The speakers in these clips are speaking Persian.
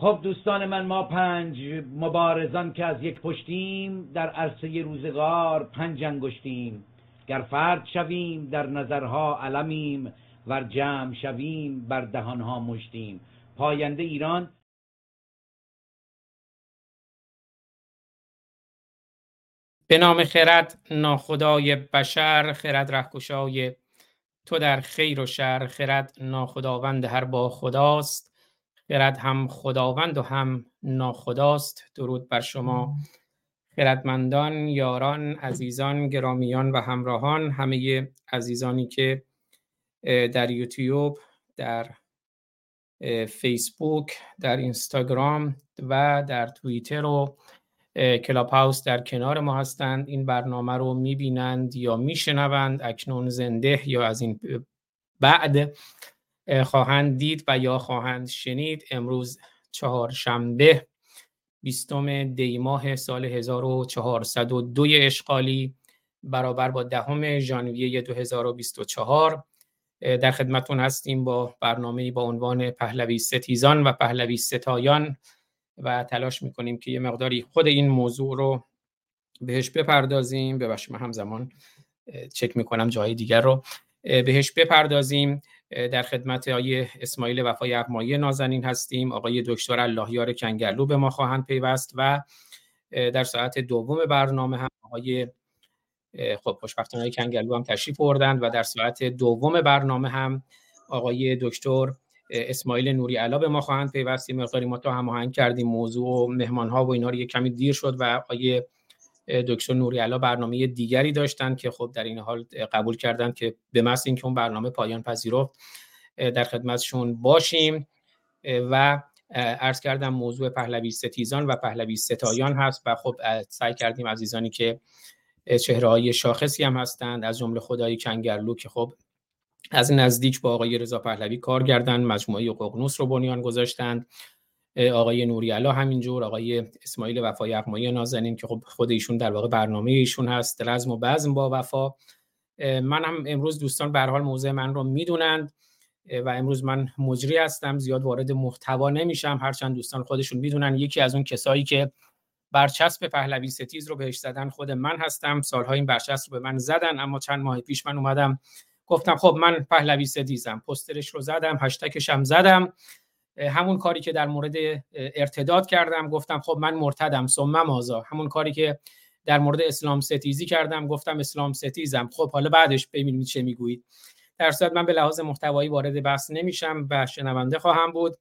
خب دوستان من ما پنج مبارزان که از یک پشتیم در عرصه روزگار پنج انگشتیم. گر فرد شویم در نظرها علمیم. ور جمع شویم بر دهانها مشتیم. پاینده ایران به نام خرد ناخدای بشر خرد رهکشای تو در خیر و شر. خرد ناخداوند هر با خداست. خرد هم خداوند و هم ناخداست. درود بر شما. خردمندان یاران عزیزان گرامیان و همراهان همه عزیزانی که در یوتیوب در فیسبوک در اینستاگرام و در توییتر و کلاب هاوس در کنار ما هستند. این برنامه رو می‌بینند یا میشنوند اکنون زنده یا از این بعد. خواهند دید و یا خواهند شنید امروز چهارشنبه بیستم دی ماه سال 1402 اشغالی برابر با دهم ژانویه 2024 در خدمتون هستیم با برنامه با عنوان پهلوی ستیزان و پهلوی ستایان و تلاش می‌کنیم که یه مقداری خود این موضوع رو بهش بپردازیم. ببخشید من همزمان چک می‌کنم جای دیگر رو. بهش بپردازیم. در خدمت آقای اسماعیل وفای اقمایی نازنین هستیم. آقای دکتر اللهیار کنگرلو به ما خواهند پیوست و در ساعت دوم برنامه هم آقای خب خوشبختانه کنگرلو هم تشریف بردند و در ساعت دوم برنامه هم آقای دکتر اسماعیل نوری علا به ما خواهند پیوست. مقداری ما تو هماهنگ کردیم موضوع و مهمان ها و اینا رو یه کمی دیر شد و آقای دکتر نوری علا برنامه دیگری داشتن که خب در این حال قبول کردن که به محض اینکه اون برنامه پایان پذیرفت در خدمتشون باشیم. و عرض کردم موضوع پهلوی ستیزان و پهلوی ستایان هست و خب سعی کردیم عزیزانی که چهره های شاخصی هم هستند از جمله خدای کنگرلو که خب از نزدیک با آقای رضا پهلوی کار کردند مجموعه ققنوس رو بنیان گذاشتند. آقای نوری علا همینجور آقای اسماعیل وفای اقمایی نازنین که خب خود ایشون در واقع برنامه ایشون هست رزم و بزم با وفا. من هم امروز دوستان به حال موضوع من رو می‌دونند و امروز من مجری هستم زیاد وارد محتوا نمیشم. هرچند دوستان خودشون می‌دونن یکی از اون کسایی که برچسب پهلوی ستیز رو بهش زدن خود من هستم. سالها این برچسب رو به من زدن اما چند ماه پیش من اومدم گفتم خب من پهلوی ستیزم پسترش رو زدم هشتکش هم زدم. همون کاری که در مورد ارتداد کردم گفتم خب من مرتدم ثم مازا همون کاری که در مورد اسلام ستیزی کردم گفتم اسلام ستیزم. خب حالا بعدش ببینید چه می‌گویید. در صورت من به لحاظ محتوایی وارد بحث نمیشم و شنونده خواهم بود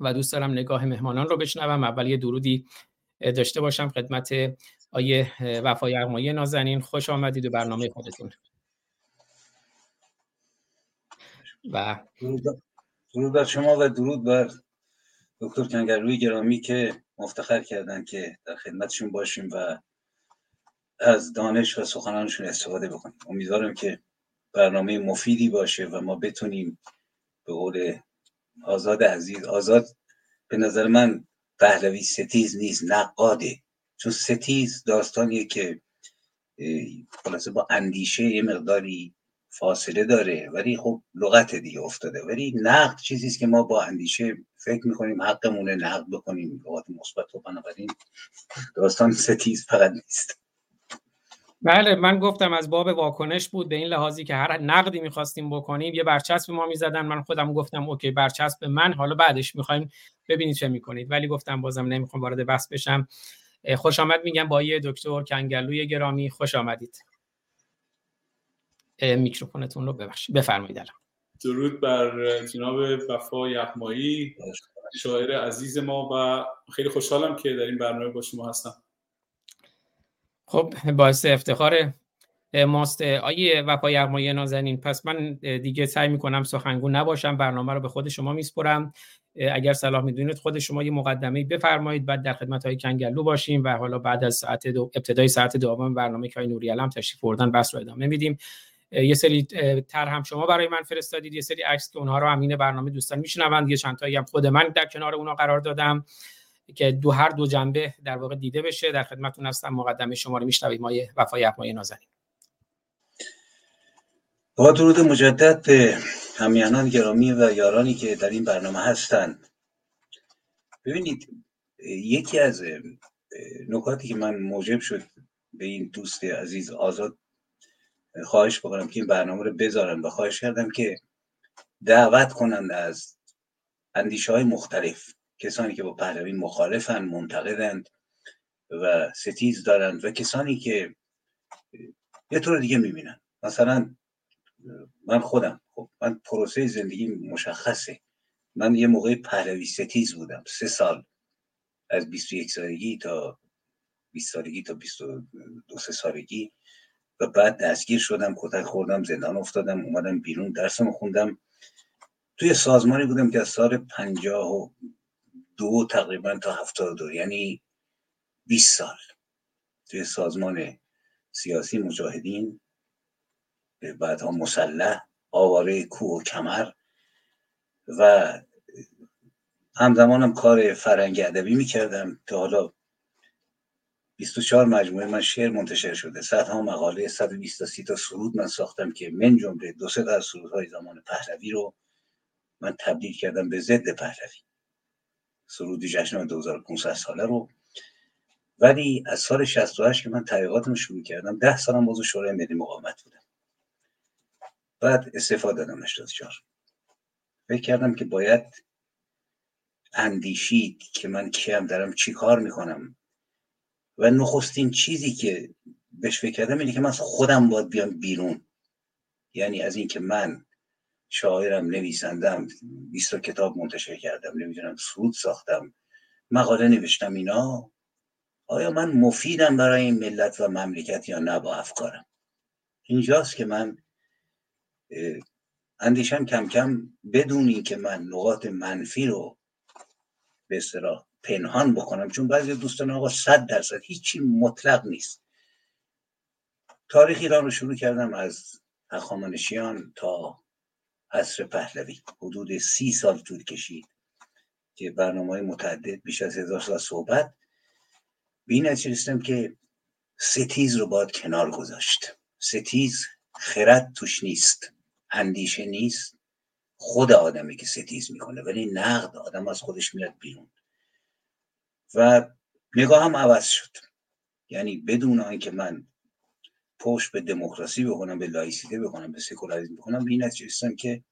و دوست دارم نگاه مهمانان رو بشنوم. اول یه درودی داشته باشم خدمت آیه وفای ارمایی نازنین. خوش آمدید و برنامه خودتون. و درود بر شما و درود بر دکتر کنگرلوی گرامی که مفتخر کردن که در خدمتشون باشیم و از دانش و سخنانشون استفاده بکنیم. امیدوارم که برنامه مفیدی باشه و ما بتونیم به قول آزاد عزیز آزاد به نظر من پهلوی ستیز نیست نقاده. چون ستیز داستانیه که خلاصه با اندیشه یه مقداری فاصله داره. ولی خب لغت دیگه افتاده. ولی نقد چیزی است که ما با اندیشه فکر می‌کنیم حقمونه نقد بکنیم لغات مثبت و بنابراین داستان ستیز فقط نیست. بله من گفتم از باب واکنش بود. به این لحاظی که هر نقدی می‌خواستیم بکنیم یه برچسب ما می‌زدن. من خودم گفتم اوکی برچسب من. حالا بعدش می‌خوایم ببینید چه می‌کنید. ولی گفتم بازم نمی‌خوام وارد بحث بشم. خوش آمد میگم با یه دکتر کنگلوی گرامی. خوش آمدید. میکروفونتون رو ببخشید. بفرمایید الان. درود بر جناب وفا یحمایی شاعر عزیز ما و خیلی خوشحالم که در این برنامه با شما هستم. خب باعث افتخار ماست. آیه وفا یغمایی نازنین پس من دیگه سعی می‌کنم سخنگو نباشم برنامه رو به خود شما میسپرم. اگر صلاح می‌دونید خود شما یه مقدمه بفرمایید بعد در خدمت های کنگلو باشیم و حالا بعد از ساعت دو ابتدای ساعت دوم برنامه که های نوری علم تشریف بردن بس رو ادامه میدیم. یه سری تر هم شما برای من فرستادید یه سری عکس که اونها رو امین برنامه دوستان میشنوند یه چند تایی هم خود من در کنار اونها قرار دادم که دو هر دو جنبه در واقع دیده بشه. در خدمتتون هستم مقدمه شما رو میشنوید. مایه وفای اقمای نازنین. با درود مجدد به همیانان گرامی و یارانی که در این برنامه هستند. ببینید یکی از نکاتی که من موجب شد به این دوست عزیز آزاد خواهش بکنم که این برنامه رو بذارم و خواهش کردم که دعوت کنند از اندیشه های مختلف کسانی که با پهلوی مخالفن منتقدند و ستیز دارند و کسانی که یه طور دیگه می‌بینن. مثلا من خودم خب من پروسه زندگی مشخصه. من یه موقع پهلوی ستیز بودم. سه سال از 21 سالگی تا 20 سالگی تا 22 سالگی. و بعد دستگیر شدم کتک خوردم زندان افتادم اومدم بیرون درسم خوندم. توی سازمانی بودم که از سال پنجاه و دو تقریبا تا هفتاد دو یعنی 20 سال. توی سازمان سیاسی مجاهدین بعدها مسلح آواره کوه و کمر و همزمانم کار فرنگ ادبی می‌کردم. تا حالا 24 مجموعه من شعر منتشر شده. صدها مقاله 120 تا سرود من ساختم که من جمله دو سه تا سرودهای زمان پهلوی رو من تبدیل کردم به ضد پهلوی. سرود جشن 2500 ساله رو. ولی از سال 68 که من تحقیقاتم شروع کردم ده سالم باز شورای ملی مقاومت بودم. بعد استفاده دادم 84 فکر کردم که باید اندیشید که من کیم دارم چی کار می‌کنم. و نخستین چیزی که بهش فکر کردم اینه که من خودم باید بیام بیرون. یعنی از اینکه من شاعرم نویسندم 20 کتاب منتشر کردم نمی‌دونم سرود ساختم مقاله نوشتم اینا آیا من مفیدم برای این ملت و مملکت یا نه با افکارم؟ اینجاست که من اندیشم کم کم بدونی که من نقاط منفی رو به اصطلاح پنهان بکنم چون بعضی دوستان آقا صد درصد هیچی مطلق نیست. تاریخ ایران رو شروع کردم از هخامنشیان تا عصر پهلوی. حدود سی سال طول کشید که برنامه های متعدد بیش از هزار سال صحبت. به این که ستیز رو باید کنار گذاشت. ستیز خرد توش نیست اندیشه نیست. خود آدمی که ستیز می‌کنه ولی نقد آدم از خودش میاد بیرون. و نگاه هم عوض شد. یعنی بدون آنکه من پشت به دموکراسی بکنم به لایسیته بکنم به سکولاریسم بکنم به این نتیجه که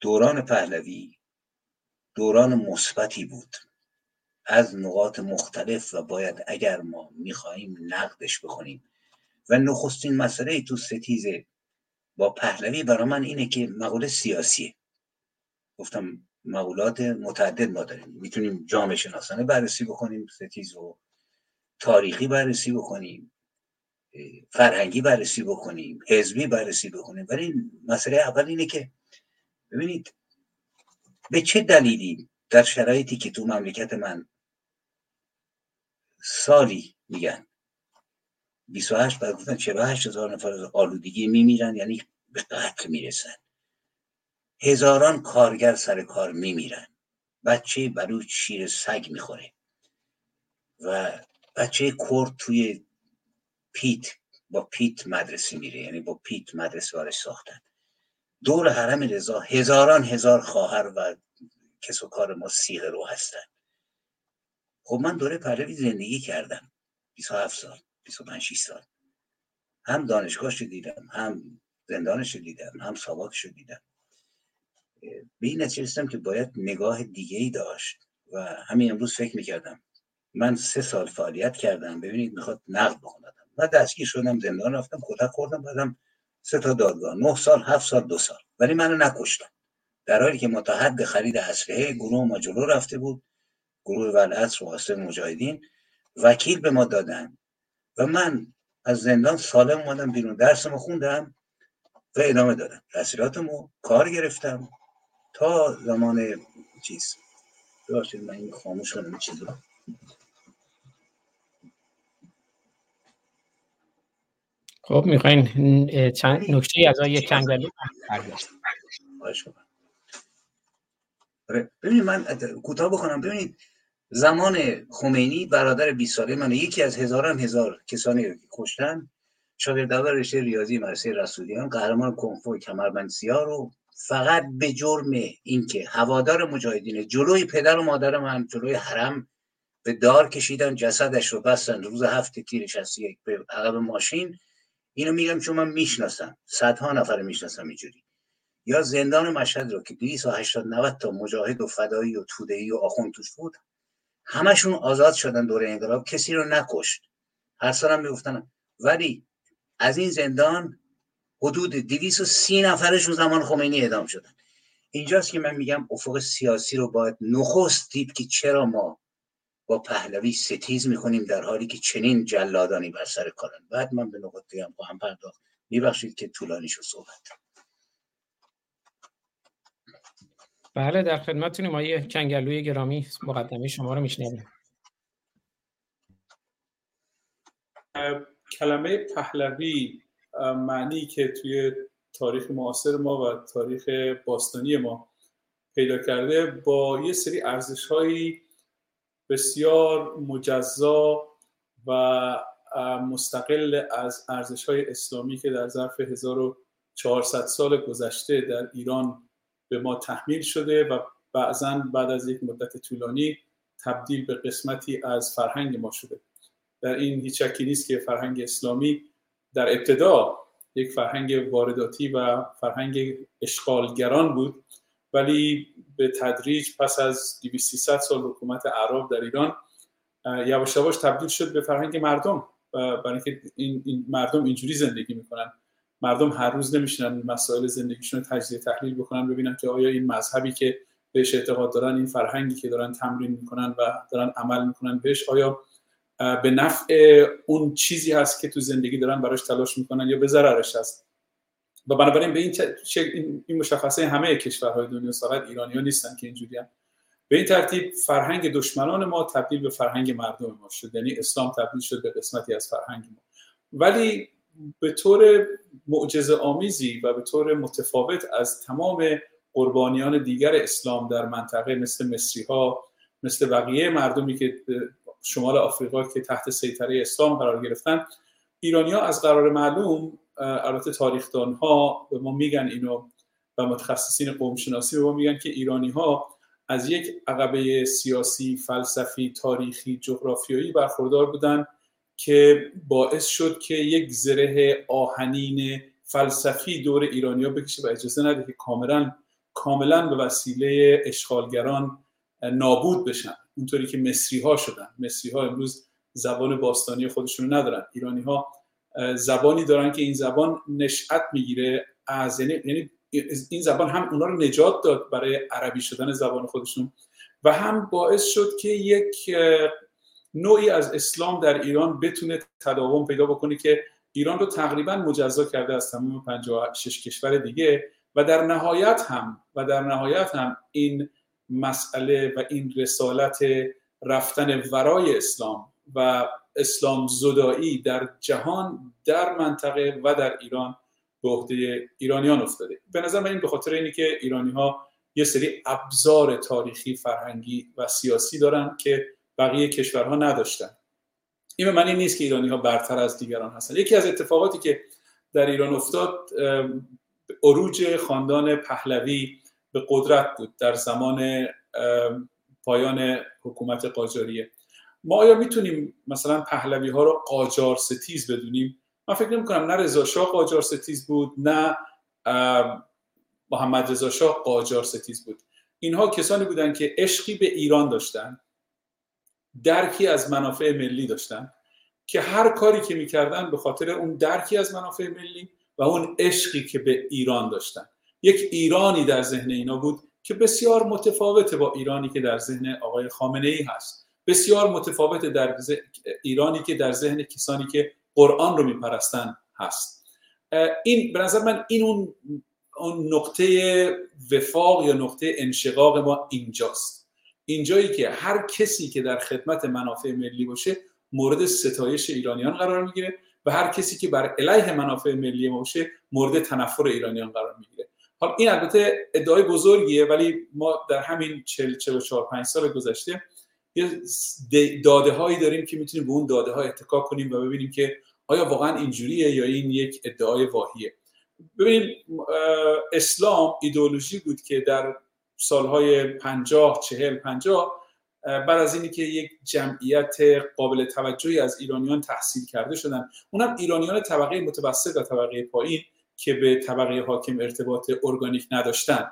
دوران پهلوی دوران مثبتی بود. از نقاط مختلف و باید اگر ما می‌خواهیم نقدش بکنیم و نخستین مسئله تو ستیز با پهلوی برای من اینه که مقوله سیاسیه. گفتم مقولات متعدد ما داریم. می‌تونیم جامعه شناسانه بررسی بکنیم ستیز رو تاریخی بررسی بکنیم فرهنگی بررسی بکنیم حزبی بررسی بکنیم. ولی مسئله اول اینه که ببینید به چه دلیلی در شرایطی که تو مملکت من سالی میگن 28 بعد گفتن 48 هزار نفر از آلودگی میمیرن یعنی به قتل می‌رسن. هزاران کارگر سر کار میمیرن. بچه بلوچ شیر سگ می‌خوره. و بچه کرد توی پیت با پیت مدرسه میره. یعنی با پیت مدرسه وارش ساختن. دور حرم رضا هزاران هزار خواهر و کس و کار ما سیغه رو هستن. خب من دوره پهلوی زندگی کردم. 27 سال 25 سال. هم دانشگاهش دیدم هم زندانش دیدم هم ساواکش دیدم. به این نتیجه که باید نگاه دیگه ای داشت و همین امروز فکر می‌کردم. من سه سال فعالیت کردم ببینید می‌خواد نقد بکنم و دستگیر شدم زندان رفتم کتک خوردم بعدم سه تا دادگاه نه سال هفت سال دو سال. ولی منو نکشتن. در حالی که متحد خرید اسلحه گروه ما جلو رفته بود گروه ولعصر و مجاهدین وکیل به ما دادن. و من از زندان سالم اومدم بیرون درسمو خوندم و ادامه دادم. تحصیلاتمو کار گرفتم. تا زمان چیز. ببخشید من این خاموش کنم چیز رو. خب می‌خواین چند نکته از آیه کنگلی آره، ببینید من کوتاه بکنم. ببینید زمان خمینی برادر 20 ساله من یکی از هزاران هزار کسانی که کشتن شاگرد اول رشته ریاضی مدرسه رسولیان قهرمان کنفو کمربند سیاه رو فقط به جرم اینکه هوادار مجاهدین جلوی پدر و مادر من جلوی حرم به دار کشیدن جسدش رو بستن روز هفت تیرش یک به عقب ماشین اینو میگم چون من می‌شناسم. صدها نفر می‌شناسم اینجوری. یا زندان مشهد رو که 280 90 تا مجاهد و فدایی و تودهی و آخوند توش بود همشون آزاد شدن دوره انقلاب کسی رو نکشت. هر سالم می‌گفتن ولی از این زندان حدود 230 نفرشون زمان خمینی اعدام شدن. اینجاست که من میگم افق سیاسی رو باید نخست دید که چرا ما با پهلوی ستیز می‌کنیم در حالی که چنین جلادانی بر سر کارن. بعد من به نقطه هم خواهم پرداخت. میبخشید که طولانی شد صحبت بله در خدمتتونیم آیه کنگلوی گرامی مقدمه شما رو میشنویم. کلمه پهلوی معنی که توی تاریخ معاصر ما و تاریخ باستانی ما پیدا کرده با یه سری ارزش هایی بسیار مجزا و مستقل از ارزش های اسلامی که در ظرف 1400 سال گذشته در ایران به ما تحمیل شده و بعضا بعد از یک مدت طولانی تبدیل به قسمتی از فرهنگ ما شده. در این هیچ شکی نیست که فرهنگ اسلامی در ابتدا یک فرهنگ وارداتی و فرهنگ اشغالگران بود ولی به تدریج پس از 2300 سال حکومت عرب در ایران یواش یواش تبدیل شد به فرهنگ مردم برای اینکه این, این مردم اینجوری زندگی می‌کنن. مردم هر روز نمیشنن مسائل زندگیشون رو تجزیه تحلیل بکنن ببینن که آیا این مذهبی که بهش اعتقاد دارن این فرهنگی که دارن تمرین می‌کنن و دارن عمل می‌کنن بهش آیا به نفع اون چیزی هست که تو زندگی دارن براش تلاش می‌کنن یا به ضررش هست. و بنابراین به این, این مشخصه همه کشورهای دنیا فقط ایرانی ها نیستن که اینجوری هم. به این ترتیب فرهنگ دشمنان ما تبدیل به فرهنگ مردم ما شد. یعنی اسلام تبدیل شد به قسمتی از فرهنگ ما. ولی به طور معجزه آمیزی و به طور متفاوت از تمام قربانیان دیگر اسلام در منطقه مثل مصری ها مثل بقیه مردمی که شمال آفریقا که تحت سیطره اسلام قرار گرفتن ایرانی ها از قرار معلوم البته تاریخدان ها به ما میگن اینو و متخصصین قومشناسی به ما میگن که ایرانی ها از یک عقبه سیاسی فلسفی تاریخی جغرافیایی برخوردار بودن که باعث شد که یک زره آهنین فلسفی دور ایرانیا بکشه و اجازه نده که کاملا کاملا به وسیله اشغالگران نابود بشن. اونطوری که مصری ها شدن. مصری ها امروز زبان باستانی خودشون ندارن. ایرانی ها زبانی دارن که این زبان نشأت می‌گیره از یعنی-, یعنی این زبان هم اونا رو نجات داد برای عربی شدن زبان خودشون و هم باعث شد که یک نوعی از اسلام در ایران بتونه تداوم پیدا بکنه که ایران رو تقریبا مجزا کرده از تمام 56 کشور دیگه و در نهایت هم و در نهایت هم این مسئله و این رسالت رفتن ورای اسلام و اسلام زدایی در جهان در منطقه و در ایران به عهده ایرانیان افتاده. به نظر من این به خاطر اینه که ایرانی ها یه سری ابزار تاریخی فرهنگی و سیاسی دارن که بقیه کشورها نداشتن. این به معنی نیست که ایرانی ها برتر از دیگران هستن. یکی از اتفاقاتی که در ایران افتاد عروج خاندان پهلوی به قدرت بود در زمان پایان حکومت قاجاریه. ما آیا می‌تونیم مثلا پهلوی ها رو قاجار ستیز بدونیم؟ من فکر نمی کنم نه رضا شاه قاجار ستیز بود نه محمد رضا شاه قاجار ستیز بود. اینها کسانی بودند که عشقی به ایران داشتن درکی از منافع ملی داشتن که هر کاری که می‌کردن به خاطر اون درکی از منافع ملی و اون عشقی که به ایران داشتن. یک ایرانی در ذهن اینا بود که بسیار متفاوته با ایرانی که در ذهن آقای خامنه ای هست. بسیار متفاوته در ایرانی که در ذهن کسانی که قرآن رو میپرستن هست. این به نظر من این اون, اون نقطه وفاق یا نقطه انشقاق ما اینجاست. اینجایی که هر کسی که در خدمت منافع ملی باشه مورد ستایش ایرانیان قرار می‌گیره و هر کسی که بر علیه منافع ملی باشه مورد تنفر ایرانیان قرار می‌گیره. حالا این البته ادعای بزرگیه ولی ما در همین 40 44 5 سال گذشته یه داده هایی داریم که می‌تونیم به اون داده ها اتکا کنیم و ببینیم که آیا واقعا اینجوریه یا این یک ادعای واهیه. ببینید اسلام ایدئولوژی بود که در سالهای پنجاه چهل پنجاه بعد از اینی که یک جمعیت قابل توجهی از ایرانیان تحصیل کرده شدن. اونم ایرانیان طبقه متوسط و طبقه پایین. که به طبقه حاکم ارتباط ارگانیک نداشتن.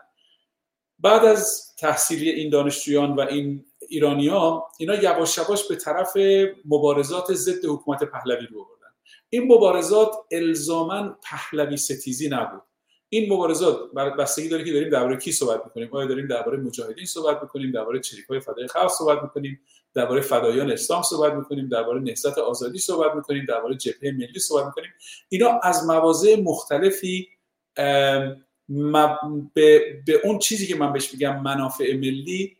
بعد از تحصیلی این دانشجویان و این ایرانیا اینا یواش یواش به طرف مبارزات ضد حکومت پهلوی رو بردن این مبارزات الزاما پهلوی ستیزی نبود. این مبارزات بستگی داره که داریم درباره کی صحبت می‌کنیم؟ آیا داریم درباره مجاهدین صحبت می‌کنیم؟ درباره چریکای فدای خلق صحبت می‌کنیم؟ درباره فدایان اسلام صحبت می‌کنیم؟ درباره نهضت آزادی صحبت می‌کنیم؟ درباره جبهه ملی صحبت می‌کنیم؟ اینا از مواضع مختلفی به, به اون چیزی که من بهش میگم منافع ملی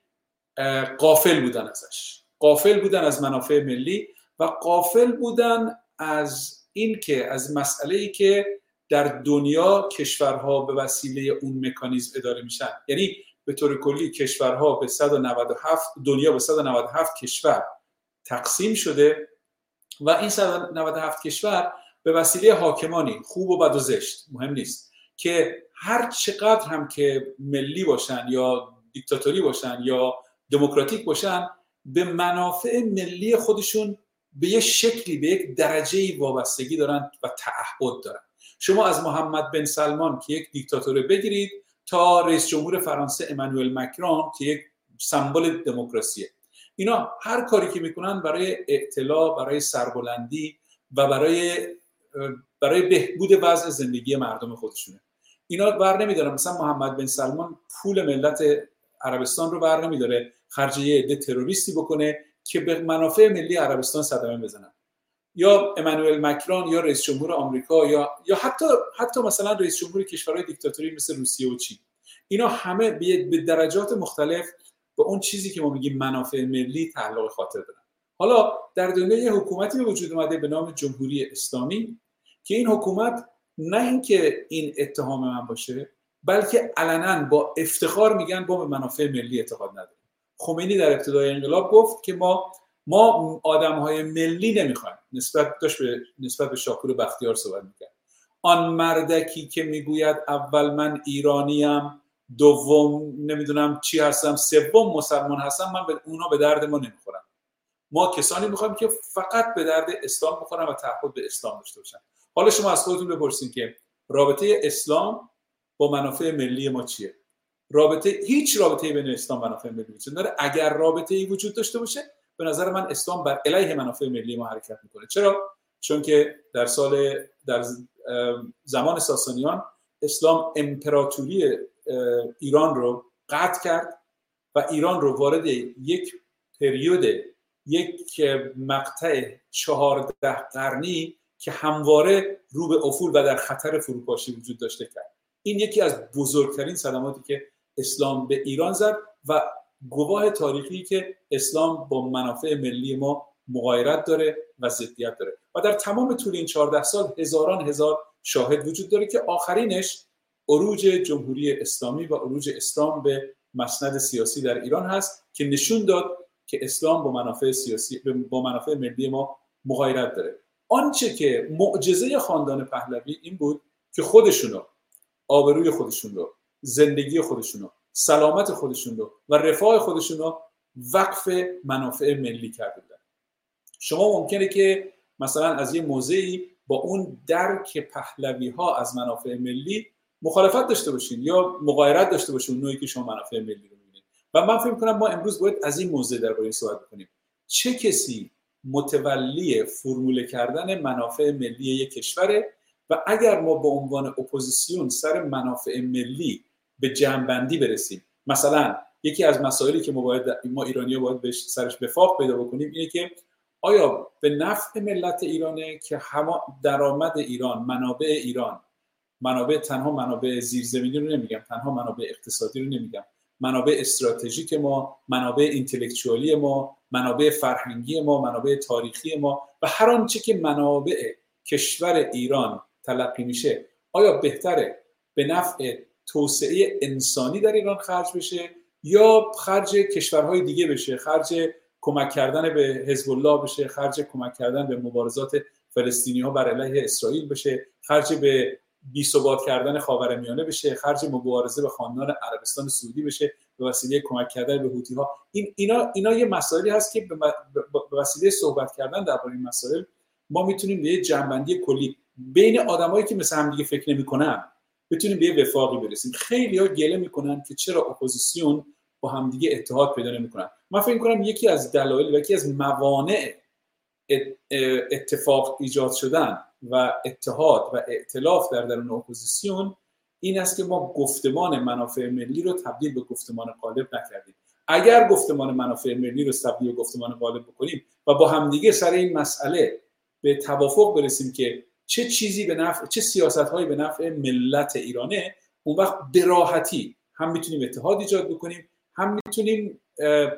قافل بودن ازش. قافل بودن از منافع ملی و قافل بودن از این که از مسئله ای که در دنیا کشورها به وسیله اون مکانیزم اداره میشن. یعنی به طور کلی کشورها به 197 دنیا به 197 کشور تقسیم شده و این 197 کشور به وسیله حاکمانی خوب و بد و زشت مهم نیست که هر چقدر هم که ملی باشن یا دیکتاتوری باشن یا دموکراتیک باشن به منافع ملی خودشون به یه شکلی به یک درجه وابستگی دارن و تعهد دارن. شما از محمد بن سلمان که یک دیکتاتور بگیرید تا رئیس جمهور فرانسه امانوئل مکرون که یک سمبل دموکراسیه. اینا هر کاری که می‌کنن برای اطلاع برای سربلندی و برای برای بهبود وضع زندگی مردم خودشونه. اینا بر نمیدارن. مثلا محمد بن سلمان پول ملت عربستان رو بر نمیداره. خرج یه عده تروریستی بکنه که به منافع ملی عربستان صدمه بزنن. یا امانوئل مکرون یا رئیس جمهور آمریکا یا یا حتی حتی مثلا رئیس جمهور کشورهای دیکتاتوری مثل روسیه و چین. اینا همه به درجات مختلف به اون چیزی که ما میگیم منافع ملی تعلق خاطر دارن. حالا در دنیا یه حکومتی به وجود اومده به نام جمهوری اسلامی که این حکومت نه اینکه این اتهام من باشه بلکه علنا با افتخار میگن با به منافع ملی اعتقاد نداریم. خمینی در ابتدای انقلاب گفت که ما ما آدم های ملی نمی‌خوایم. نسبت داشت به نسبت به شاپور بختیار صحبت می‌کرد. آن مردکی که می‌گوید اول من ایرانیم دوم نمی‌دونم چی هستم سوم مسلمان هستم من به اونا به درد ما نمی‌خورم. ما کسانی می‌خوایم که فقط به درد اسلام بخورن و تعهد به اسلام داشته باشن. حالا شما از خودتون بپرسین که رابطه اسلام با منافع ملی ما چیه؟ رابطه هیچ رابطه بین اسلام و منافع ملی وجود داره اگر رابطه ای وجود داشته باشه به نظر من اسلام بر علیه منافع ملی ما حرکت می‌کنه. چرا؟ چون که در سال در زمان ساسانیان اسلام امپراتوری ایران رو قطع کرد و ایران رو وارد یک پریود یک مقطع چهارده قرنی که همواره رو به افول و در خطر فروپاشی وجود داشته کرد. این یکی از بزرگترین صدماتی که اسلام به ایران زد و گواه تاریخی که اسلام با منافع ملی ما مغایرت داره و ضدیت داره. و در تمام طول این 14 سال هزاران هزار شاهد وجود داره که آخرینش عروج جمهوری اسلامی و عروج اسلام به مسند سیاسی در ایران هست که نشون داد که اسلام با منافع سیاسی با منافع ملی ما مغایرت داره. آنچه که معجزه خاندان پهلوی این بود که خودشونو آبروی خودشون رو زندگی خودشون رو سلامت خودشون رو و رفاه خودشون رو وقف منافع ملی کرده بودن. شما ممکنه که مثلا از یه موضعی با اون درک پهلوی ها از منافع ملی مخالفت داشته باشین یا مغایرت داشته باشین نوعی که شما منافع ملی رو می‌بینید و من فکر کنم ما امروز باید از این موضع درباره صحبت کنیم چه کسی متولی فرموله کردن منافع ملی یک کشوره و اگر ما به عنوان اپوزیسیون سر منافع ملی به جمعبندی برسیم. مثلا یکی از مسائلی که ما باید ما ایرانی باید بهش سرش وفاق پیدا بکنیم اینه که آیا به نفع ملت ایرانه که درآمد ایران منابع ایران منابع تنها منابع زیرزمینی رو نمیگم تنها منابع اقتصادی رو نمیگم منابع استراتژیک ما منابع اینتלקچوالی ما منابع فرهنگی ما منابع تاریخی ما و هر آنچه که منابع کشور ایران تلقی میشه آیا بهتره به نفع توسعه انسانی در ایران خرج بشه یا خرج کشورهای دیگه بشه خرج کمک کردن به حزب الله بشه خرج کمک کردن به مبارزات فلسطینی ها بر علیه اسرائیل بشه خرج به بی ثبات کردن خاورمیانه بشه خرج مبارزه به خاندان عربستان سعودی بشه به وسیله کمک کردن به حوثی ها این اینا اینا یه مسائلی هست که به وسیله صحبت کردن درباره این مسائل ما می‌تونیم به یه جمع بندی کلی بین آدمایی که مثل هم دیگه فکر نمی‌کنن بتونیم به وفاقی برسیم. خیلی ها گله می‌کنن که چرا اپوزیسیون با همدیگه اتحاد پیدا نمی‌کنن. من فکر کنم یکی از دلایل و یکی از موانع اتفاق ایجاد شدن و اتحاد و ائتلاف در درون اپوزیسیون این است که ما گفتمان منافع ملی رو تبدیل به گفتمان غالب نکردیم. اگر گفتمان منافع ملی رو تبدیل به گفتمان غالب بکنیم و با همدیگه سر این مسئله به توافق برسیم که چه چیزی به نفع چه سیاست هایی به نفع ملت ایرانه اون وقت به هم می‌تونیم اتحاد ایجاد بکنیم هم می‌تونیم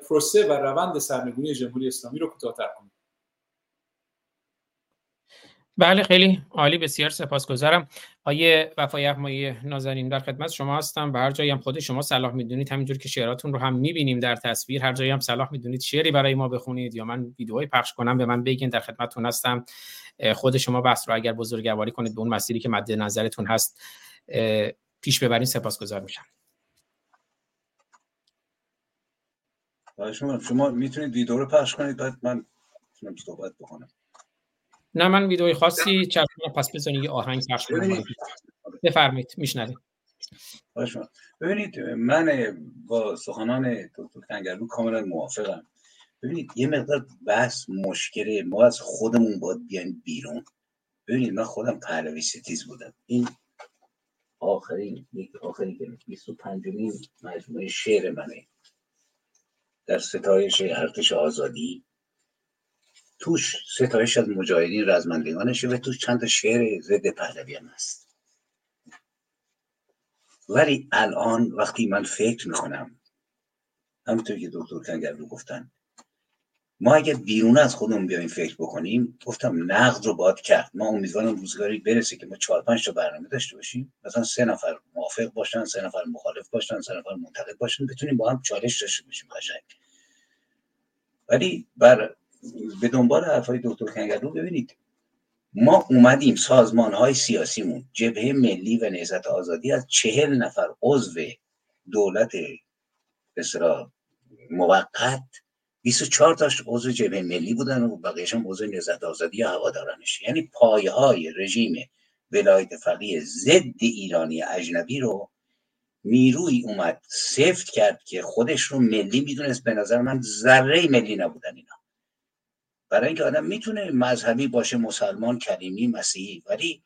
پروسه و روند سرنگونی جمهوری اسلامی رو کوتاه‌تر کنیم. بله خیلی عالی بسیار سپاسگزارم. آیه وفای احمایی نازنین در خدمت شما هستم و هر جایی هم خود شما صلاح می‌دونید همینجور که شعراتون رو هم می‌بینیم در تصویر هر جایی هم صلاح می‌دونید شعری برای ما بخونید یا من ویدیوهای پخش کنم به من بگین در خدمتتون هستم. خود شما بحث رو اگر بزرگواری کنید به اون مسیری که مد نظرتون هست پیش ببرین سپاسگزار میشم شما شما می‌تونید ویدیو رو پخش کنید بعد من صحبت بکنم. نه من ویدئوی خاصی چرخ پس بزنید یه آهنگ پخش کنم. بفرمایید میشنوید. ببینید من با سخنان دکتر کنگرلو کاملا موافقم. ببینید یه مقدار بحث مشکله. ما از خودمون باید بیایم بیرون. ببینید من خودم پهلوی ستیز بودم. این آخرین یک آخرین که 25 مجموعه شعر منه. در ستایش ارتش آزادی. توش ستایش از مجاهدین رزمندگانشه و توش چند شعر ضد پهلوی هم هست. ولی الان وقتی من فکر می‌کنم همونطور که دکتر رو گفتن ما اگر بیرون از خودمون بیایم فکر بکنیم گفتم نقد رو باد کرد. ما امیدوارم روزگاری برسه که ما چهار پنج تا برنامه داشته باشیم. مثلا سه نفر موافق باشن سه نفر مخالف باشن سه نفر منتقد باشن بتونیم با هم چالش داشته باشیم. قشنگ. ولی بر به دنبال حرفای دکتر کنگرو ببینید. ما اومدیم سازمان های سیاسیمون جبهه ملی و نهضت آزادی از چهل نفر عضو دولت بسرا موقت 24 تاش عضو جبهه ملی بودن و بقیهش هم عضو نهضت آزادی یا هوادارانش. یعنی پایه های رژیم ولایت فقیه ضد ایرانی اجنبی رو نیروی اومد سفت کرد که خودش رو ملی می‌دونست. به نظر من ذره ملی نبودن اینا. برای اینکه آدم می‌تونه مذهبی باشه مسلمان کلیمی مسیحی ولی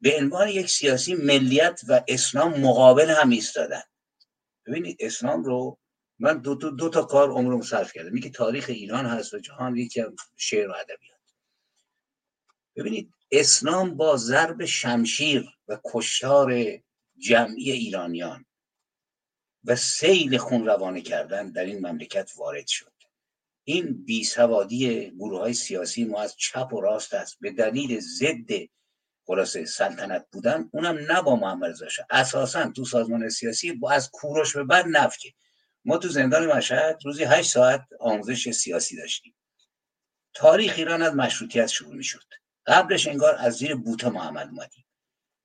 به عنوان یک سیاسی ملیت و اسلام مقابل هم ایستادن. ببینید اسلام رو من دو, دو, دو تا کار عمرم صرف کردم. میگه تاریخ ایران هست و جهان یکی شعر و ادبیات. ببینید اسلام با ضرب شمشیر و کشتار جمعی ایرانیان و سیل خون روانه کردن در این مملکت وارد شد. این بیسوادی گروه های سیاسی ما از چپ و راست است. به دلیل ضد خلاصه سلطنت بودن اونم نه با محمد رضا اساسا تو سازمان سیاسی با از کوروش به بعد نفکه ما تو زندان مشهد روزی هشت ساعت آموزش سیاسی داشتیم. تاریخ ایران از مشروطیت شروع می شد قبلش انگار از زیر بوته محمد اومدیم.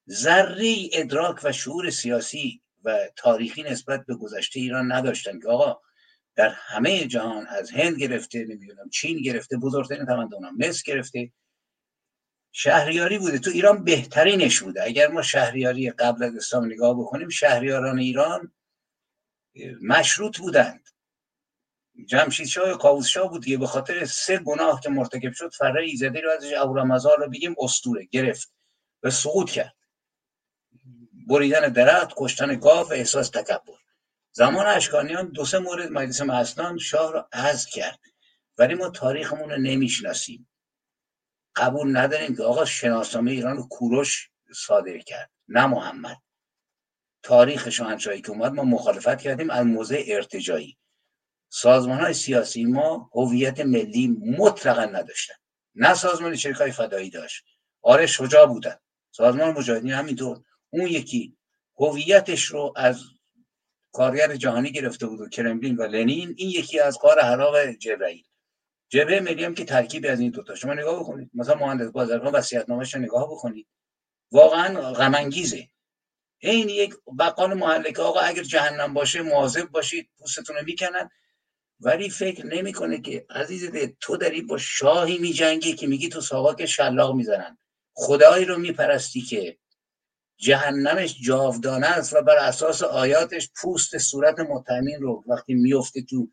ذره ادراک و شعور سیاسی و تاریخی نسبت به گذشته ایران نداشتن که آقا در همه جهان از هند گرفته نمی‌دونم چین گرفته بزرگترین تمدن مصر گرفته. شهریاری بوده. تو ایران بهترینش بوده. اگر ما شهریاری قبل از اسلام نگاه بکنیم شهریاران ایران مشروط بودند. جمشید شاه قاووس شاه بود به خاطر سه گناه که مرتکب شد فره ایزدی رو ازش اهورامزار رو بگیم استوره گرفت و سقوط کرد. بریدن درخت کشتن گاو احساس تکبر. زمان اشکانیان دو سه مورد مجلس مسنان شاه را عزل کرد. ولی ما تاریخمون رو نمی‌شناسیم. قبول نداریم که آقا شناسنامه ایران رو کوروش صادر کرد نه محمد. تاریخ شاهنشاهی که اومد ما مخالفت کردیم از موضع ارتجایی سازمان های سیاسی ما هویت ملی مطلقا نداشتن. نه سازمان شرکای فدایی داشت. آره شجاع بودن. سازمان مجاهدین همینطور. اون یکی هویتش رو از کارگر جهانی گرفته بود و کرملین و لنین. این یکی از کار حراق جبرئیل جبهه ملی هم که ترکیبی از این دوتا شما نگاه بکنید. مثلا مهندس بازرگان وصیت‌نامه‌اش رو نگاه بکنید. واقعا غمانگیزه. این یک بقال محله که آقا اگر جهنم باشه مواظب باشید پوستتون رو می‌کنن. ولی فکر نمی‌کنه که عزیز تو داری با شاهی میجنگی که میگی تو ساواک شلاق می‌زنن. خدایی رو میپرستی که جهنمش جاودانه است و بر اساس آیاتش پوست صورت متهمین رو وقتی میفته تو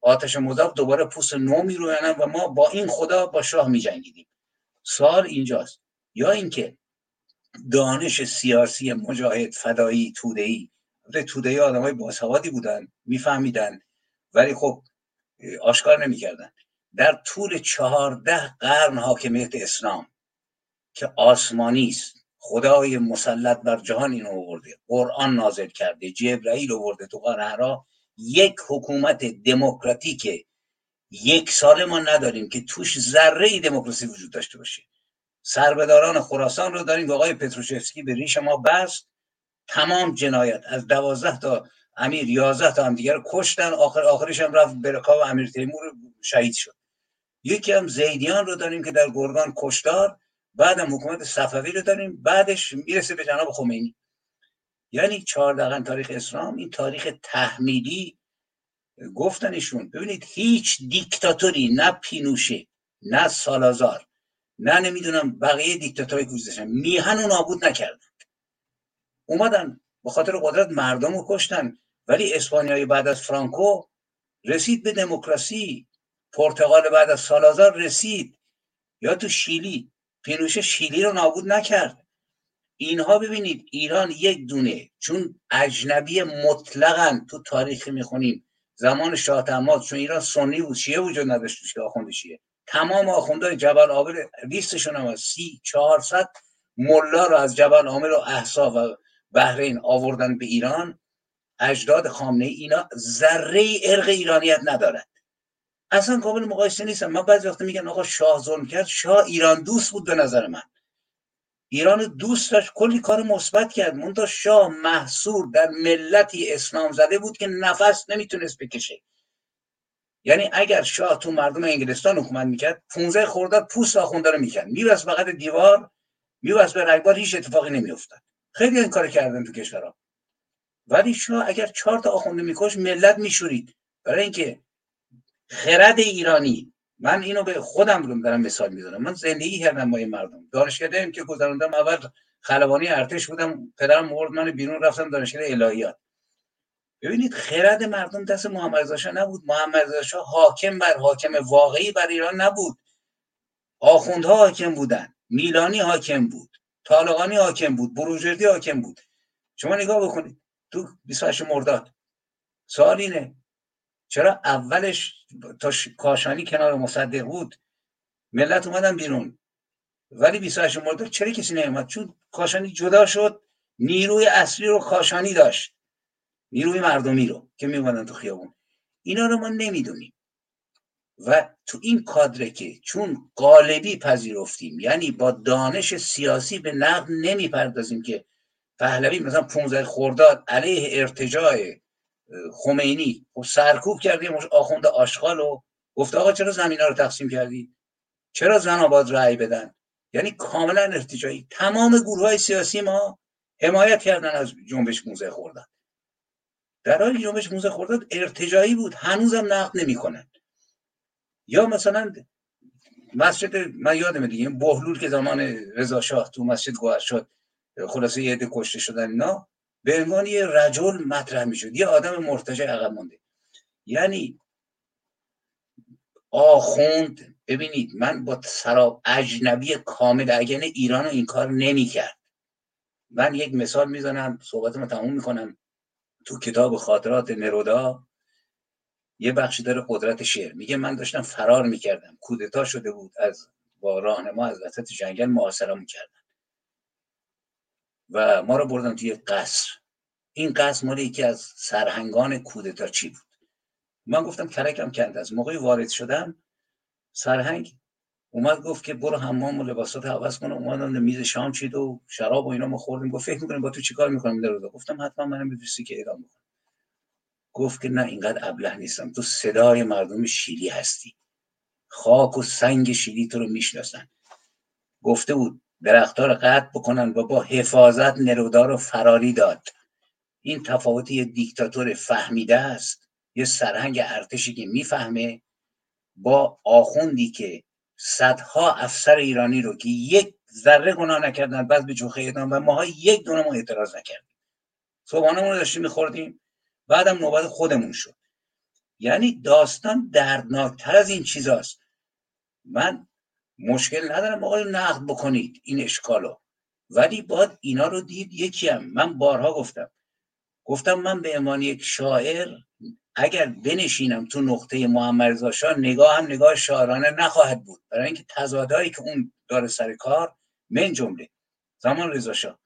آتش مذاب دوباره پوست نو میروینن و ما با این خدا با شاه میجنگیدیم. سال اینجاست. یا اینکه دانش سیاسی مجاهد فدایی تودهی تودهی آدم های باسوادی بودن میفهمیدن. ولی خب آشکار نمی‌کردن. در طول چهارده قرن حاکمیت اسلام که آسمانی است. خدای مسلط بر جهان این آورده. قرآن نازل کرده. جبرئیل آورده تو قرآن یک حکومت دموکراتیک یک ساله ما نداریم که توش ذره ای دموکراسی وجود داشته باشه. سربداران خراسان رو داریم که آقای پتروشفسکی به ریش ما بست. تمام جنایت از دوازده تا امیر یازده تا هم دیگر کشتن. آخر آخرش هم رفت برکا و امیر تیمور شهید شد. یکی هم زیدیان رو داریم که در گرگان کشتار بعدم حکومت صفوی رو داریم. بعدش می‌رسه به جناب خمینی. یعنی چهار دقیقا تاریخ اسلام این تاریخ تحمیلی. گفتنشون ببینید هیچ دیکتاتوری نه پینوشه نه سالازار. نه نمی‌دونم. بقیه دیکتاتوری گذاشتن میهن و نابود نکردن. اومدن. به خاطر قدرت مردم رو کشتن. ولی اسپانیایی بعد از فرانکو رسید به دموکراسی. پرتغال بعد از سالازار رسید. یا تو شیلی. پینوشه شیلی رو نابود نکرد. اینها ببینید ایران یک دونه. چون اجنبی مطلقا تو تاریخ می‌خونیم. زمان شاه چون ایران سنی بود. شیعه وجود نداشت آخوند شیعه تمام آخوندهای جبل آبر لیستشون هم سی چهارصد ملا رو از جبل عامر و احسا و بحرین آوردن به ایران. اجداد خامنه اینا ذره ارق ایرانیت ندارد اصلا قابل مقایسه نیستم من بعضی وقت میگن آقا شاه ظلم کرد شاه ایران دوست بود به نظر من. ایران دوست داشت کلی کار مثبت کرد. منتها شاه محصور در ملتی اسلام زده بود که نفس نمی‌تونست بکشه. یعنی اگر شاه تو مردم انگلستان حکومت می‌کرد 15 خرداد پوست آخونده رو می‌کرد. میبست فقط دیوار میبست به رگبار هیچ اتفاقی نمیافتاد. خیلی این کار کردن تو کشورها. ولی شاه اگر چهار تا آخونده میکش ملت میشورید. برای اینکه خرد ایرانی من اینو به خودم رو دارم مثال می‌زنم. من زندگی کردم با این مردم. دانشکده که گذروندم اول خلبانی ارتش بودم پدرم مورد من بیرون رفتم دانشکده الهیات. ببینید خرد مردم دست محمد رضا نبود. محمد رضا حاکم بر حاکم واقعی بر ایران نبود. آخوندها حاکم بودن. میلانی حاکم بود. طالقانی حاکم بود. بروجردی حاکم بود. شما نگاه بکنید. تو 28 مرداد. سوال اینه چرا اولش تا کاشانی کنار مصدق بود؟ ملت اومدن بیرون. ولی 28 مرداد چرا کسی نیومد؟ چون کاشانی جدا شد نیروی اصلی رو کاشانی داشت. نیروی مردمی رو که میومدن تو خیابون. اینا رو ما نمی‌دونیم. و تو این کادره که چون قالبی پذیرفتیم یعنی با دانش سیاسی به نقد نمی‌پردازیم که پهلوی مثلا 15 خرداد علیه ارتجاع خمینی و سرکوب کردیم آخوند آشغال و گفت آقا چرا زمین رو تقسیم کردی؟ چرا زن آباد رأی بدن؟ یعنی کاملا ارتجاعی. تمام گروه های سیاسی ما حمایت کردن از جنبش موزه خوردن در حالی جنبش موزه خوردن ارتجاعی بود هنوزم نقد نمی‌کنن. یا مثلا مسجد من یادم دیگه این بهلول که زمان رضا شاه تو مسجد گوهر شد خلاصه یه عده کشته شدن اینا به عنوان یه رجل مطرح می‌شد. یه آدم مرتجع عقب مونده. یعنی آخوند ببینید من با سراب اجنبی کامل اگه ایران این کار نمی‌کرد. من یک مثال می‌زنم صحبتمو تموم می‌کنم. تو کتاب خاطرات نرودا یه بخشی داره قدرت شعر. میگه من داشتم فرار می‌کردم. کودتا شده بود از با راهنما از وسط جنگل محاصرمون کردن و ما رو بردن توی قصر. این قصر مال یکی از سرهنگان کودتا چی بود؟ من گفتم کرکم کند. از موقعی وارد شدم سرهنگ اومد گفت که برو حمام و لباسات عوض کن. اومدن میز شام چید و شراب و اینا ما خوردیم. گفت فکر می‌کنیم با تو چیکار می‌کنم؟ در گفتم حتما منم میدوستی که اعدام می‌کنم گفت که نه اینقدر ابله نیستم. تو صدای مردم شیلی هستی. خاک و سنگ شیلی تو رو می‌شناسن. گفته بود درختها رو قطع بکنن. و با حفاظت نرودار رو فراری داد. این تفاوت یه دیکتاتور فهمیده است. یه سرهنگ ارتشی که می‌فهمه با آخوندی که صدها افسر ایرانی رو که یک ذره گناه نکردن بعد به جوخه اعدام و ماها یک دونه ما اعتراض نکردیم. صبحانه رو داشتیم میخوردیم بعدم نوبت خودمون شد. یعنی داستان دردناکتر از این چیزاست. من مشکل ندارم آقای نقد بکنید این اشکالو. ولی باید اینا رو دید یکی هم من بارها گفتم. گفتم من به عنوان یک شاعر اگر بنشینم تو نقطه محمد رضا نگاه هم نگاه شاعرانه نخواهد بود. برای اینکه تضادهایی که اون داره سر کار من جمله. زمان رضا شاه.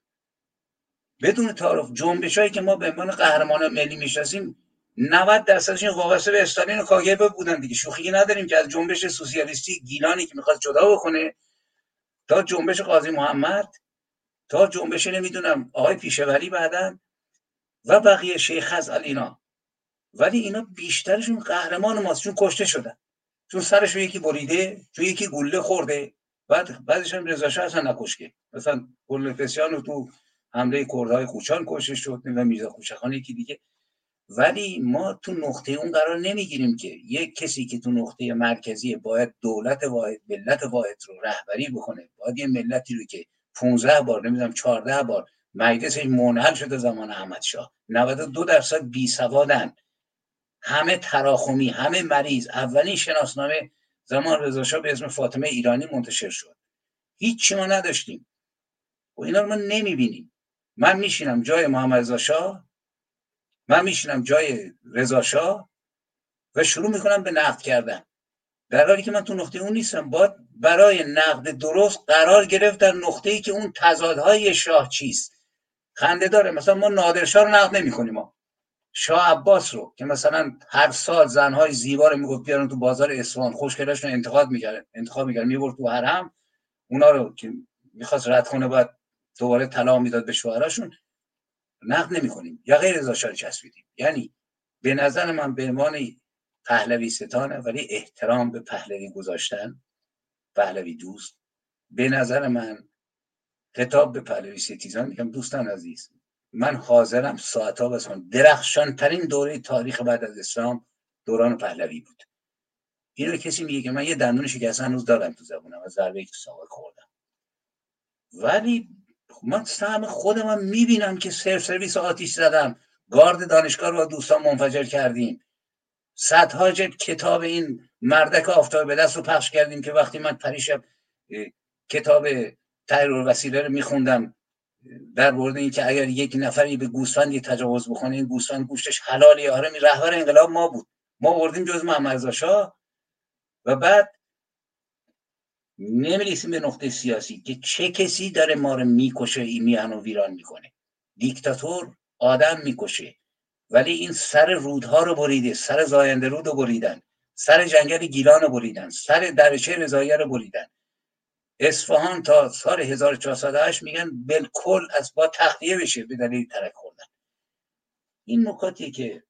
بدون تعارف جنبش هایی که ما به عنوان قهرمان ملی می‌شناسیم 90 درصدشون وابسته به استالین و کاگبه بودن دیگه. شوخی نداریم که از جنبش سوسیالیستی گیلانی که می‌خواد جدا بکنه تا جنبش قاضی محمد تا جنبش نمی‌دونم آقای پیشوری بعدا و بقیه شیخ از اینا ولی اینا بیشترشون قهرمان ماست چون کشته شدن. چون سرش رو یکی بریده چون یکی گله خورده. بعد بعدش هم رضا شاه اصلا نکشکه مثلا گله رو تو حمله کردهای کوچان کشته شد و میرزا خوشخان یکی دیگه. ولی ما تو نقطه اون قرار نمی‌گیریم که یک کسی که تو نقطه مرکزی باید دولت واحد ملت واحد رو رهبری بکنه. باید یه ملتی رو که 15 بار نمی‌دونم 14 بار مجلسش منحل شده زمان احمد شاه 92 درصد بی سوادن همه تراخمی همه مریض. اولین شناسنامه زمان رضا به اسم فاطمه ایرانی منتشر شد. هیچ ما نداشتیم. و اینا رو ما نمی‌بینیم. من میشینم جای محمد رضا شاه. من میشینم جای رضا شاه. و شروع می‌کنم به نقد کردن. در حالی که من تو نقطه اون نیستم باید برای نقد درست قرار گرفت در نقطه ای که اون تضادهای شاه چیست. خنده داره. مثلا ما نادرشاه رو نقد نمی کنیم ما. شاه عباس رو که مثلا هر سال زنهای زیبا رو می‌گفت بیارن تو بازار اصفهان رو انتخاب می‌کرد انتخاب می‌کرد می‌برد تو حرم اونا رو که می‌خواست رد کنه باید دوباره طلا می‌داد به شوهراشون نقد نمی کنیم یا غیر شاه چسبیدیم. یعنی به نظر من به عنوان پهلوی ستانه ولی احترام به پهلوی گذاشتن پهلوی دوست به نظر من خطاب به پهلوی ستیزان میگم دوستان عزیز من حاضرم ساعتها بسان درخشان ترین دوره تاریخ بعد از اسلام دوران پهلوی بود. اینو کسی میگه که من یه دندون شکست هنوز دارم تو زبونم از ضربه تو ساقه خوردم. ولی من سهم خودم می‌بینم که سرف سرویس آتیش زدم. گارد دانشگاه رو با دوستان منفجر کردیم. صدها جلد کتاب این مردک آفتاب به دست رو پخش کردیم که وقتی من پریشب کتاب تحریر وسیله رو میخوندم در مورد اینکه اگر یک نفری به گوسفندی تجاوز بکنه این گوسفند گوشتش حلالی آره می رهبر انقلاب ما بود. ما بردیم جز محمد شاه. و بعد نمی‌رسیم به نقطه سیاسی که چه کسی داره ما رو می‌کشه این میهن و ویران می‌کنه. دیکتاتور آدم می‌کشه. ولی این سر رودها رو بریده سر زاینده رود رو بریدن سر جنگل گیلان رو بریدن سر درچه رضایه رو بریدن. اصفهان تا سال 1408 میگن بالکل از با تخلیه بشه به دلیل ترک خوردن. این نکاتی که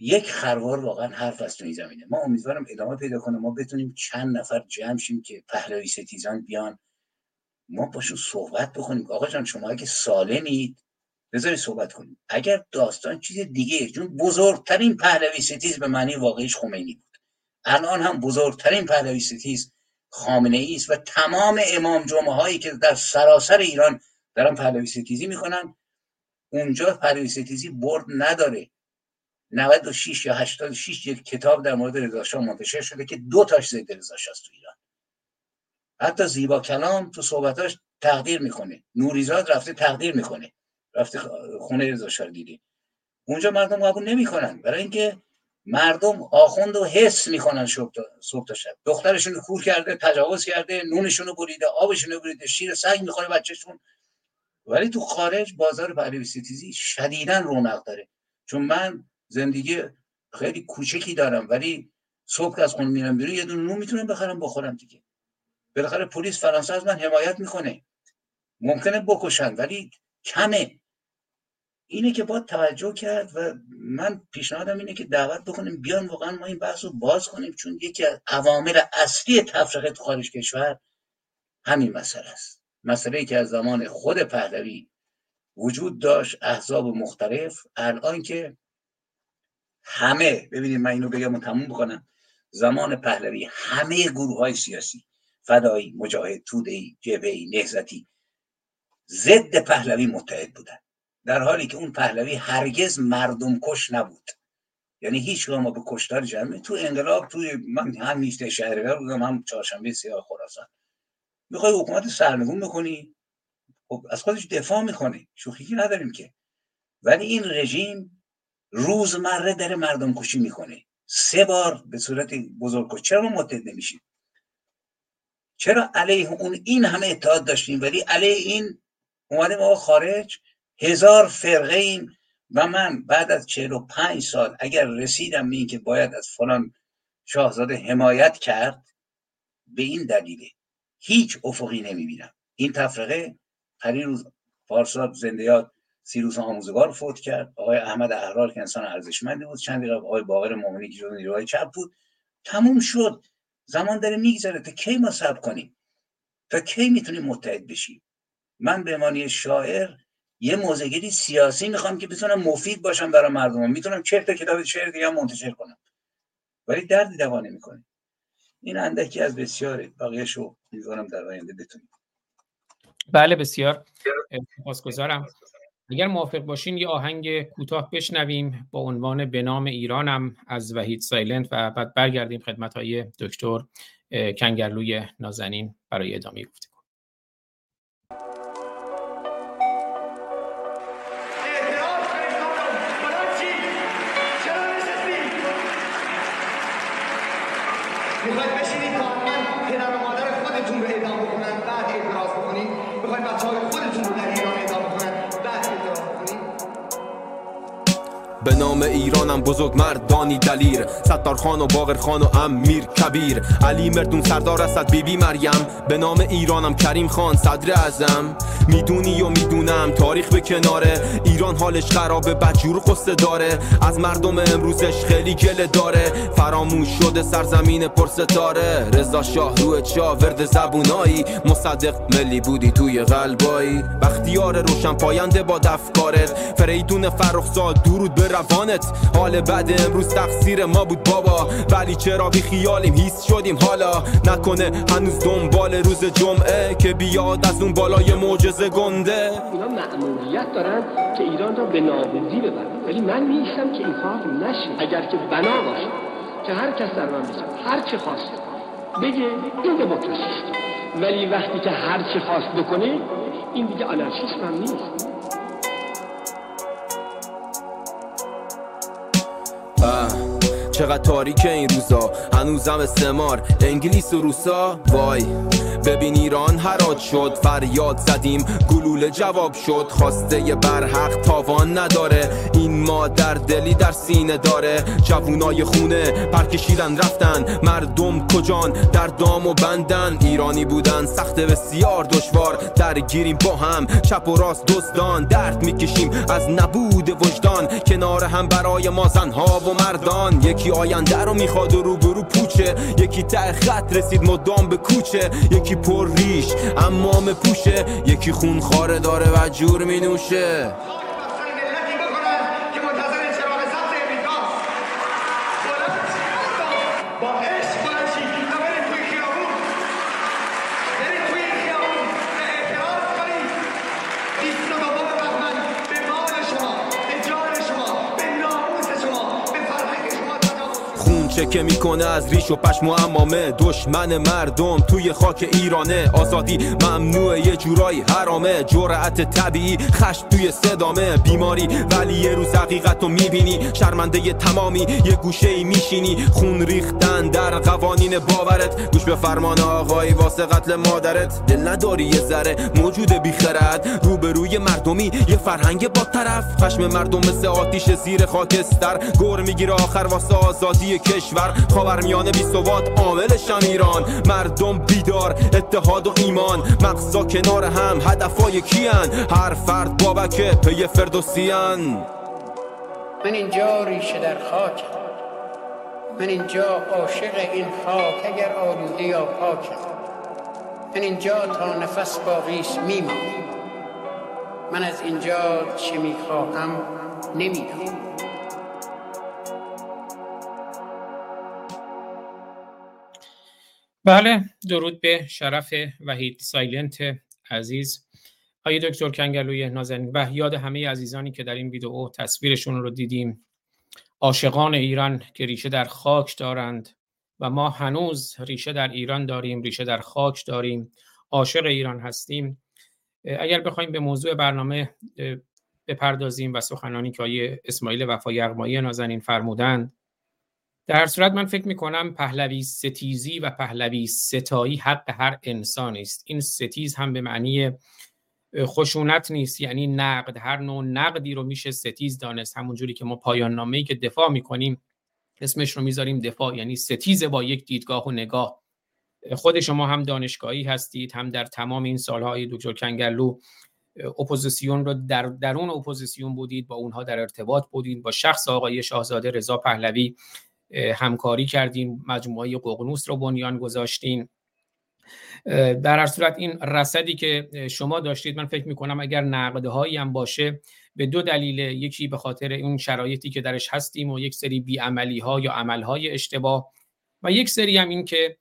یک خروار واقعا حرف از تو زمینه. ما امیدوارم ادامه پیدا کنه. ما بتونیم چند نفر جمع شیم که پهلوی ستیزان بیان. ما باشون صحبت بکنیم. آقا جان شما اگه سالمید بذارید صحبت کنیم. اگر داستان چیز دیگه چون بزرگترین پهلوی ستیز به معنی واقعیش خمینی بود. الان هم بزرگترین پهلوی ستیز خامنه ای است و تمام امام جمعه هایی که در سراسر ایران دارن پهلوی ستیزی می‌کنن. اونجا پهلوی ستیزی برد نداره. 96 یا 86 یک کتاب در مورد رضا منتشر شده که دو تاش ضد رضا تو ایران. حتی زیبا کلام تو صحبتاش تقدیر می‌کنه. نوریزاد رفته تقدیر می‌کنه. رفته خونه رضا دیدی اونجا مردم قبول نمی‌کنن. برای اینکه مردم آخوند و حس می‌کنن صبح تا شب. دخترشون کور کرده تجاوز کرده نونشون بریده آبشون بریده شیر سگ می‌خوره بچهشون. ولی تو خارج بازار پهلوی ستیزی شدیدا رونق داره. چون من زندگی خیلی کوچکی دارم ولی صبح که از خونه میرم بیرون یه دونه نون می‌تونم بخرم بخورم دیگه. بالاخره پلیس فرانسه از من حمایت می‌کنه. ممکنه بکشن ولی کمه. اینه که باید توجه کرد و من پیشنهادم اینه که دعوت بکنیم بیان واقعا ما این بحث رو باز کنیم چون یکی از عوامل اصلی تفرقه تو خارج کشور همین مسئله است. مسئله که از زمان خود پهلوی وجود داشت احزاب مختلف. الان که همه ببینید من اینو بگم و تموم بکنم زمان پهلوی همه گروه های سیاسی فدایی مجاهد تودهی جبهی نهزتی ضد پهلوی متحد بودن. در حالی که اون پهلوی هرگز مردم کش نبود. یعنی هیچ ما به کشتار جمعی تو انقلاب توی من هم نیست شهرگر بودم هم چهارشنبه سیاه خراسان. می‌خوای حکومت سرنگون بکنی؟ خب از خودش دفاع می‌کنه. شوخی نداریم که. ولی این رژیم روزمره در مردم کشی می‌کنه. سه بار به صورت بزرگ چرا ما متحد نمیشیم؟ چرا علیه اون این همه اتحاد داشتیم ولی علیه این اومده ما خارج؟ هزار فرقه ایم و من بعد از چهل و پنج سال اگر رسیدم به این که باید از فلان شاهزاده حمایت کرد به این دلیله هیچ افقی نمی‌بینم. این تفرقه روز پارسال زندیات سیروس آموزگار فوت کرد. آقای احمد احرار که انسان ارزشمندی بود چند قبل آقای باقر مومنی که جزو نیروهای چپ بود تموم شد. زمان داره میگذره. تا کی ما صبر کنیم؟ تا کی می‌تونیم متحد بشیم؟ من به معنی شاعر یه موزگیری سیاسی می‌خوام که بتونم مفید باشم برای مردم می‌تونم چهل تا کتاب شعر دیگه منتشر کنم. ولی دردی دوا نمی‌کنه. این اندکی از بسیاره بقیهشو می‌ذارم در آینده بتونیم. بله بسیار. سپاسگزارم. اگر موافق باشین یه آهنگ کوتاه بشنویم با عنوان به نام ایرانم از وحید سایلنت و بعد برگردیم خدمت های دکتر کنگرلوی نازنین برای ادامه گفتیم به نام ایرانم بزرگ مردانی دلیر. ستار خان و باغر خان و امیر کبیر. علی مردون سردار اسد بیبی مریم. به نام ایرانم کریم خان صدر ازم می‌دونی و می‌دونم تاریخ به کناره. ایران حالش خرابه بدجور قصه داره. از مردم امروزش خیلی گله داره. فراموش شده سرزمین پرستاره رضا شاه روی چا ورد زبونایی. مصدق ملی بودی توی قلبایی. بختیار روشن پاینده با دفکارت. فریدون فرخزاد درود به روانت. حال بعد امروز تقصیر ما بود بابا. ولی چرا بی خیالیم؟ هیس شدیم حالا. نکنه هنوز دنبال روز جمعه که بیاد از اون بالای معجزه گنده. اینا معمولیت دارن که ایران را به نابودی ببرن. ولی من نیستم که این کار نشه. اگر که بنا باشه که هر کس در من بزن. هر چه خواست. بگه این دموکراسی ولی وقتی که هر چه خواست بکنه این دیگه آنارشیسم هم نیست. Uh. چقدر تاریک این روزا؟ هنوزم استعمار انگلیس و روسا؟ وای. ببین ایران هرات شد فریاد زدیم. گلوله جواب شد خواسته برحق تاوان نداره. این مادر دلی در سینه داره. جوونای خونه پرکشیدن رفتن. مردم کجان؟ در دام و بندن. ایرانی بودن سخت بسیار دشوار. درگیریم با هم چپ و راست دزدان. درد می‌کشیم از نبود وجدان. کنار هم برای ما زنها و مردان. یکی آینده رو می‌خواد و روبرو پوچه. یکی ته خط رسید مدام به کوچه. یکی پر ریش امام پوشه. یکی خون خاره داره و جور می که می‌کنه از ریش و پشم و امامه دشمن مردم توی خاک ایرانه. آزادی ممنوع یه جورایی حرامه. جرأت طبیعی خشم توی صدامه. بیماری ولی یه روز حقیقت رو می‌بینی. شرمنده یه تمامی یه گوشه ای میشینی. خون ریختن در قوانین باورت. گوش به فرمان آقایی واسه قتل مادرت. دل نداری یه ذره موجود بیخرد. روبروی مردمی یه فرهنگ با طرف. خشم مردم مثل آتیش زیر خاکستر. گور می‌گیره آخر واسه آزادی کشور. کشور خاورمیانه بی ثبات عاملشن ایران. مردم بیدار اتحاد و ایمان. مقصا کنار هم هدفای کیان؟ هر فرد بابکه پی فردوسیان. من اینجا ریشه در خاک. من اینجا عاشق این خاک اگر آلوده یا پاکم من اینجا تا نفس باقیش میمانم. من از اینجا چه می‌خواهم نمی‌دانم. بله درود به شرف وحید سایلنت عزیز. آقای دکتر کنگلوی نازنین. و یاد همه عزیزانی که در این ویدیو تصویرشون رو دیدیم. عاشقان ایران که ریشه در خاک دارند و ما هنوز ریشه در ایران داریم ریشه در خاک داریم. عاشق ایران هستیم. اگر بخوایم به موضوع برنامه بپردازیم و سخنانی که آیه اسماعیل وفا یغمایی نازنین فرمودند در صورت من فکر می‌کنم پهلوی ستیزی و پهلوی ستایی حق هر انسان است. این ستیز هم به معنی خشونت نیست یعنی نقد هر نوع نقدی رو میشه ستیز دانست. همونجوری که ما پایان نامه‌ای که دفاع می‌کنیم اسمش رو می‌ذاریم دفاع یعنی ستیز با یک دیدگاه و نگاه. خود شما هم دانشگاهی هستید هم در تمام این سالهای دکتر کنگرلو اپوزیسیون رو در درون اپوزیسیون بودید با اونها در ارتباط بودید. با شخص آقای شاهزاده رضا پهلوی همکاری کردیم مجموعه ققنوس رو بنیان گذاشتیم در هر صورت این رصدی که شما داشتید من فکر می‌کنم اگر نقدهایی هم باشه به دو دلیل یکی به خاطر اون شرایطی که درش هستیم و یک سری بیعملی ها یا عمل های اشتباه و یک سری هم این که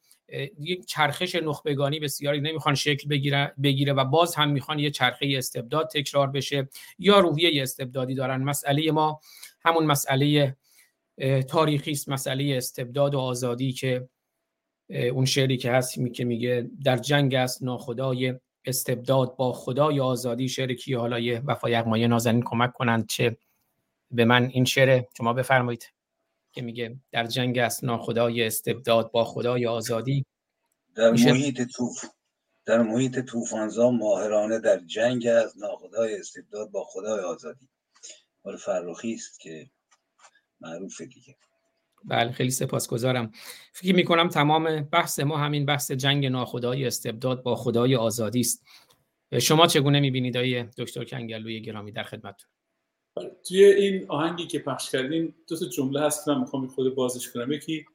یک چرخش نخبگانی بسیاری نمی‌خوان شکل بگیره, بگیره و باز هم می‌خوان یه چرخه استبداد تکرار بشه یا روحیه استبدادی دارن. مسئله ما همون مسئله تاریخی است مسئله استبداد و آزادی که اون شعری که هست می که میگه در جنگ است ناخدای استبداد با خدای آزادی. شعر کی؟ حالا یه وفا یغمای نازنین کمک کنند چه به من این شعر شما بفرمایید که میگه در جنگ است ناخدای استبداد با خدای آزادی. در محیط توف در محیط طوفانزا ماهرانه در جنگ است ناخدای استبداد با خدای آزادی. مال فرخی است که معروف دیگه. بله خیلی سپاسگزارم. فکر می کنم تمام بحث ما همین بحث جنگ ناخدای استبداد با خدای آزادی است. شما چگونه می‌بینید آیه دکتر کنگلوی گرامی در خدمتتون؟ توی این آهنگی که پخش کردین دو تا جمله هست که من می‌خوام خود بازش کنم. یکی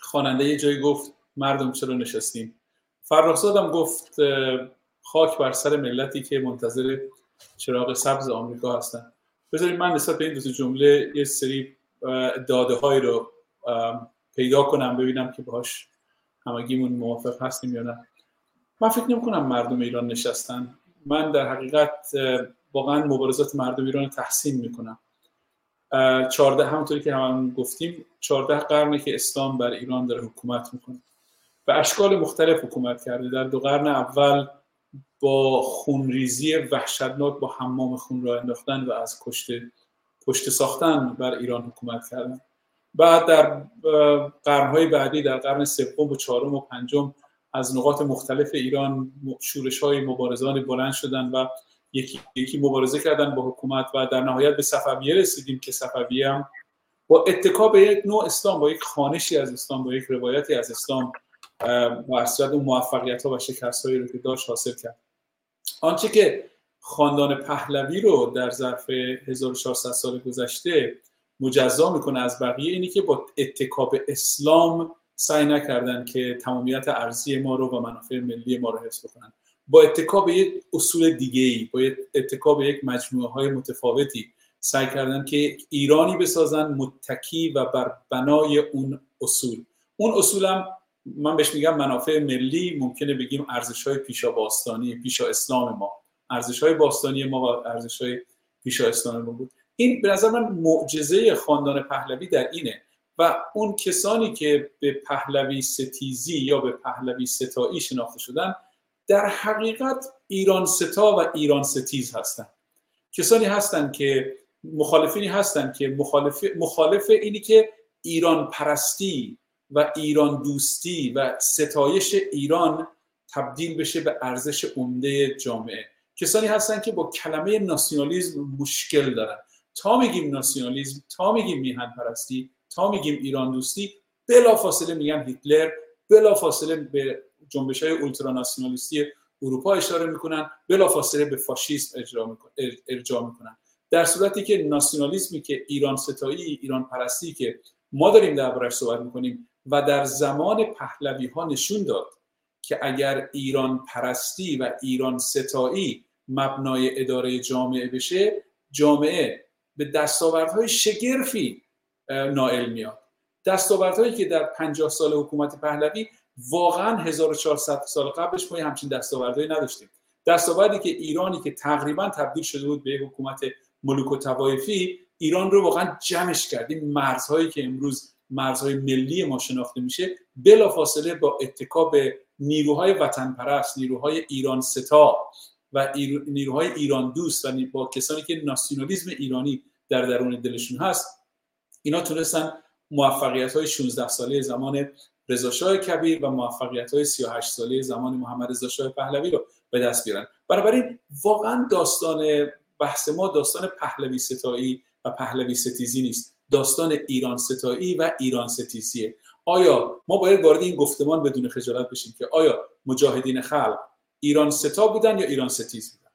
خواننده یه جایی گفت مردم چرا نشستیم؟ فرخزادم گفت خاک بر سر ملتی که منتظر چراغ سبز آمریکا هستن. بذارید من نسبت به این دو تا جمله یه سری داده های رو پیدا کنم ببینم که باش همگیمون موافق هستیم یا نه. من فکر نمی کنم مردم ایران نشستن. من در حقیقت واقعا مبارزات مردم ایران تحسین می‌کنم. چارده همونطوری که هم گفتیم چارده قرنه که اسلام بر ایران داره حکومت می‌کنه. و اشکال مختلف حکومت کرده. در دو قرن اول با خونریزی وحشتناک با حمام خون را انداختن و از کشته پشت ساختن بر ایران حکومت کردن. بعد در قرنهای بعدی در قرن سوم و چهارم و پنجم از نقاط مختلف ایران شورش های مبارزان بلند شدن و یکی, یکی مبارزه کردن با حکومت و در نهایت به صفویه رسیدیم که صفویه هم با اتکا به یک نوع اسلام با یک خانشی از اسلام با یک روایتی از اسلام و از اون موفقیت ها و شکست هایی رو که داشت حاصل کرد. آنچه که خاندان پهلوی رو در ظرف 1400 سال گذشته مجزا می‌کنه از بقیه اینی که با اتکاب اسلام سعی نکردن که تمامیت ارزی ما رو و منافع ملی ما رو حفظ بکنن. با اتکاب یک اصول دیگه ای با اتکاب یک مجموعه های متفاوتی سعی کردن که ایرانی بسازن متکی و بر بنای اون اصول. اون اصول هم من بهش میگم منافع ملی ممکنه بگیم ارزش های پیشا باستانی پیشا اسلام ما. ارزش های باستانی ما و ارزش های پیشا اسلام ما بود. این به نظر من معجزه خاندان پهلوی در اینه و اون کسانی که به پهلوی ستیزی یا به پهلوی ستایی شناخته شدن در حقیقت ایران ستا و ایران ستیز هستند کسانی هستند که مخالفینی هستند که مخالف, مخالف اینی که ایران پرستی و ایران دوستی و ستایش ایران تبدیل بشه به ارزش عمده جامعه. کسانی هستن که با کلمه ناسیونالیزم مشکل دارن. تا میگیم ناسیونالیزم تا میگیم میهن پرستی تا میگیم ایران دوستی بلا فاصله میگن هیتلر بلا فاصله به جنبش های اولتراناسیونالیستی اروپا اشاره می‌کنن بلا فاصله به فاشیسم ارجاع می‌کنن. در صورتی که ناسیونالیزمی که ایران ستایی ایران پرستی که ما داریم دربارش صحبت می‌کنیم و در زمان پهلوی ها نشون داد که اگر ایران پرستی و ایران ستایی مبنای اداره جامعه بشه جامعه به دستاوردهای شگرفی نائل میاد. دستاوردهایی که در 50 سال حکومت پهلوی واقعا 1400 سال قبلش ما همچین دستاوردهایی نداشتیم. دستاوردی که ایرانی که تقریبا تبدیل شده بود به حکومت ملوک و توایفی ایران رو واقعا جمعش کرد. این مرزهایی که امروز مرزهای ملی ما شناخته میشه بلافاصله با اتکا به نیروهای وطن پرست نیروهای ایران ستا و نیروهای ایران دوست و با کسانی که ناسیونالیزم ایرانی در درون دلشون هست اینا تونستن موفقیت های 16 ساله زمان رضا کبیر و موفقیت های 38 ساله زمان محمد رضا شاه پهلوی رو به دست بیارن. بنابراین واقعا داستان بحث ما داستان پهلوی ستایی و پهلوی ستیزی نیست. داستان ایران ستایی و ایران ستیزیه. آیا ما باید وارد این گفتمان بدون خجالت بشیم که آیا مجاهدین خلق ایران ستا بودن یا ایران ستیز بودن؟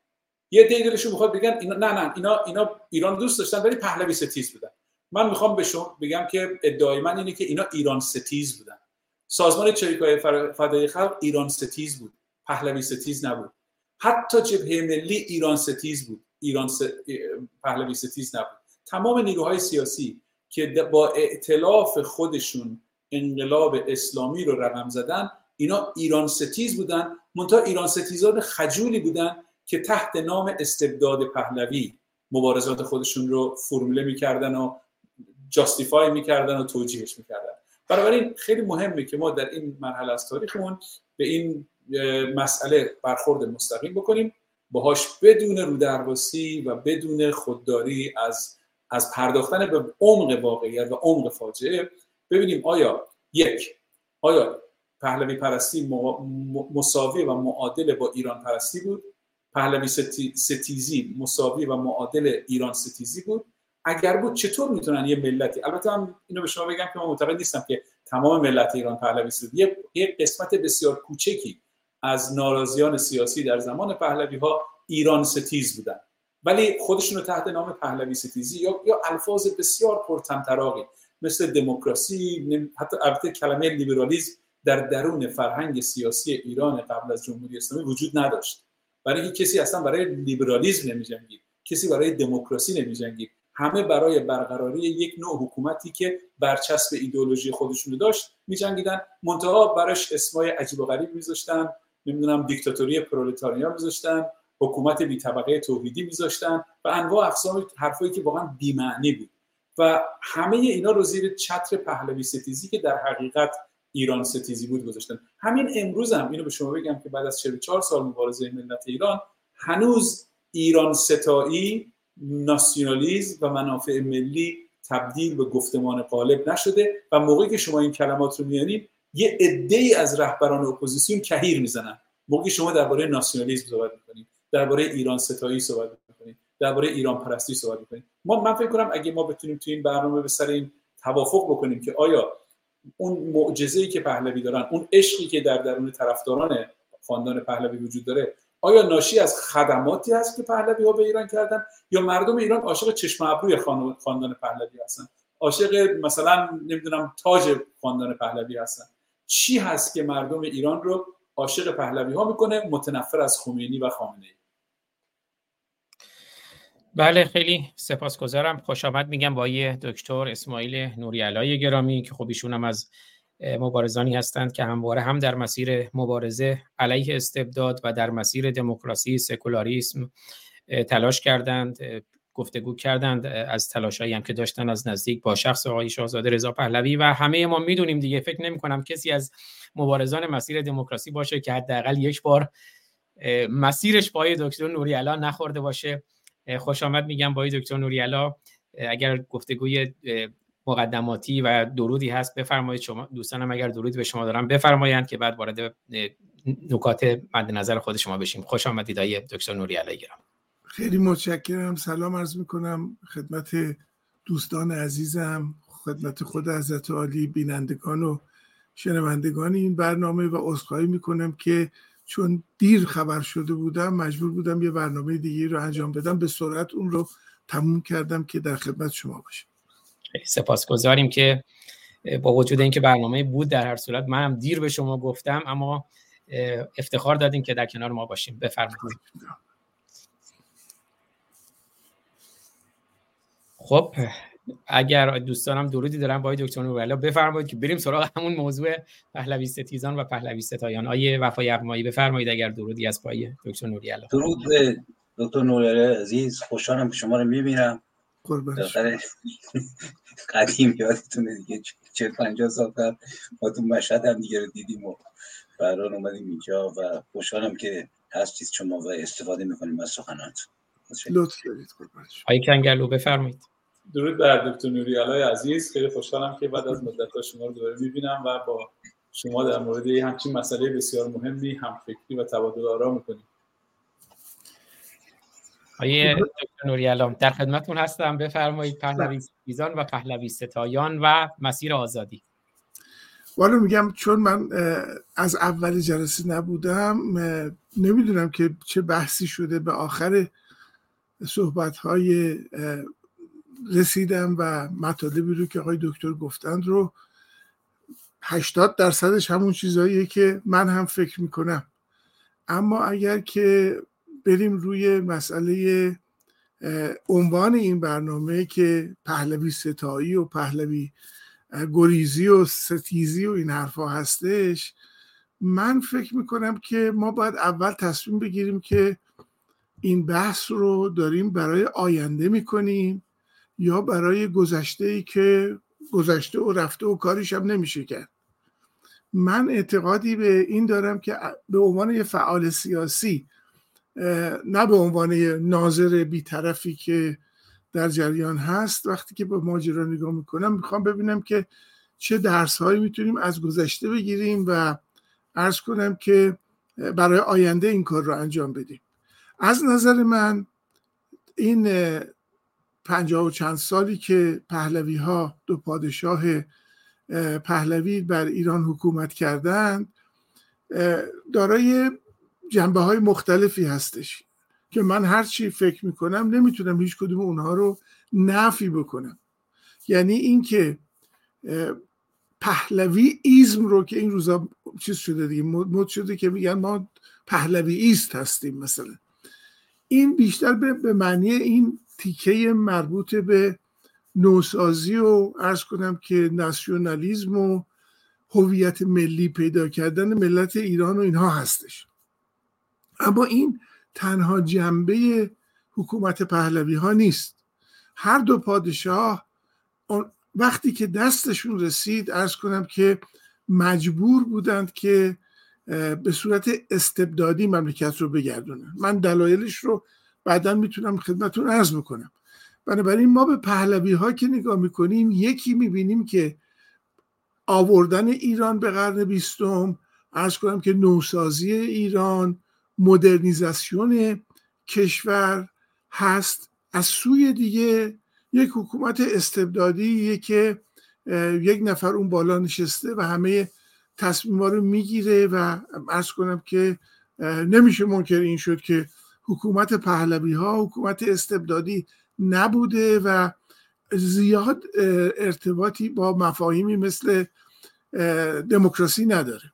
یه دی دلشون می‌خواد بگن اینا نه نه اینا اینا ایران دوست داشتن ولی پهلوی ستیز بودن. من می‌خوام بگم که ادعای من اینه که اینا ایران ستیز بودن. سازمان چریکای فدایی خلق ایران ستیز بود. پهلوی ستیز نبود. حتی جبهه ملی ایران ستیز بود. ایران س... پهلوی ستیز نبود. تمام نیروهای سیاسی که با ائتلاف خودشون انقلاب اسلامی رو رقم زدن اینا ایران ستیز بودن منتها ایران ستیزان خجولی بودن که تحت نام استبداد پهلوی مبارزات خودشون رو فرموله می‌کردن و جاستیفای می‌کردن و توجیهش می‌کردن. بنابراین خیلی مهمه که ما در این مرحله از تاریخمون به این مسئله برخورد مستقیم بکنیم باهاش بدون رودرواسی و بدون خودداری از از پرداختن به عمق واقعیت و عمق فاجعه ببینیم آیا یک آیا پهلوی پرستی مساوی و معادل با ایران پرستی بود؟ پهلوی ستیزی مساوی و معادل ایران ستیزی بود؟ اگر بود چطور می‌تونن یه ملتی البته من اینو به شما بگم که من معتقد نیستم که تمام ملت ایران پهلوی بود یه،, قسمت بسیار کوچکی از ناراضیان سیاسی در زمان پهلوی ها ایران ستیز بودن. ولی خودشون رو تحت نام پهلوی ستیزی یا یا الفاظ بسیار پرتمطراقی. مثل دموکراسی حتی البته کلمه لیبرالیسم در درون فرهنگ سیاسی ایران قبل از جمهوری اسلامی وجود نداشت. برای کسی اصلا برای لیبرالیسم نمیجنگید کسی برای دموکراسی نمیجنگید. همه برای برقراری یک نوع حکومتی که برچسب ایدولوژی خودشون داشت میجنگیدن. منتها براش اسمای عجیب و غریب میذاشتن نمی‌دونم دیکتاتوری پرولتاریا میذاشتن حکومت بی طبقه توحیدی میذاشتن و انواع اقسام حرفایی که واقعا بی‌معنی بود. و همه اینا رو زیر چتر پهلوی ستیزی که در حقیقت ایران ستیزی بود گذاشتن. همین امروز هم اینو به شما بگم که بعد از 44 سال مبارزه ملت ایران هنوز ایران ستایی ناسیونالیزم و منافع ملی تبدیل به گفتمان غالب نشده و موقعی که شما این کلمات رو میارید یه عده از رهبران اپوزیسیون کهیر می‌زنن. موقعی شما درباره ناسیونالیسم صحبت می‌کنید درباره ایران ستایی صحبت درباره ایران پرستی صحبت می‌کنید ما من فکر کنم اگه ما بتونیم تو این برنامه به سر این توافق بکنیم که آیا اون معجزه‌ای که پهلوی دارن اون عشقی که در درون طرفداران خاندان پهلوی وجود داره آیا ناشی از خدماتی هست که پهلوی ها به ایران کردن؟ یا مردم ایران عاشق چشم ابروی خاندان پهلوی هستن؟ عاشق مثلا نمی‌دونم تاج خاندان پهلوی هستن. چی هست که مردم ایران رو عاشق پهلوی ها می‌کنه متنفر از خمینی و خامنه ای بله خیلی سپاسگزارم. خوش آمد. میگم با یه دکتر اسماعیل نوریالای گرامی که خب ایشون هم از مبارزانی هستند که همواره هم در مسیر مبارزه علیه استبداد و در مسیر دموکراسی سکولاریسم تلاش کردند گفتگو کردند از تلاشایی هم که داشتن از نزدیک با شخص آقای شاهزاده رضا پهلوی و همه ما می‌دونیم دیگه. فکر نمی کنم کسی از مبارزان مسیر دموکراسی باشه که حداقل یک بار مسیرش با دکتر نوریالا نخورده باشه. خوش آمد میگم با دکتر نوریالا اگر گفتگوی مقدماتی و درودی هست بفرمایید شما دوستانم اگر درودی به شما دارم بفرمایند که بعد وارد نکات مد نظر خود شما بشیم. خوش آمدید آقای دکتر نوری گرام خیلی متشکرم. سلام عرض می‌کنم خدمت دوستان عزیزم خدمت خود حضرت عالی بینندگان و شنوندگان این برنامه و عذرخواهی می‌کنم که چون دیر خبر شده بودم مجبور بودم یه برنامه دیگه رو انجام بدم. به سرعت اون رو تموم کردم که در خدمت شما باشم. سپاسگزاریم که با وجود اینکه برنامه بود در هر صورت من هم دیر به شما گفتم اما افتخار دادین که در کنار ما باشیم. بفرمایید. خب اگر دوستانم درودی دارن با دکتر نورالله بفرمایید که بریم سراغ همون موضوع پهلوی ستیزان و پهلوی ستایان. آیه وفای یغمایی بفرمایید اگر درودی از پای دکتر نوریالا. درود به دکتر نوریالا عزیز خوشحالم که شما رو می‌بینم. قدیم یادتونه دیگه چه پنجاه سال قبل ما تو مشهد هم دیگه رو دیدیم و بران اومدیم اینجا و خوشحالم که هستید شما و استفاده می‌کنیم از سخنات لطف دارید آقای کنگلو بفرمایید. درود بر دکتر نوری علای عزیز. خیلی خوشحالم که بعد از مدت شما رو دوباره می‌بینم و با شما در مورد همچین مسئله بسیار مهمی هم فکری و تبادل آرا می‌کنیم. آیه دکتر نوری علام در خدمتون هستم. بفرمایید پهلوی ستیزان و پهلوی ستایان و مسیر آزادی. والا میگم چون من از اول جلسه نبودم نمی‌دونم که چه بحثی شده. به آخر صحبت های رسیدم و مطالبی رو که آقای دکتر گفتند رو 80 درصدش همون چیزهاییه که من هم فکر می‌کنم. اما اگر که بریم روی مسئله عنوان این برنامه که پهلوی ستایی و پهلوی گریزی و ستیزی و این حرفا هستش من فکر می‌کنم که ما باید اول تصمیم بگیریم که این بحث رو داریم برای آینده می‌کنیم. یا برای گذشته ای که گذشته و رفته و کاریش هم نمیشه کرد. من اعتقادی به این دارم که به عنوان یه فعال سیاسی نه به عنوان ناظر بیطرفی که در جریان هست وقتی که به ماجرا نگاه می‌کنم می‌خوام ببینم که چه درس هایی می‌تونیم از گذشته بگیریم و ارز کنم که برای آینده این کار رو انجام بدیم. از نظر من این پنجاه و چند سالی که پهلوی ها دو پادشاه پهلوی بر ایران حکومت کردند دارای جنبه های مختلفی هستش که من هر چی فکر می‌کنم نمی‌تونم هیچ کدوم اونها رو نفی بکنم. یعنی اینکه پهلوی ایزم رو که این روزا چیز شده دیگه مد شده که میگن ما پهلوی ایست هستیم مثلا. این بیشتر به معنی این تیکه مربوط به نوسازی و ارز کنم که ناسیونالیزم و هویت ملی پیدا کردن ملت ایران و اینها هستش. اما این تنها جنبه حکومت پهلوی ها نیست. هر دو پادشاه وقتی که دستشون رسید ارز کنم که مجبور بودند که به صورت استبدادی مملکت رو بگردونن. من دلایلش رو بعدا می‌تونم خدمتون ارز بکنم. بنابراین ما به پهلوی ها که نگاه می‌کنیم یکی می‌بینیم که آوردن ایران به قرن بیستم ارز کنم که نوسازی ایران مدرنیزاسیون کشور هست. از سوی دیگه یک حکومت استبدادی که یک نفر اون بالا نشسته و همه تصمیم رو می‌گیره و ارز کنم که نمیشه منکر این شد که حکومت پهلوی ها حکومت استبدادی نبوده و زیاد ارتباطی با مفاهیمی مثل دموکراسی نداره.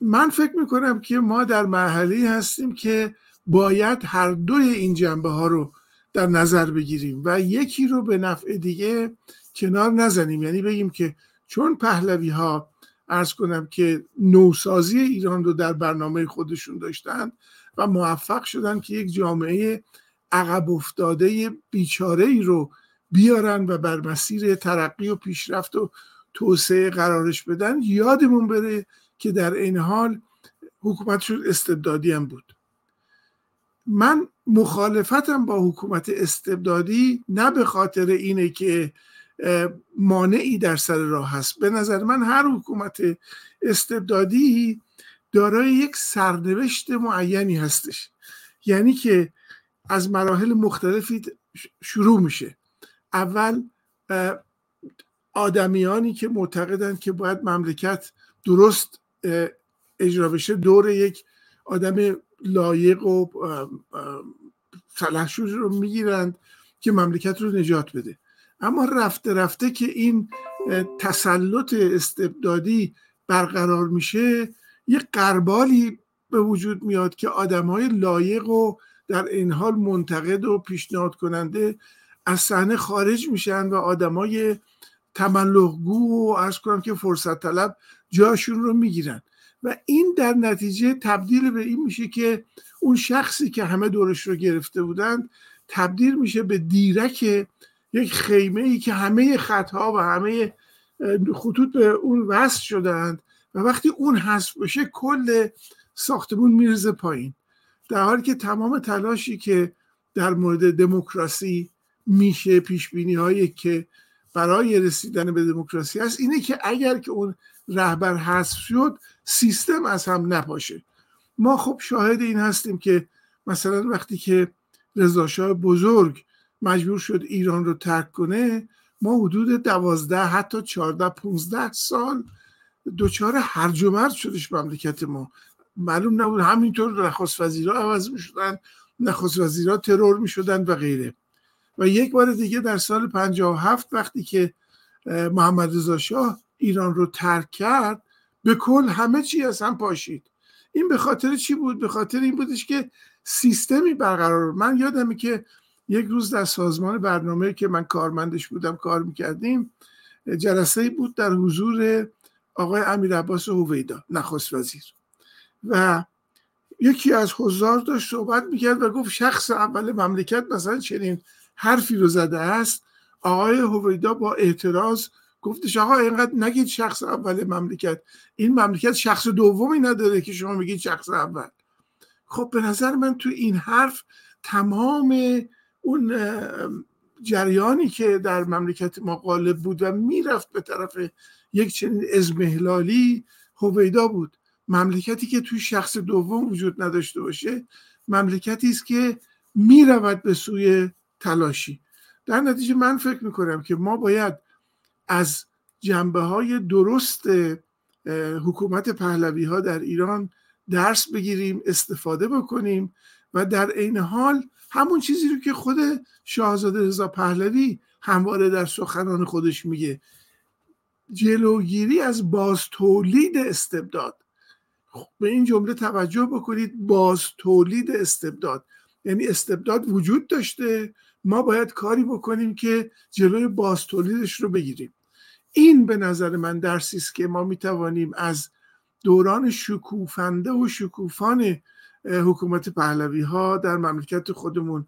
من فکر می‌کنم که ما در مرحله هستیم که باید هر دوی این جنبه ها رو در نظر بگیریم و یکی رو به نفع دیگه کنار نزنیم. یعنی بگیم که چون پهلوی ها ارز کنم که نوسازی ایران رو در برنامه خودشون داشتن و موفق شدن که یک جامعه عقب افتاده بیچاره ای رو بیارن و بر مسیر ترقی و پیشرفت و توسعه قرارش بدن. یادمون بره که در این حال حکومتشون استبدادی هم بود. من مخالفتم با حکومت استبدادی نه به خاطر اینه که مانعی در سر راه هست. به نظر من هر حکومت استبدادی دارای یک سرنوشت معینی هستش. یعنی که از مراحل مختلفی شروع میشه. اول آدمیانی که معتقدند که باید مملکت درست اجرا بشه دور یک آدم لایق و سلحشوری رو می‌گیرند که مملکت رو نجات بده. اما رفته رفته که این تسلط استبدادی برقرار میشه یه قربالی به وجود میاد که آدم های لایق و در این حال منتقد و پیشنهاد کننده از صحنه خارج میشن و آدمای تملقگو و از کنم که فرصت طلب جاشون رو می‌گیرن. و این در نتیجه تبدیل به این میشه که اون شخصی که همه دورش رو گرفته بودند تبدیل میشه به دیرک یک خیمه ای که همه خطها و همه خطوط به اون وصل شدند و وقتی اون حذف بشه کل ساختمون میرزه پایین. در حالی که تمام تلاشی که در مورد دموکراسی میشه پیش بینی هایی که برای رسیدن به دموکراسی هست اینه که اگر که اون رهبر حذف شد سیستم از هم نپاشه. ما خب شاهد این هستیم که مثلا وقتی که رضاشاه بزرگ مجبور شد ایران رو ترک کنه ما حدود دوازده حتی چهارده پونزده سال دوچار هرج و مرد شدش مملکت ما. معلوم نبود همینطور نخست وزیرها عوض می شدن نخست وزیرها ترور می شدن و غیره. و یک بار دیگه در سال 57 وقتی که محمد رضا شاه ایران رو ترک کرد به کل همه چی از هم پاشید. این به خاطر چی بود؟ به خاطر این بودش که سیستمی برقرار من یادمه که یک روز در سازمان برنامه که من کارمندش بودم کار می‌کردیم جلسه بود در حضور آقای امیر عباس هویدا نخست وزیر. و یکی از حضار داشت صحبت می‌کرد و گفت شخص اول مملکت مثلا چنین حرفی رو زده است. آقای هویدا با اعتراض گفتش آقا اینقدر نگید شخص اول مملکت. این مملکت شخص دومی نداره که شما میگید شخص اول. خب به نظر من تو این حرف تمام اون جریانی که در مملکت ما غالب بود و می‌رفت به طرف یک چنین ازمهلالی هویدا بود. مملکتی که توی شخص دوم وجود نداشته باشه مملکتی است که می‌رود به سوی تلاشی. در نتیجه من فکر می‌کنم که ما باید از جنبه های درست حکومت پهلوی ها در ایران درس بگیریم استفاده بکنیم و در عین حال همون چیزی رو که خود شاهزاده رضا پهلوی همواره در سخنان خودش میگه. جلوگیری از باز تولید استبداد. خب، به این جمله توجه بکنید باز تولید استبداد. یعنی استبداد وجود داشته. ما باید کاری بکنیم که جلوی باز تولیدش رو بگیریم. این به نظر من درسی است که ما می‌توانیم از دوران شکوفنده و شکوفان حکومت پهلوی ها در مملکت خودمون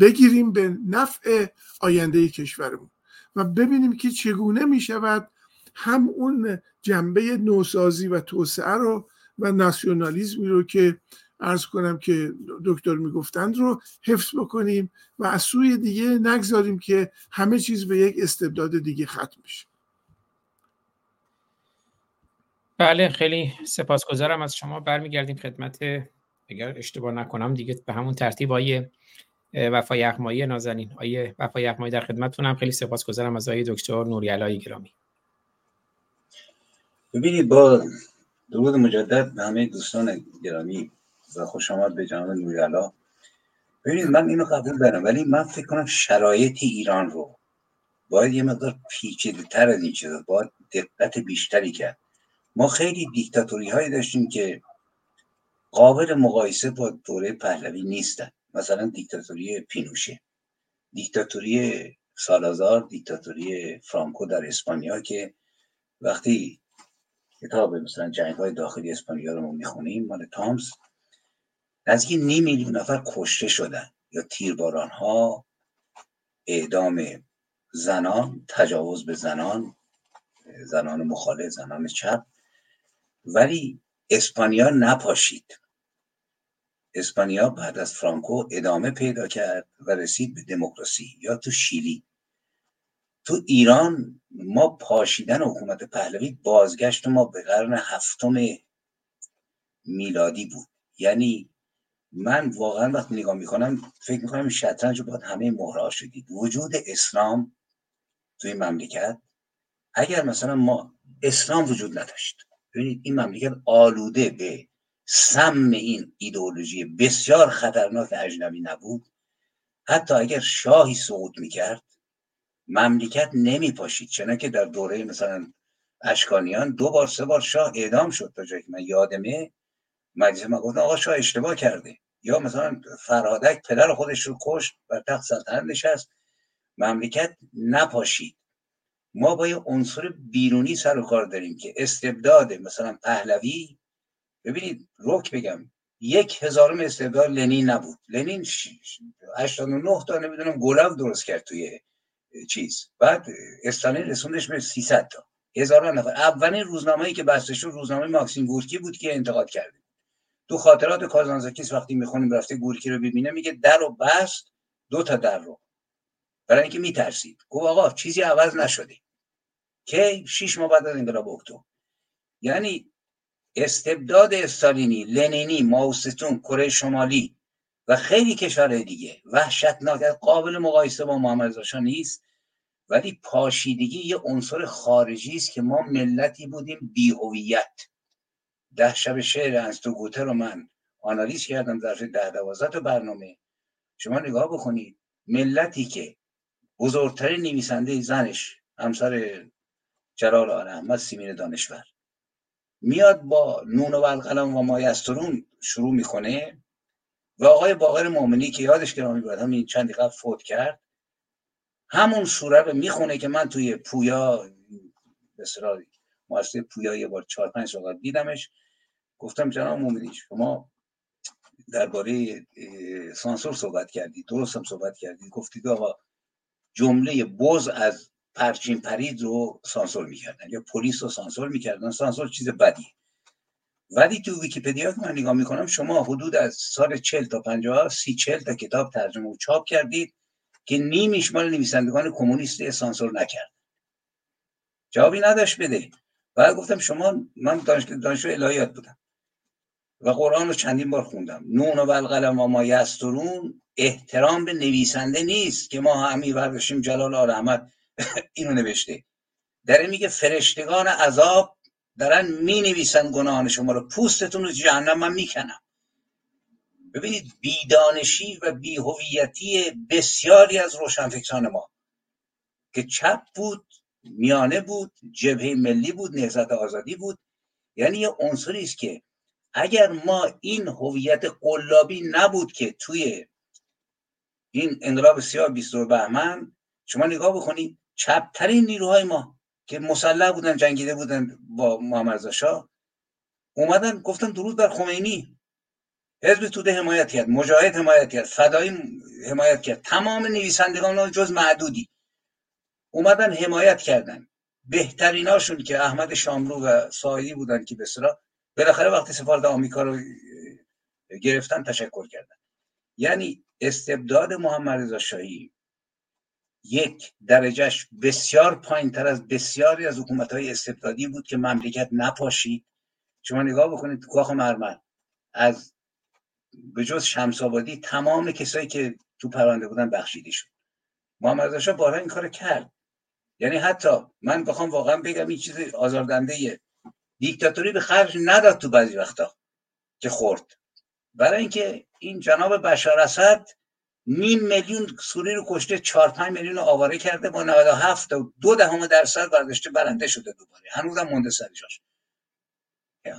بگیریم به نفع آینده کشورمون. و ببینیم که چگونه می شود هم اون جنبه نوسازی و توسعه رو و ناسیونالیزمی رو که ارز کنم که دکتر می‌گفتند رو حفظ بکنیم و از سوی دیگه نگذاریم که همه چیز به یک استبداد دیگه ختم بشه. بله خیلی سپاسگزارم از شما. برمیگردیم خدمت. اگر اشتباه نکنم دیگه به همون ترتیب های وفا یغمایی نازنین. آیه وفا یغمایی در خدمتتونم. خیلی سپاسگزارم از آیه دکتر نوری گرامی. ببینید با درود مجدد به همه دوستان گرامی و خوش آمد به جناب نوریالا. ببینید من اینو قبول دارم ولی من فکر کنم شرایط ایران رو باید یه مقدار پیچیده تر از این چیزا باید دقت بیشتری کرد. ما خیلی دیکتاتوری هایی داشتیم که قابل مقایسه با دوره پهلوی نیستن. مثلا دیکتاتوری پینوشه. دیکتاتوری سالازار دیکتاتوری فرانکو در اسپانیا که وقتی کتاب مثلا جنگ های داخلی اسپانیا رو ما می‌خونیم مال تامس نزدیک نیم میلیون نفر کشته شدن یا تیرباران ها اعدام زنان تجاوز به زنان زنان مخالف زنان چپ. ولی اسپانیا نپاشید. اسپانیا بعد از فرانکو ادامه پیدا کرد و رسید به دموکراسی یا تو شیلی. تو ایران ما پاشیدن حکومت پهلوی بازگشت ما به قرن هفتم میلادی بود. یعنی من واقعا وقتی نگاه می‌کنم فکر می‌کنم شطرنج رو باید همه مهرها شدید وجود اسلام توی مملکت اگر مثلا ما اسلام وجود نداشت ببینید این مملکت آلوده به سم این ایدئولوژی بسیار خطرناک اجنبی نبود؟ حتی اگر شاهی سقوط می‌کرد مملکت نمیپاشید چنانکه در دوره مثلا اشکانیان دو بار سه بار شاه اعدام شد تا جایی که من یادمه. مجلس من گفتم آقا شاه اشتباه کرده. یا مثلا فرادک پدر خودش رو کشت و تخت سلطنت نشست. مملکت نپاشید. ما با یه عنصر بیرونی سر و کار داریم که استبداد مثلا پهلوی ببینید روک بگم یک هزارم استبداد لنین نبود. لنین 89 تا نمی‌دونم گلاب درست کرد توی چیز. بعد استالین رسوندش به 300 تا. هزار نفر. اولین روزنامه‌ای که بسته شد روزنامه ماکسیم گورکی بود که انتقاد کرده تو خاطرات کازانزاکیس وقتی می‌خونیم رفته گورکی رو ببینه میگه در رو بست دو تا در رو. برای اینکه میترسید. گفت آقا چیزی عوض نشده. که شیش ماه بعد از انقلاب اکتبر. یعنی استبداد استالینی لنینی ماوستون کره شمالی و خیلی کشورهای دیگه. وحشتناک قابل مقایسه با محمد نیست ولی پاشیدگی یه عنصر خارجی است که ما ملتی بودیم بیهویت ده شب شعر انستو گوته رو من آنالیز کردم در ده دوازده برنامه. شما نگاه بکنید ملتی که بزرگترین نویسنده زنش همسر جلال آل احمد سیمین دانشور. میاد با نون و القلم و مایسترون شروع می‌کنه و آقای باقر مومنی که یادش گرامی بود همین چندی قبل فوت کرد همون سوره رو می‌خونه که من توی پویا بسرا مؤسسه پویا یه بار چهار پنج سال دیدمش گفتم جناب مومنی شما درباره سانسور صحبت کردید درست هم صحبت کردید گفتید آقا جمله بز از پرچین پرید رو سانسور می‌کردن یا پلیس رو سانسور می‌کردن سانسور چیز بدی. ولی تو ویکیپدیا که من نگاه می‌کنم شما حدود از سال 40 تا 50 سی 40 تا کتاب ترجمه و چاپ کردید که نیمیش مال نویسندگان کمونیست سانسور نکرد جوابی نداشت بده. بعد گفتم شما من دانشجو الهیات بودم و قرآن رو چندین بار خوندم. نون و القلم و ما یسترون احترام به نویسنده نیست که ما همی برداشتیم جلال آل احمد. اینو نوشته. در میگه فرشتگان عذاب دارن می نویسن گناهان شما رو. پوستتون رو جهنم من می‌کنم. ببینید بیدانشی و بیهویتی بسیاری از روشنفکران ما که چپ بود میانه بود جبهه ملی بود نهضت آزادی بود. یعنی یه عنصری است که اگر ما این هویت قلابی نبود که توی این انقلاب سیاه 22 بهمن شما نگاه بکنید چپترین نیروهای ما که مسلح بودن جنگیده بودن با محمد شاه اومدن گفتن درود بر خمینی. حزب توده حمایت کرد مجاهد حمایت کرد فدایی حمایت کرد. تمام نویسندگان جز معدودی. اومدن حمایت کردن. بهتریناشون که احمد شاملو و سایدی بودن که بسرا بالاخره وقتی سفارت آمریکا رو گرفتن تشکر کردن. یعنی استبداد محمد رضا شاهی یک درجهش بسیار پایین تر از بسیاری از حکومت های استبدادی بود که مملکت نپاشید. شما نگاه بکنید تو کاخ مرمر از به جز شمس آبادی تمام کسایی که تو پرونده بودن بخشیده شد. محمد رضا بارها این کار کرد. یعنی حتی من بخوام واقعا بگم این چیز آزاردنده دیکتاتوری به خرج نداد تو بعضی وقتا که خورد. برای اینکه این جناب بشار اسد نیم میلیون سوری رو کشته چهار پنج میلیون رو آواره کرده با 97 و دو دهم درصد برداشته برنده شده دوباره. هنوزم مونده سر جاش.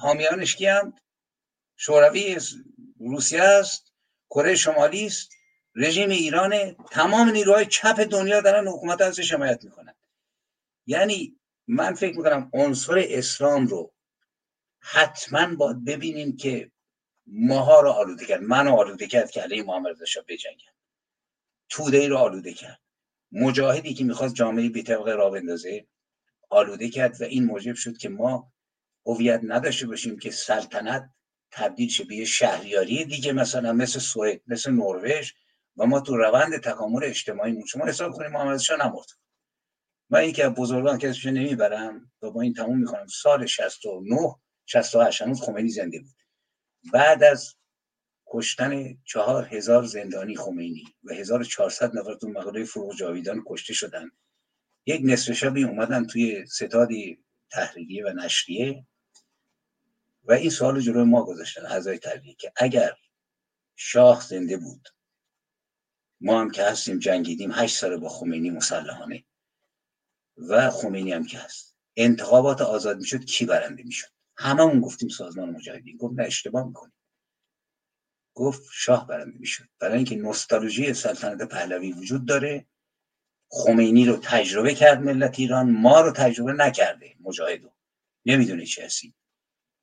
حامیانش کیند شوروی روسیه است کره شمالی است رژیم ایران تمام نیروهای چپ دنیا دارن حکومت ازش حمایت می‌کنن. یعنی من فکر می‌کنم عنصر اسلام رو حتما باید ببینیم که ماها رو آلوده کرد من رو آلوده کرد که علیه محمد رضا بجنگم توده ای رو آلوده کرد. مجاهدی که می‌خواست جامعه بی طبقه را بندازه آلوده کرد و این موجب شد که ما هویت نداشته باشیم که سلطنت تبدیل شه به شهریاری دیگه مثلا مثل سوئد مثل نروژ و ما تو روند تکامل اجتماعی شما حساب کنید محمد شاه نمرد من یکی از بزرگان اسمش نمی‌برم و با این تموم می‌کنم. سال 69 68 هنوز خمینی زنده بود. بعد از کشتن چهار هزار زندانی خمینی و 1400 نفر تو مقاله فروغ جاویدان کشته شدن. یک نصف شبی اومدن توی ستادی تحریریه و نشریه و این سوال جلوی ما گذاشتن اعضای تحریریه که اگر شاه زنده بود ما هم که هستیم جنگیدیم هشت سال با خمینی مسلحانه و خمینی هم که هست. انتخابات آزاد می‌شد کی برنده می‌شد؟ هممون گفتیم سازمان مجاهدین. گفت نه اشتباه می‌کنیم. گفت شاه برنده می‌شد. برای اینکه نوستالژی سلطنت پهلوی وجود داره خمینی رو تجربه کرد ملت ایران ما رو تجربه نکرده مجاهدو نمی‌دونه چه هستیم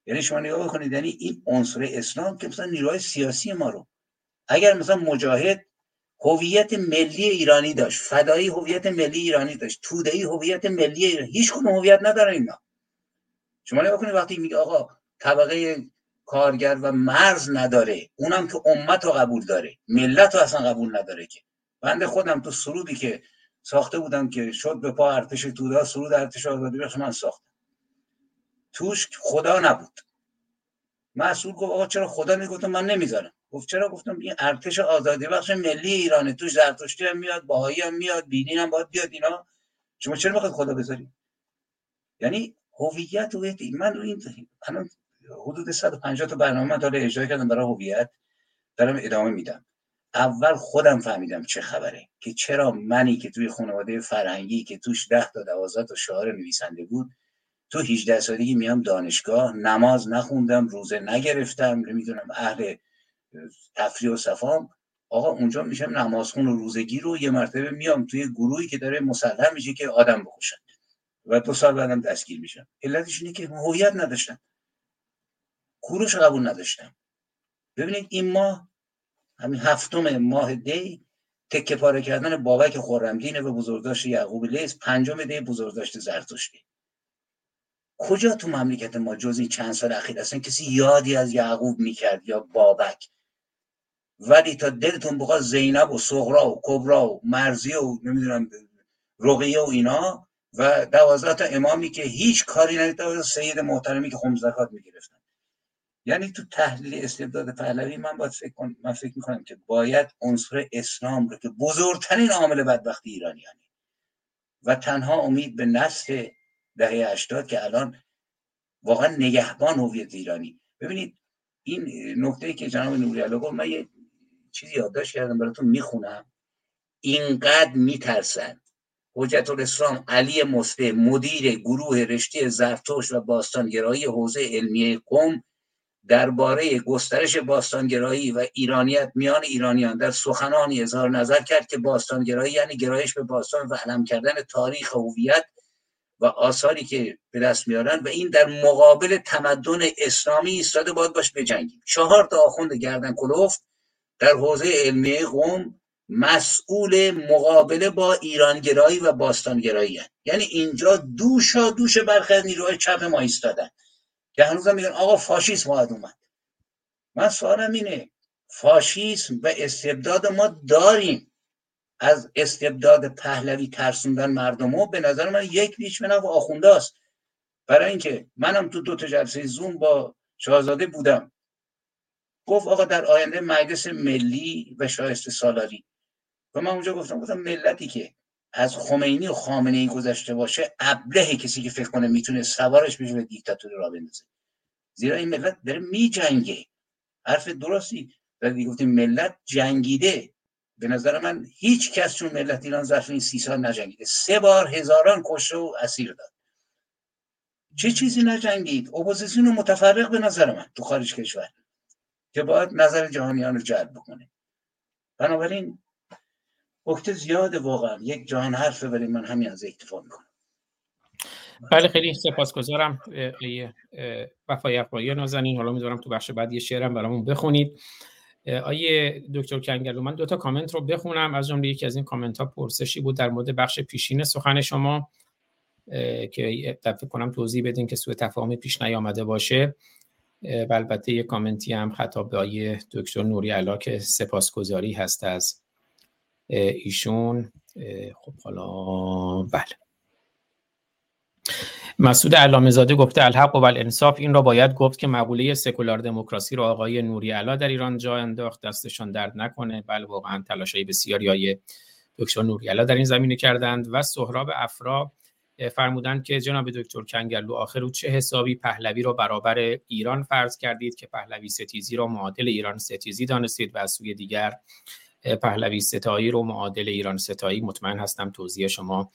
یعنی شما نگاه بکنید یعنی این عنصر اسلام که مثلا نیروهای سیاسی ما رو. اگر مثلا مجاهد هویت ملی ایرانی داشت فدایی هویت ملی ایرانی داشت تودهی هویت ملی ایرانی هیچ هویت نداره اینا. شما نگاه کنید وقتی میگه آقا طبقه کارگر و مرز نداره. اونم که امت رو قبول داره. ملت رو اصلا قبول نداره که. بنده خودم تو سرودی که ساخته بودم که شد به پا ارتش توده سرود ارتش آزادی بخش من ساختم. توش خدا نبود. مسئول گفت آقا چرا خدا می‌گفتم من نمی‌ذارم. گفت چرا؟ گفتم این ارتش آزادی بخش ملی ایرانه. توش زرتشتی هم میاد باهایی هم میاد بینی هم باید بیاد اینا. شما چرا می‌خواید خدا بذاری یعنی هویت هویت من رو این الان حدود 150 تا برنامه تا اجرا کردم برای هویت. دارم ادامه میدم. اول خودم فهمیدم چه خبره که چرا منی که توی خانواده فرهنگی که توش ده تا دوازده تا شاعر نویسنده بود تو 18 سالگی میام دانشگاه نماز نخوندم روزه نگرفتم نمی‌دونم اهل تفریح و صفام. آقا اونجا میشم نمازخون و روزگی رو یه مرتبه میام توی گروهی که داره مسلح میشه که آدم بکشن. و دو سال بعدم دستگیر میشم. علتش اینه که هویت نداشتم کوروش قبول نداشتم. ببینید این ماه همین هفتم ماه دی تکه پاره کردن بابک خورمدین و بزرگداشت یعقوب لیس پنجم دی بزرگداشت زرتشتی. کجا تو مملکت ما جز این چند سال اخیر اصلا کسی یادی از یعقوب می‌کرد یا بابک؟ ولی تا دلتون بخواد زینب و سغرا و کبرا و مرزی و نمی‌دونم رقیه و اینا و دوازده تا امامی که هیچ کاری نمی‌دونم سید محترمی که خم زکات می‌گرفتن. یعنی تو تحلیل استبداد پهلوی من باید فکر کنم من فکر می‌کنم که باید عنصر اسلام رو که بزرگترین عامل بدبختی ایرانیانی و تنها امید به نسل دهه 80 که الان واقعا نگهبان هویت ایرانی. ببینید این نکته که جناب نوری علا گفت من یه چیزی یادداشت کردم براتون می‌خونم. اینقدر میترسن حجت الاسلام علی مسته مدیر گروه رشته زرتوش و باستانگرایی حوزه علمیه قوم درباره گسترش باستانگرایی و ایرانیت میان ایرانیان در سخنانی اظهار نظر کرد که باستانگرایی یعنی گرایش به باستان و علم کردن تاریخ هویت و آثاری که به دست میارن و این در مقابل تمدن اسلامی ایستاده باید باش بجنگیم. چهار تا آخوند گردن کلوفت در حوزه علمی قوم مسئول مقابله با ایرانگرایی و باستانگرایی یعنی اینجا دوشا دوش برخی نیروهای چپ ما ایستادن. که هنوز میگن آقا فاشیسم باید اومد. من سوالم اینه فاشیسم و استبداد ما داریم. از استبداد پهلوی ترسوندن مردم و به نظر من یک بیچ و آخونده است برای اینکه منم تو دو تا جلسه زوم با شاهزاده بودم. گفت آقا در آینده مجلس ملی و شایسته سالاری. و من اونجا گفتم گفتم ملتی که از خمینی و خامنه ای گذشته باشه ابله کسی که فکر کنه می‌تونه سوارش بشه به دیکتاتوری را بندازه. زیرا این ملت داره میجنگه. حرف درستیه. ولی گفتیم ملت جنگیده به نظر من هیچ کس چون ملت ایران ظرف این سی سال نجنگیده. سه بار هزاران کشته و اسیر داد. چه چیزی نجنگید؟ اپوزیسیون متفرق به نظر من تو خارج کشور که باید نظر جهانیان رو جلب بکنه. بنابراین وقت زیاد واقعا. یک جهان حرفه ولی من به همین اکتفا می‌کنم. بله خیلی سپاسگزارم. وفای اقبالی نازنین. حالا می‌ذارم تو بخش بعد یه شعرم برامون بخونید. آیه دکتر کنگلو من دو تا کامنت رو بخونم. از جمله یکی از این کامنت ها پرسشی بود در مورد بخش پیشین سخن شما. که فکر کنم توضیح بدین که سوء تفاهمی پیش نیامده باشه. و البته یه کامنتی هم خطاب به دکتر نوری علا که سپاسگزاری هست از ایشون خب حالا بله. مسعود علامه زاده گفته الحق و الانصاف این را باید گفت که مقوله سکولار دموکراسی را آقای نوری علا در ایران جا انداخت دستشان درد نکنه. بله واقعا تلاشای بسیاری های دکتر نوری علا در این زمینه کردند و سهراب افرا فرمودند که جناب دکتر کنگرلو آخر رو چه حسابی پهلوی را برابر ایران فرض کردید که پهلوی ستیزی را معادل ایران ستیزی دانستید و از سوی دیگر پهلوی ستایی رو معادل ایران ستایی. مطمئن هستم توضیح شما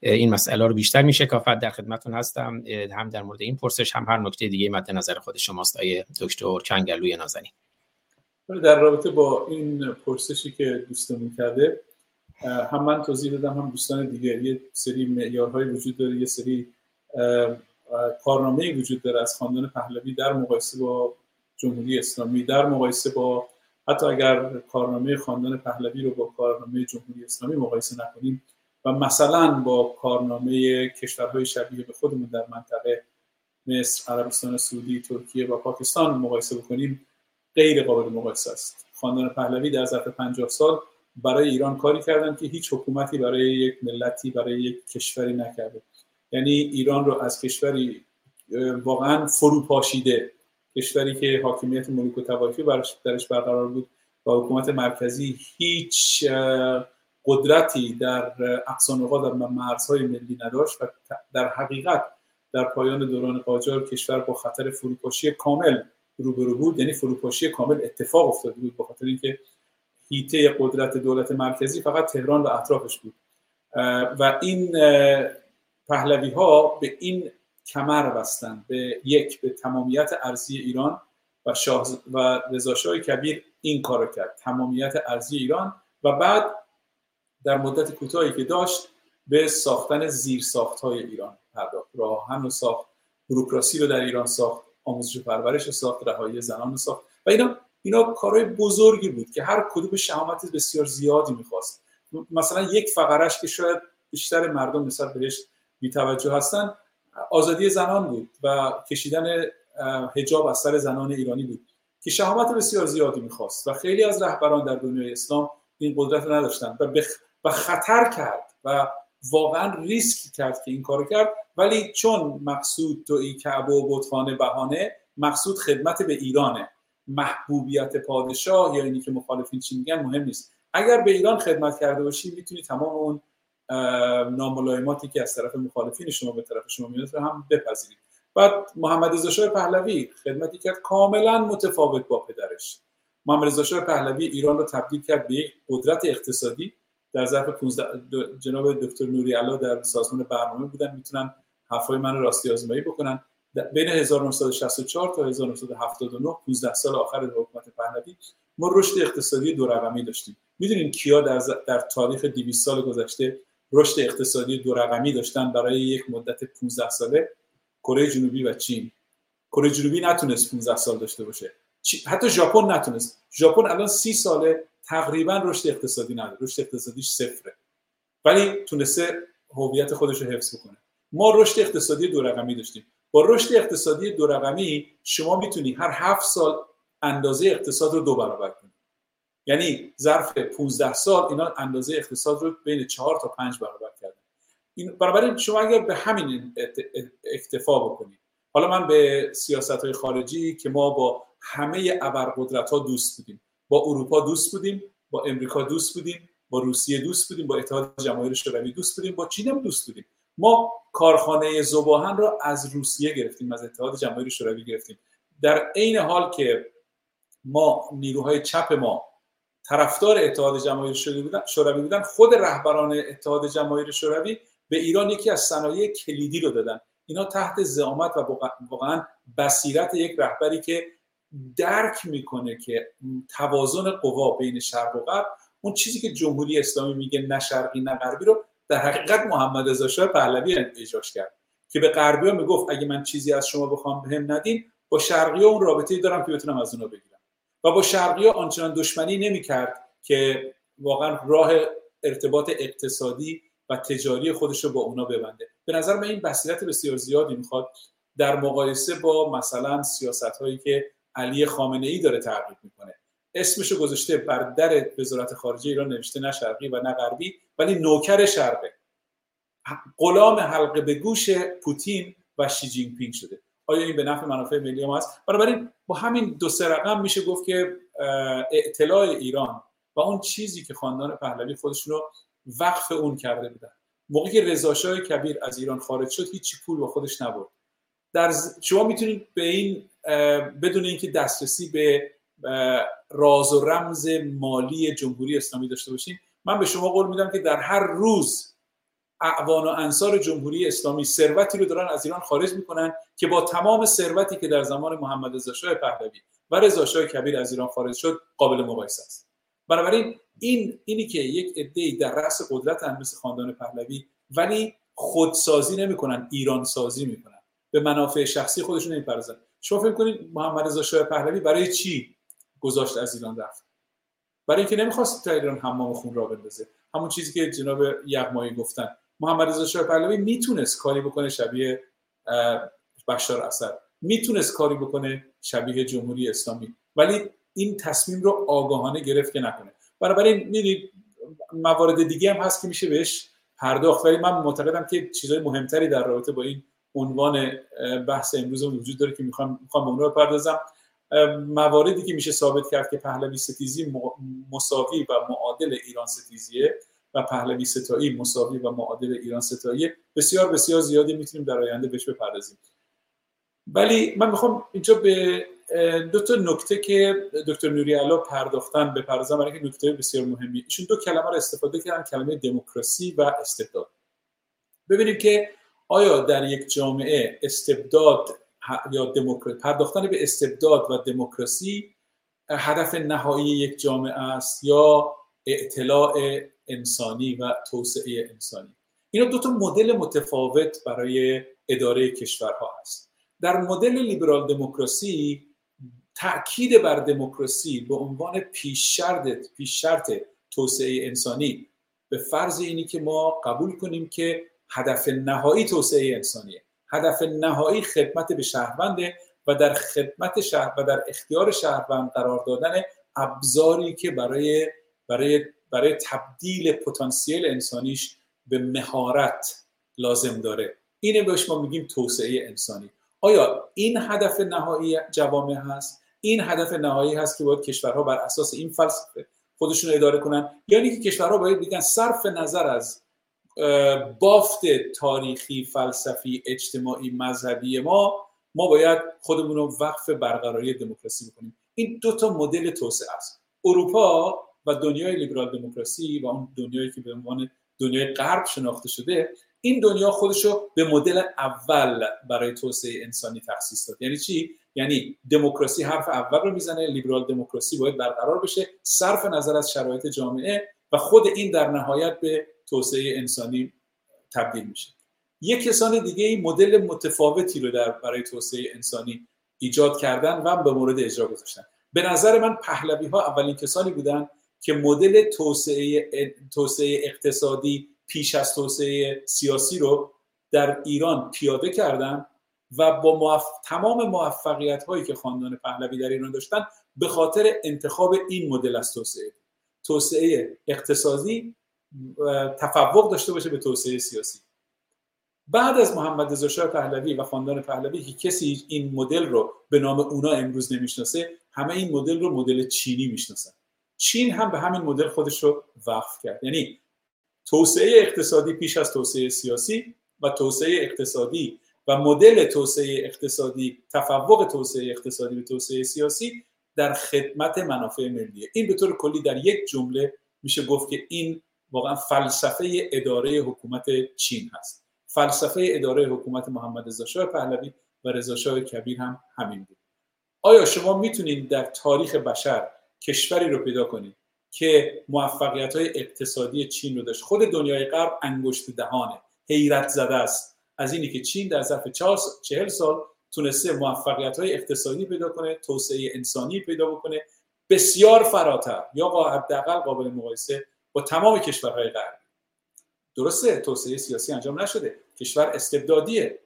این مسئله رو بیشتر میشکافد در خدمتتون هستم. هم در مورد این پرسش هم هر نکته دیگه مد نظر خود شماست. آیه دکتر کنگلوی نازنین. در رابطه با این پرسشی که دوستمون کرده هم من توضیح دادم هم دوستان دیگه. یه سری معیارهای وجود داره یه سری کارنامه وجود داره از خاندان پهلوی در مقایسه با جمهوری اسلامی در مقایسه با حتی اگر کارنامه خاندان پهلوی رو با کارنامه جمهوری اسلامی مقایسه نکنیم و مثلا با کارنامه کشورهای شبیه به خودمون در منطقه مصر، عربستان سعودی، ترکیه و پاکستان مقایسه بکنیم غیر قابل مقایسه است. خاندان پهلوی در ظرف 50 سال برای ایران کاری کردن که هیچ حکومتی برای یک ملتی برای یک کشوری نکرده. یعنی ایران رو از کشوری واقعا فروپاشیده. کشوری که حاکمیت ملوک و توایفی درش برقرار بود و حکومت مرکزی هیچ قدرتی در اقصانقا در مرزهای ملی نداشت و در حقیقت در پایان دوران قاجار کشور با خطر فروپاشی کامل روبرو بود. یعنی فروپاشی کامل اتفاق افتاده بود به خاطر اینکه هیته قدرت دولت مرکزی فقط تهران و اطرافش بود. و این پهلوی ها به این کمر بستند به یک به تمامیت ارزی ایران و شاه و رضا کبیر این کار کرد. تمامیت ارزی ایران و بعد در مدت کوتاهی که داشت به ساختن زیر ساخت های ایران پرداخت. راهن و ساخت بروکراسی رو در ایران ساخت آموزش و پرورش ساخت رهایی زنان ساخت. و اینا اینا کارهای بزرگی بود که هر کدوم شهامت بسیار زیادی می‌خواست. مثلا یک فقرش که شاید بیشتر مردم نسبت بهش بیتوجه هستن آزادی زنان بود و کشیدن هجاب از سر زنان ایرانی بود که شهامت بسیار زیادی می‌خواست و خیلی از رهبران در دنیای اسلام این قدرت رو نداشتن و, و خطر کرد و واقعا ریسک کرد که این کار کرد. ولی چون مقصود تو ای کعبه و بتخانه بهانه مقصود خدمت به ایرانه. محبوبیت پادشاه یا اینی که مخالفین چی میگن مهم نیست. اگر به ایران خدمت کرده باشی می‌تونی تمام اون ناملایماتی که از طرف مخالفین شما به طرف شما میاد رو هم بپذیرید. بعد محمد رضا پهلوی خدمتی کرد کاملا متفاوت با پدرش. محمد رضا پهلوی ایران رو تبدیل کرد به یک قدرت اقتصادی. در ظرف 15 جناب دکتر نوری علا در سازمان برنامه بودن می‌تونن حرفای من راستی آزمایی بکنن. بین 1964 تا 1979 15 سال آخر حکومت پهلوی ما رشد اقتصادی دو رقمی داشتیم. می‌دونین کیا در, در تاریخ 200 سال گذشته رشد اقتصادی دو رقمی داشتن برای یک مدت 15 ساله کره جنوبی و چین. کره جنوبی نتونست 15 سال داشته باشه. حتی ژاپن نتونست. ژاپن الان 30 ساله تقریبا رشد اقتصادی نداره. رشد اقتصادیش صفره. ولی تونسته هویت خودش رو حفظ بکنه. ما رشد اقتصادی دو رقمی داشتیم. با رشد اقتصادی دو رقمی شما می‌تونی هر هفت سال اندازه اقتصاد رو دو برابر کنی. یعنی ظرف 15 سال اینا اندازه اقتصاد رو بین 4 تا 5 برابر کردن. این برابر شما اگر به همین اکتفا بکنید. حالا من به سیاست های خارجی که ما با همه ابرقدرت ها دوست بودیم. با اروپا دوست بودیم با امریکا دوست بودیم با روسیه دوست بودیم با اتحاد جماهیر شوروی دوست بودیم با چین هم دوست بودیم. ما کارخانه زباهن را از روسیه گرفتیم از اتحاد جماهیر شوروی گرفتیم. در عین حال که ما نیروهای چپ ما طرفدار اتحاد جماهیر شوروی بودن خود رهبران اتحاد جماهیر شوروی به ایران یکی از صنایع کلیدی رو دادن. اینا تحت زعامت و واقعا بصیرت یک رهبری که درک می‌کنه که توازن قوا بین شرق و غرب اون چیزی که جمهوری اسلامی میگه نه شرقی نه غربی رو در حقیقت محمد رضا پهلوی اجراش کرد. که به غربی ها می‌گفت اگه من چیزی از شما بخوام بهم ندین با شرقی ها اون رابطه دارم که بتونم از اونها بگیرم. و با شرقی ها آنچنان دشمنی نمی‌کرد که واقعا راه ارتباط اقتصادی و تجاری خودش رو با اونا ببنده. به نظر من این بصیرت بسیار زیادی می‌خواد در مقایسه با مثلا سیاست هایی که علی خامنه ای داره تعقیب می‌کنه. اسمشو گذاشته بر در وزارت خارجه ایران نوشته نه شرقی و نه غربی ولی نوکر شرقه. غلام حلقه به گوش پوتین و شی جین پینگ شده. آیا این به نفع منافع ملی ما است؟ بنابراین با همین دو سه رقم میشه گفت که اطلاع ایران و اون چیزی که خاندان پهلوی خودشون رو وقف اون کرده بودن. موقعی که رضا کبیر از ایران خارج شد هیچی پول با خودش نبرد. در شما می‌تونید به این بدون اینکه دسترسی به راز و رمز مالی جمهوری اسلامی داشته باشین من به شما قول میدم که در هر روز اعوان و انصار جمهوری اسلامی ثروتی رو دارن از ایران خارج می‌کنن که با تمام ثروتی که در زمان محمد رضا شاه پهلوی و رضا شاه کبیر از ایران خارج شد قابل مقایسه است. بنابراین این اینی که یک عده در رأس قدرت مثل خاندان پهلوی ولی خودسازی نمی‌کنن ایران سازی می‌کنن. به منافع شخصی خودشون نمی‌پردازن. شما فکر کنید محمد رضا شاه پهلوی برای چی گذاشت از ایران رفت؟ برای اینکه نمی‌خواست تا ایران حمام خون را بندازه. همون چیزی که جناب یغمایی گفتن. محمد رضا شاه پهلوی می‌تونست کاری بکنه شبیه بشار اسد می‌تونست کاری بکنه شبیه جمهوری اسلامی. ولی این تصمیم رو آگاهانه گرفت که نکنه. بنابراین می‌دید موارد دیگه هم هست که میشه بهش پرداخت. ولی من معتقدم که چیزهای مهمتری در رابطه با این عنوان بحث امروز وجود داره که می‌خوام به اونها بپردازم. مواردی که میشه ثابت کرد که پهلوی ستیزی مساوی و معادل ایران ستیزیه و پهلوی ستایی مساوی و معادل ایران ستایی بسیار بسیار زیادی می‌تونیم در آینده بهش بپردازیم. ولی من می‌خوام اینجا به دو تا نکته که دکتر نوری علا پرداختن بپردازم برای که نکته بسیار مهمی. ایشون دو کلمه رو استفاده کردن کلمه دموکراسی و استبداد. ببینیم که آیا در یک جامعه استبداد یا دموکراسی پرداختن به استبداد و دموکراسی هدف نهایی یک جامعه است یا اطلاع انسانی و توسعه انسانی. اینا دو تا مدل متفاوت برای اداره کشورها هست. در مدل لیبرال دموکراسی تاکید بر دموکراسی به عنوان پیش شرط پیش شرط توسعه انسانی به فرض اینی که ما قبول کنیم که هدف نهایی توسعه انسانیه. هدف نهایی خدمت به شهرونده و در خدمت شهر و در اختیار شهروند قرار دادن ابزاری که برای برای برای تبدیل پتانسیل انسانیش به مهارت لازم داره. اینه بهش ما میگیم توسعه انسانی. آیا این هدف نهایی جوامع هست؟ این هدف نهایی هست که باید کشورها بر اساس این فلسفه خودشون اداره کنن؟ یعنی که کشورها باید بگن صرف نظر از بافت تاریخی فلسفی اجتماعی مذهبی ما ما باید خودمون رو وقف برقراری دموکراسی بکنیم. این دو تا مدل توسعه است. اروپا و دنیای لیبرال دموکراسی و اون دنیایی که به عنوان دنیای غرب شناخته شده این دنیا خودشو به مدل اول برای توسعه انسانی تخصیص داد. یعنی چی؟ یعنی دموکراسی حرف اول رو می‌زنه لیبرال دموکراسی باید برقرار بشه صرف نظر از شرایط جامعه و خود این در نهایت به توسعه انسانی تبدیل میشه. یک کسان دیگه این مدل متفاوتی رو در برای توسعه انسانی ایجاد کردن و به مورد اجرا گذاشتن. به نظر من پهلوی ها اولین کسانی بودن که مدل توسعه توسعه اقتصادی پیش از توسعه سیاسی رو در ایران پیاده کردن و با تمام موفقیت هایی که خاندان پهلوی در ایران داشتن به خاطر انتخاب این مدل از توسعه. توسعه اقتصادی تفوق داشته باشه به توسعه سیاسی. بعد از محمد رضا شاه پهلوی و خاندان پهلوی که کسی این مدل رو به نام اونا امروز نمی‌شناسه همه این مدل رو مدل چینی می‌شناسن. چین هم به همین مدل خودش رو وقف کرد. یعنی توسعه اقتصادی پیش از توسعه سیاسی و توسعه اقتصادی و مدل توسعه اقتصادی تفوق توسعه اقتصادی به توسعه سیاسی در خدمت منافع ملیه. این به طور کلی در یک جمله میشه گفت که این واقعا فلسفه اداره حکومت چین هست. فلسفه اداره حکومت محمد رضا شاه پهلوی و رضا شاه کبیر هم همین بود. آیا شما می‌تونید در تاریخ بشر کشوری رو پیدا کنید که موفقیت های اقتصادی چین رو داشت. خود دنیای غرب انگشت دهانه حیرت زده است. از اینی که چین در ظرف چهل سال تونسته موفقیت های اقتصادی پیدا کنه توسعه انسانی پیدا بکنه بسیار فراتر یا حداقل قابل مقایسه با تمام کشورهای غربی درسته توسعه سیاسی انجام نشده. کشور استبدادیه.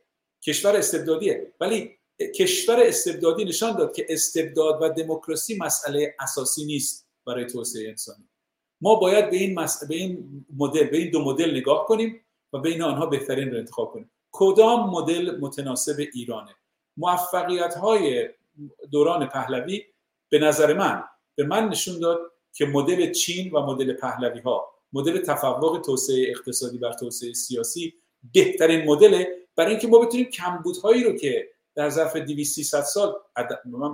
کشور استبدادیه. ولی کشور استبدادی نشان داد که استبداد و دموکراسی مسئله اساسی نیست برای توسعه انسانی. ما باید به این, به این مدل به این دو مدل نگاه کنیم و بین آنها بهترین رو انتخاب کنیم. کدام مدل متناسب ایرانه؟ موفقیت های دوران پهلوی به نظر من به من نشون داد که مدل چین و مدل پهلوی ها مدل تفوق توسعه اقتصادی بر توسعه سیاسی بهترین مدل برای اینکه ما بتونیم کمبودهایی رو که در ظرف 200 300 سال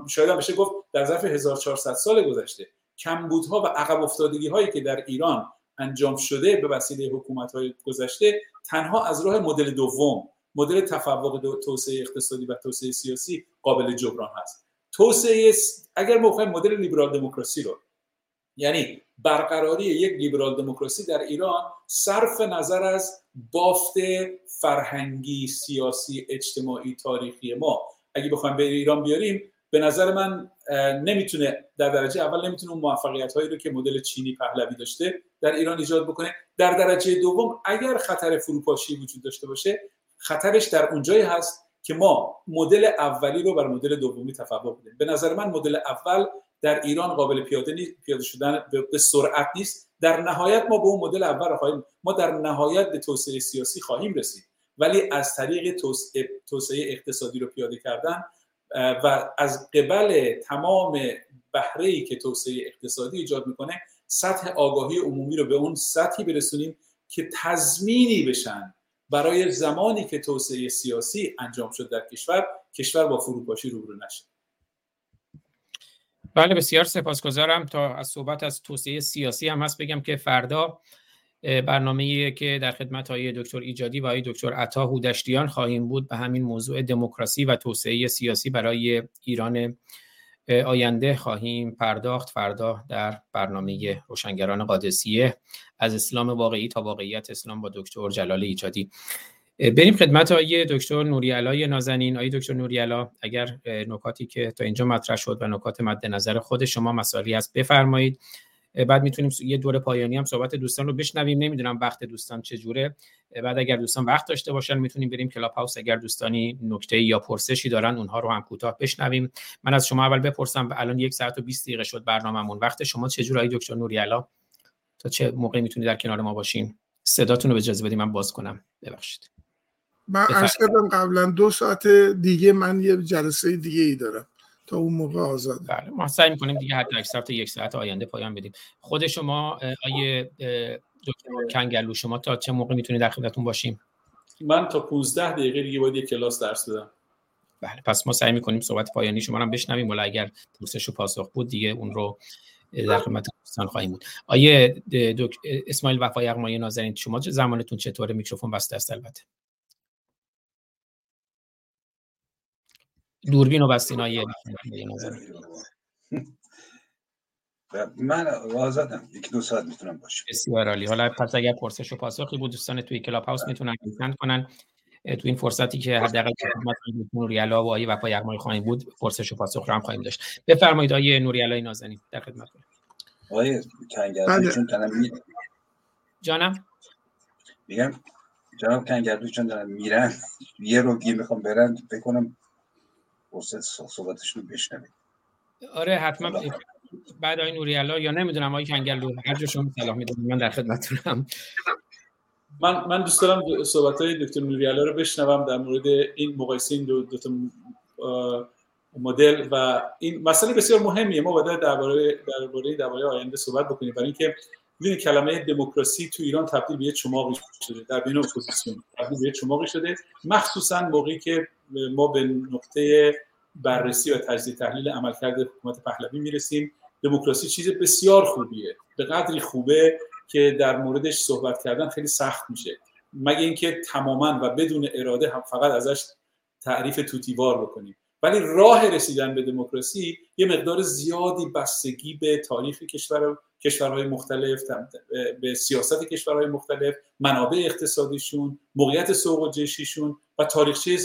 شاید هم بشه گفت در ظرف 1400 سال گذشته. کمبودها و عقب افتادگی هایی که در ایران انجام شده به وسیله حکومت های گذشته تنها از راه مدل دوم مدل تفوق توسعه اقتصادی و توسعه سیاسی قابل جبران هست. توسعه اگر ما مدل لیبرال دموکراسی رو یعنی برقراری یک لیبرال دموکراسی در ایران صرف نظر از بافت فرهنگی سیاسی اجتماعی تاریخی ما. اگه بخوایم به ایران بیاریم به نظر من نمی‌تونه در درجه اول نمی‌تونه اون موفقیت هایی رو که مدل چینی پهلوی داشته در ایران ایجاد بکنه. در درجه دوم اگر خطر فروپاشی وجود داشته باشه خطرش در اونجایی هست که ما مدل اولی رو بر مدل دومی تفاوت بدیم. به نظر من مدل اول در ایران قابل پیاده, پیاده شدن به سرعت نیست. در نهایت ما به اون مدل اول خواهیم ما در نهایت به توسعه سیاسی خواهیم رسید. ولی از طریق توسعه اقتصادی رو پیاده کردن و از قبل تمام بهره ای که توسعه اقتصادی ایجاد می‌کنه سطح آگاهی عمومی رو به اون سطحی برسونیم که تضمینی بشن برای زمانی که توسعه سیاسی انجام شد در کشور کشور با فروپاشی روبرو نشه. بله بسیار سپاسگزارم. تا از صحبت از توسعه سیاسی هم هست بگم که فردا برنامه که در خدمت های دکتر ایجادی و های دکتر عطا هودشتیان خواهیم بود به همین موضوع دموکراسی و توسعه سیاسی برای ایران آینده خواهیم پرداخت فردا در برنامه روشنگران قادسیه. از اسلام واقعی تا واقعیت اسلام با دکتر جلال ایجادی. بریم خدمت آقای دکتر نوری علای نازنین. آقای دکتر نوری علا اگر نکاتی که تا اینجا مطرح شد و نکات مد نظر خود شما مسائلی هست بفرمایید. بعد می‌تونیم یه دور پایانی هم صحبت دوستان رو بشنویم. نمی‌دونم وقت دوستان چجوره. بعد اگر دوستان وقت داشته باشن می‌تونیم بریم کلاب هاوس اگر دوستانی نکته یا پرسشی دارن اونها رو هم کوتاه بشنویم. من از شما اول بپرسم الان یک ساعت و 20 دقیقه شد برنامه‌مون. وقت شما چجوری دکتر نوریالا تا چه موقعی می‌تونید در کنار ما باشین؟ صداتون رو به اجازه بدید من باز کنم. ببخشید. من عرض قبلا دو ساعت دیگه من یه جلسه دیگه ای دارم. تا اون موقع آزاد. بله ما سعی می‌کنیم دیگه حتی اکثر تا یک ساعت آینده پایان بدیم. خود شما آیه دکتر کنگلو شما تا چه موقع می‌تونید در خدمتتون باشیم؟ من تا 15 دقیقه دیگه باید یک کلاس درس بدم. بله پس ما سعی می‌کنیم صحبت پایانی شما رو بشنویم ولی اگر پرسش و پاسخ بود دیگه اون رو در خدمت دوستان خواهیم بود. آقای دک... اسماعیل وفا یغمایی نازنین شما زمانتون چطوره؟ میکروفون بسته است البته. دوربینو بستین من آزادم. یک دو ساعت می‌تونم باشم. بسیار عالی. حالا پس اگر پرسش و پاسخی بود دوستان توی کلاب هاوس می‌تونن کامنت کنن. تو این فرصتی که حداقل خدمت نوریالا و آیه وفای یغمایی خواهیم بود پرسش و پاسخ رو هم خواهیم داشت. بفرمایید آیه نوریالای نازنین در خدمت آیه کنگردو چون دارم می... جانم؟ میگم جناب کنگردو چون دارم میرن. یه رو دیگه می‌خوام برن بکنم فرصت صحبتشون رو بشنوید آره حتما بعد آقای نوری الله یا نمی‌دونم آقای کنگلو هر جا شما سلام می‌دونم من در خدمتتونم. من من دوست دارم صحبت های دکتر نوری الله رو بشنوم در مورد این مقایسه این دو, دو تا مدل و این مسئله بسیار مهمیه. ما باید درباره درباره درباره آینده صحبت بکنیم. برای اینکه ببینید کلمه دموکراسی تو ایران تبدیل به یه چماقی شده در بین اپوزیسیون تبدیل به یه چماقی شده مخصوصا موقعی که ما به نقطه بررسی و تجزیه تحلیل عملکرد حکومت پهلوی می‌رسیم. دموکراسی چیز بسیار خوبیه. به قدری خوبه که در موردش صحبت کردن خیلی سخت میشه. مگه اینکه تماما و بدون اراده هم فقط ازش تعریف توتیوار بکنیم. ولی راه رسیدن به دموکراسی یه مقدار زیادی بستگی به تاریخ کشور کشورهای مختلف به سیاست کشورهای مختلف منابع اقتصادیشون موقعیت سوق و جشیشون و تاریخچه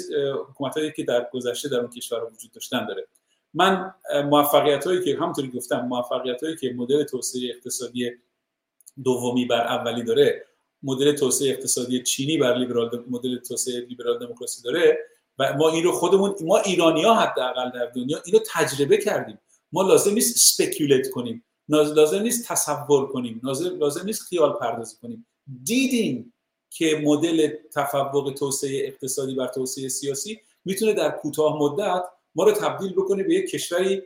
حکومت که در گذشته در اون کشور وجود داشتن داره. من موفقیت هایی که همونطوری گفتم موفقیت هایی که مدل توسعه اقتصادی دومی بر اولی داره مدل توسعه اقتصادی چینی بر لیبرال مدل توسعه لیبرال دموکراسی داره و ما این رو خودمون ما ایرانی ها حداقل در دنیا اینو تجربه کردیم. ما لازم نیست اسپکیولیت کنیم. لازم نیست تصور کنیم. لازم نیست خیال پردازی کنیم. دیدیم که مدل تفوق توسعه اقتصادی بر توسعه سیاسی می‌تونه در کوتاه مدت ما رو تبدیل بکنه به یک کشوری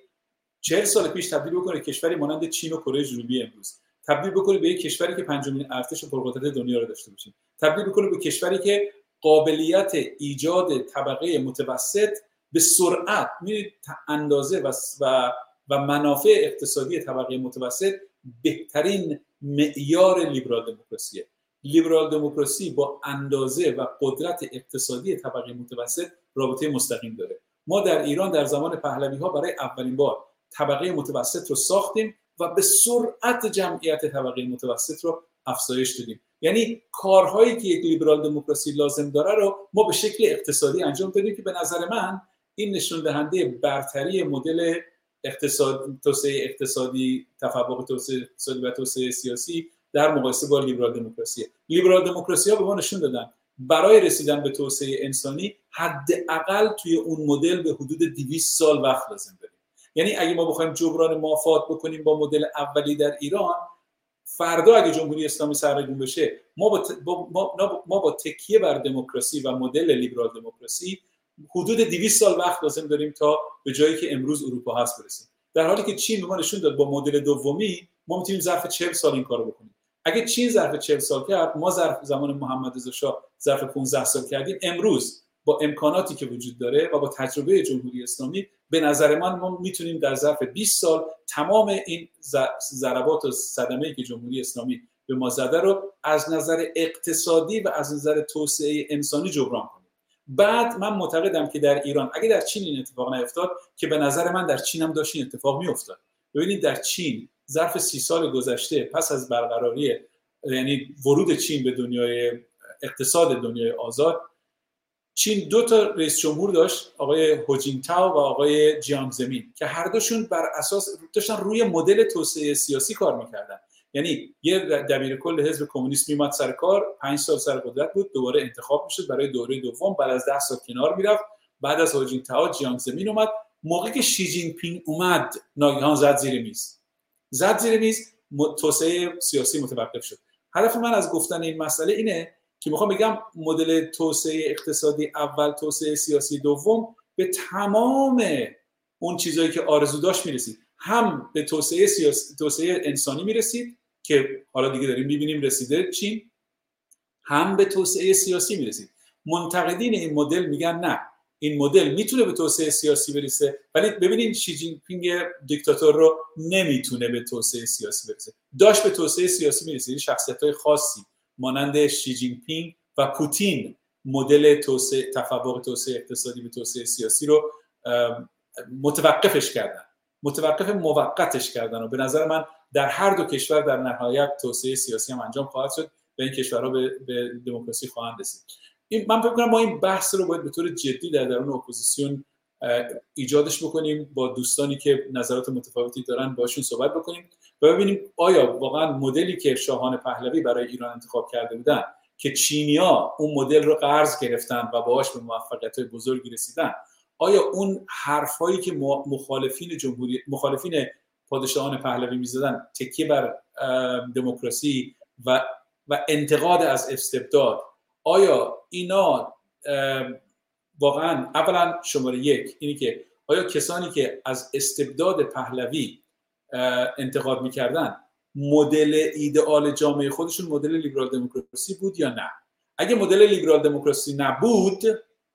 چهل سال پیش تبدیل بکنه کشوری مانند چین و کره جنوبی امروز. تبدیل بکنه به یک کشوری که پنجمین ارتش پرقدرت دنیا رو داشته باشیم. تبدیل بکنه به کشوری که قابلیت ایجاد طبقه متوسط به سرعت اندازه و و منافع اقتصادی طبقه متوسط بهترین معیار لیبرال دموکراسیه. لیبرال دموکراسی با اندازه و قدرت اقتصادی طبقه متوسط رابطه مستقیم داره. ما در ایران در زمان پهلوی ها برای اولین بار طبقه متوسط رو ساختیم و به سرعت جمعیت طبقه متوسط رو افزایش دادیم. یعنی کارهایی که یک لیبرال دموکراسی لازم داره رو ما به شکل اقتصادی انجام دادیم که به نظر من این نشون دهنده برتری مدل اقتصاد توسعه اقتصادی تفوق توسعه اقتصادی و توسعه سیاسی در مقایسه با لیبرال دموکراسی. لیبرال دموکراسی ها به ما نشون دادن برای رسیدن به توسعه انسانی حداقل توی اون مدل به حدود 200 سال وقت لازم داریم. یعنی اگه ما بخوایم جبران مافات بکنیم با مدل اولی در ایران فردا اگه جمهوری اسلامی سرنگون بشه ما با, ما, ما با تکیه بر دموکراسی و مدل لیبرال دموکراسی حدود 200 سال وقت لازم داریم تا به جایی که امروز اروپا هست برسیم. در حالی که چین به ما داد با مدل دومی ما می‌تونیم ظرف 40 سال این کارو بکنیم. اگه چین ظرف 40 سال کرد ما ظرف زمان محمد رضا شاه ظرف 15 سال کردیم. امروز با امکاناتی که وجود داره و با تجربه جمهوری اسلامی به نظر من ما می‌تونیم در ظرف 20 سال تمام این ضربات و صدمه که جمهوری اسلامی به ما زده رو از نظر اقتصادی و از نظر توسعه انسانی جبران کنیم. بعد من معتقدم که در ایران اگه در چین این اتفاق نیفتاد که به نظر من در چین هم داشت این اتفاق میافتاد. ببینید در چین ظرف سی سال گذشته پس از برقراری یعنی ورود چین به دنیای اقتصاد دنیای آزاد چین دو تا رئیس جمهور داشت آقای هوجینتاو و آقای جیانگ زمین که هر دوشون بر اساس داشتن روی مدل توسعه سیاسی کار می‌کردن. یعنی یه دبیر کل حزب کمونیست میمد سر کار پنج سال سر قدرت بود دوباره انتخاب می‌شد برای دوره دوم بعد از ده سال کنار می‌رفت. بعد از هوجینتاو جیانگ زمین اومد. موقعی که شی جین پینگ اومد ناگهان زد زیر میز. زد زیر میز توسعه سیاسی متوقف شد. هدف من از گفتن این مسئله اینه که می‌خوام بگم مدل توسعه اقتصادی اول توسعه سیاسی دوم به تمام اون چیزهایی که آرزو داشت می‌رسید. هم به توسعه سیاسی توسعه انسانی می‌رسید که حالا دیگه داریم می‌بینیم رسیده چین هم به توسعه سیاسی می‌رسید منتقدین این مدل میگن نه. این مدل می‌تونه به توسعه سیاسی برسه ولی ببینید شی جین پینگ دیکتاتور رو نمی‌تونه به توسعه سیاسی برسه. داشت به توسعه سیاسی می‌رسه. این شخصیت های خاصی مانند شی جین پینگ و پوتین مدل توسعه تفوق توسعه اقتصادی به توسعه سیاسی رو متوقفش کردن. متوقف موقتش کردن و به نظر من در هر دو کشور در نهایت توسعه سیاسی هم انجام خواهد شد و این کشورها به, به دموکراسی خواهند رسید. من فکر کنم ما این بحث رو باید به طور جدی در درون اپوزیسیون ایجادش بکنیم با دوستانی که نظرات متفاوتی دارن باشون صحبت بکنیم و ببینیم آیا واقعا مدلی که شاهان پهلوی برای ایران انتخاب کرده بودن که چینیا اون مدل رو قرض گرفتن و باهاش به موفقیت بزرگی رسیدن آیا اون حرفهایی که مخالفین جمهوری مخالفین پادشاهان پهلوی می‌زدن تکیه بر دموکراسی و و انتقاد از استبداد آیا اینا واقعا اولا شماره یک اینی که آیا کسانی که از استبداد پهلوی انتقاد می‌کردن مدل ایدئال جامعه خودشون مدل لیبرال دموکراسی بود یا نه؟ اگه مدل لیبرال دموکراسی نبود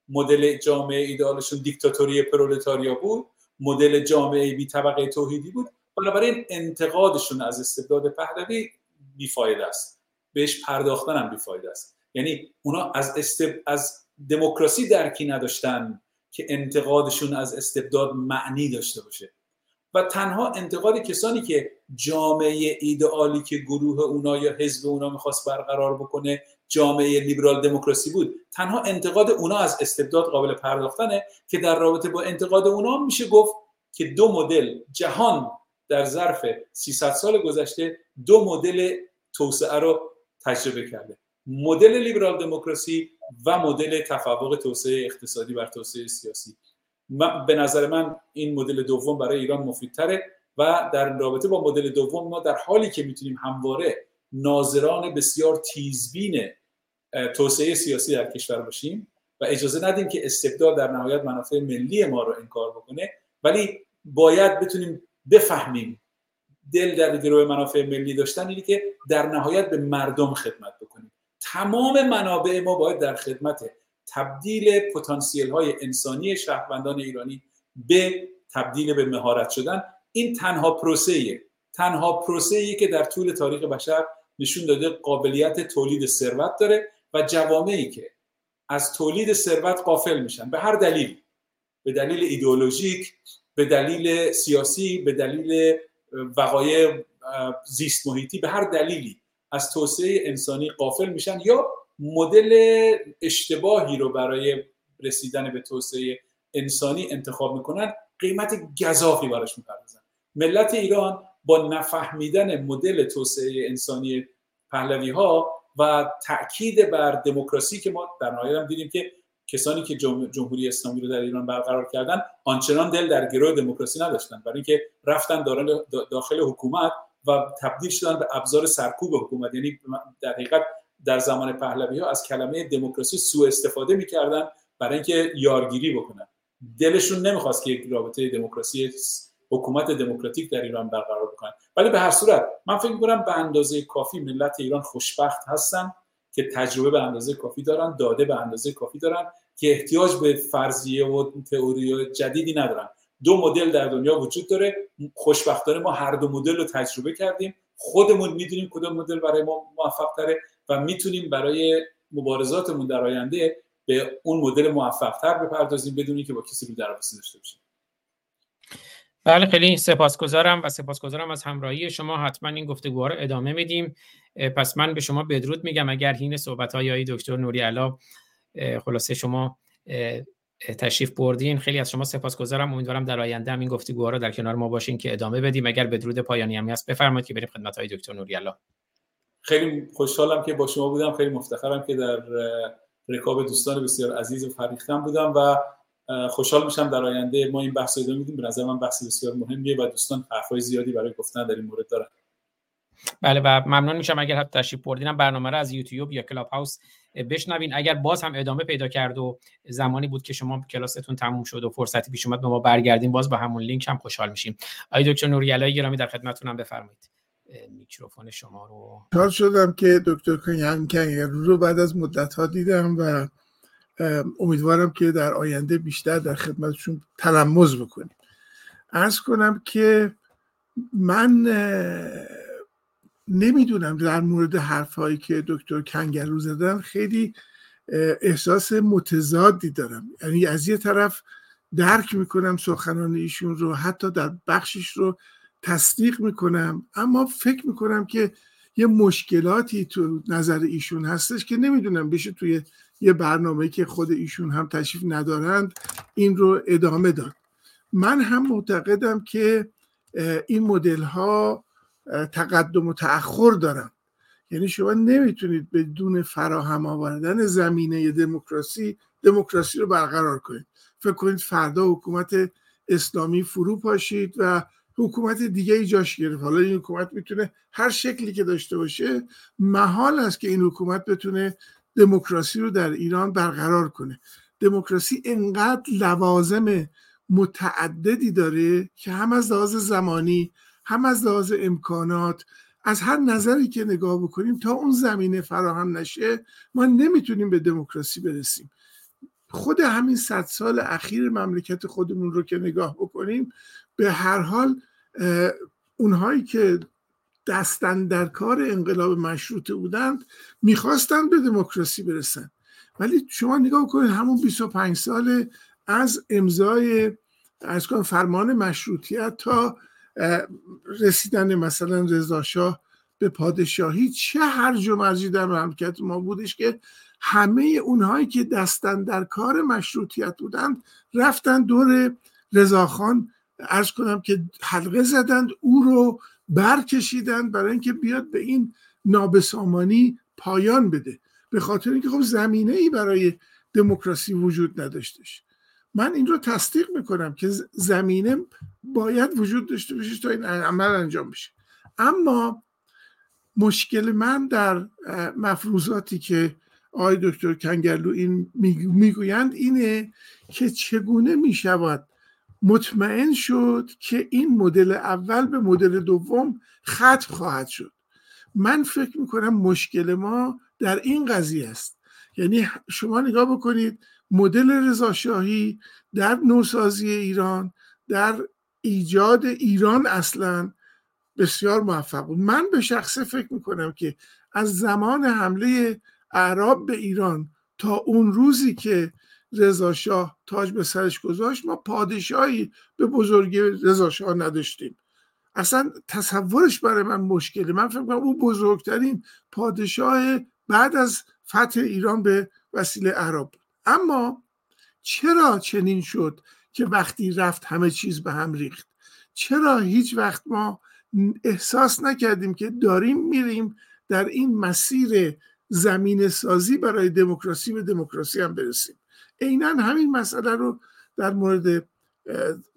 مدل جامعه ایدئالشون دیکتاتوری پرولتاریا بود مدل جامعه بی طبقه توحیدی بود. بنابراین انتقادشون از استبداد پهلوی بیفایده است. بهش پرداختن هم بیفایده است. یعنی اونا از استب... از دموکراسی درکی نداشتن که انتقادشون از استبداد معنی داشته باشه. و تنها انتقاد کسانی که جامعه ایدئالی که گروه اونا یا حزب اونا می‌خواست برقرار بکنه جامعه لیبرال دموکراسی بود. تنها انتقاد اونا از استبداد قابل پرداختنه که در رابطه با انتقاد اونا میشه گفت که دو مدل جهان در ظرف 300 سال گذشته دو مدل توسعه رو تجربه کرده. مدل لیبرال دموکراسی و مدل تفوق توسعه اقتصادی بر توسعه سیاسی. به نظر من این مدل دوم برای ایران مفیدتره و در رابطه با مدل دوم ما در حالی که می‌تونیم همواره ناظران بسیار تیزبین توسعه سیاسی در کشور باشیم و اجازه ندیم که استبداد در نهایت منافع ملی ما رو انکار بکنه. ولی باید بتونیم بفهمیم دل در گروه منافع ملی داشتن اینه که در نهایت به مردم خدمت بکنیم. تمام منابع ما باید در خدمت تبدیل پتانسیل های انسانی شهروندان ایرانی به تبدیل به مهارت شدن. این تنها پروسه تنها پروسه که در طول تاریخ بشر نشون داده قابلیت تولید ثروت داره و جوامعی که از تولید ثروت قافل میشن. به هر دلیل به دلیل ایدئولوژیک به دلیل سیاسی به دلیل وقایع زیست محیطی به هر دلیلی از توسعه انسانی قافل میشن یا مدل اشتباهی رو برای رسیدن به توسعه انسانی انتخاب می‌کنن قیمت گذافی براش می‌پردازن. ملت ایران با نفهمیدن مدل توسعه انسانی پهلوی ها و تاکید بر دموکراسی که ما در نهایت هم دیدیم که کسانی که جمهوری اسلامی رو در ایران برقرار کردن آنچنان دل در گروه دموکراسی نداشتن. برای اینکه رفتن داخل حکومت و تبدیل شدن به ابزار سرکوب حکومت. یعنی در حقیقت در زمان پهلوی ها از کلمه دموکراسی سوء استفاده می‌کردن برای اینکه یارگیری بکنن. دلشون نمی‌خواست که یک رابطه دموکراسی حکومت دموکراتیک در ایران برقرار بکنن. ولی به هر صورت من فکر می‌کنم به اندازه کافی ملت ایران خوشبخت هستن که تجربه به اندازه کافی دارن داده به اندازه کافی دارن که احتیاج به فرضیه و تئوری جدیدی ندارن. دو مدل در دنیا وجود داره. خوشبختانه ما هر دو مدل رو تجربه کردیم. خودمون می‌دونیم کدوم مدل برای ما موفق تره و می‌تونیم برای مبارزاتمون در آینده به اون مدل موفق تر بپردازیم بدونی که با کسی رو داشته باشیم. بله خیلی سپاسگزارم و سپاسگزارم از همراهی شما. حتما این گفتگوها رو ادامه میدیم. پس من به شما بدرود میگم. اگر هین صحبت های دکتر نوری علا خلاصه شما تشریف بردین. خیلی از شما سپاسگزارم. امیدوارم در آینده هم این گفتگوها رو در کنار ما باشین که ادامه بدیم. اگر بدرود پایانی هم هست بفرمایید که بریم خدمت های دکتر نوری علا. خیلی خوشحالم که با شما بودم. خیلی مفتخرم که در رکاب دوستان بسیار عزیز و فریختم بودم و خوشحال میشم در آینده ما این بحث رو ادامه میدیم به نظر من بحث بسیار مهمیه و دوستان حرفای زیادی برای گفتن در این مورد دارن. بله و ممنون میشم اگر حتی تشریف بردینم برنامه رو از یوتیوب یا کلاب هاوس بشنوین. اگر باز هم ادامه پیدا کرد و زمانی بود که شما کلاستون تموم شد و فرصتی پیش اومد به ما برگردیم باز با همون لینک هم خوشحال میشیم. آقای دکتر نوری گرامی در خدمتتونم بفرمایید. میکروفون شما رو. کار شدم که دکتر کنگر رو بعد از مدت ها دیدم و امیدوارم که در آینده بیشتر در خدمتشون تلمز بکنیم. ارز کنم که من نمی‌دونم در مورد حرفهایی که دکتر کنگرو زدن خیلی احساس متضادی دارم. یعنی از یه طرف درک می‌کنم سخنان ایشون رو حتی در بخشش رو تصدیق می‌کنم اما فکر می‌کنم که یه مشکلاتی تو نظر ایشون هستش که نمی‌دونم بشه توی یه برنامه که خود ایشون هم تشریف ندارند این رو ادامه داد. من هم معتقدم که این مدل ها تقدم و تأخر دارن. یعنی شما نمی‌تونید بدون فراهم آوردن زمینه دموکراسی دموکراسی رو برقرار کنید. فکر کنید فردا حکومت اسلامی فرو پاشید و حکومت دیگه ای جاش گرفت. حالا این حکومت می‌تونه هر شکلی که داشته باشه محال است که این حکومت بتونه دموکراسی رو در ایران برقرار کنه. دموکراسی انقدر لوازم متعددی داره که هم از لحاظ زمانی هم از لحاظ امکانات از هر نظری که نگاه بکنیم تا اون زمینه فراهم نشه ما نمی‌تونیم به دموکراسی برسیم. خود همین صد سال اخیر مملکت خودمون رو که نگاه بکنیم به هر حال اونهایی که دستن در کار انقلاب مشروطه بودند می‌خواستند به دموکراسی برسن. ولی شما نگاه کنید همون 25 سال از امضای از فرمان مشروطیت تا رسیدن مثلا رضا به پادشاهی چه هرج و مرجی در مملکت ما بودش که همه اونهایی که دستن در کار مشروطیت بودند رفتن دور رضاخان ارز کنم که حلقه زدند او رو برکشیدند برای اینکه بیاد به این نابسامانی پایان بده. به خاطر اینکه خب زمینه ای برای دموکراسی وجود نداشتش. من این رو تصدیق می‌کنم که زمینه باید وجود داشته باشه تا این عمل انجام بشه. اما مشکل من در مفروضاتی که آقای دکتر کنگرلو این می‌گویند اینه که چگونه می‌شود مطمئن شد که این مدل اول به مدل دوم ختم خواهد شد. من فکر می‌کنم مشکل ما در این قضیه است. یعنی شما نگاه بکنید مدل رضاشاهی در نوسازی ایران در ایجاد ایران اصلا بسیار موفق بود. من به شخصه فکر می‌کنم که از زمان حمله اعراب به ایران تا اون روزی که رضا شاه تاج به سرش گذاشت ما پادشاهی به بزرگی رضا شاه نداشتیم. اصلا تصورش برای من مشکله. من فکر کنم او بزرگترین پادشاه بعد از فتح ایران به وسیله عرب اما چرا چنین شد که وقتی رفت همه چیز به هم ریخت؟ چرا هیچ وقت ما احساس نکردیم که داریم میریم در این مسیر زمین سازی برای دموکراسی به دموکراسی هم برسیم؟ عینا همین مسئله رو در مورد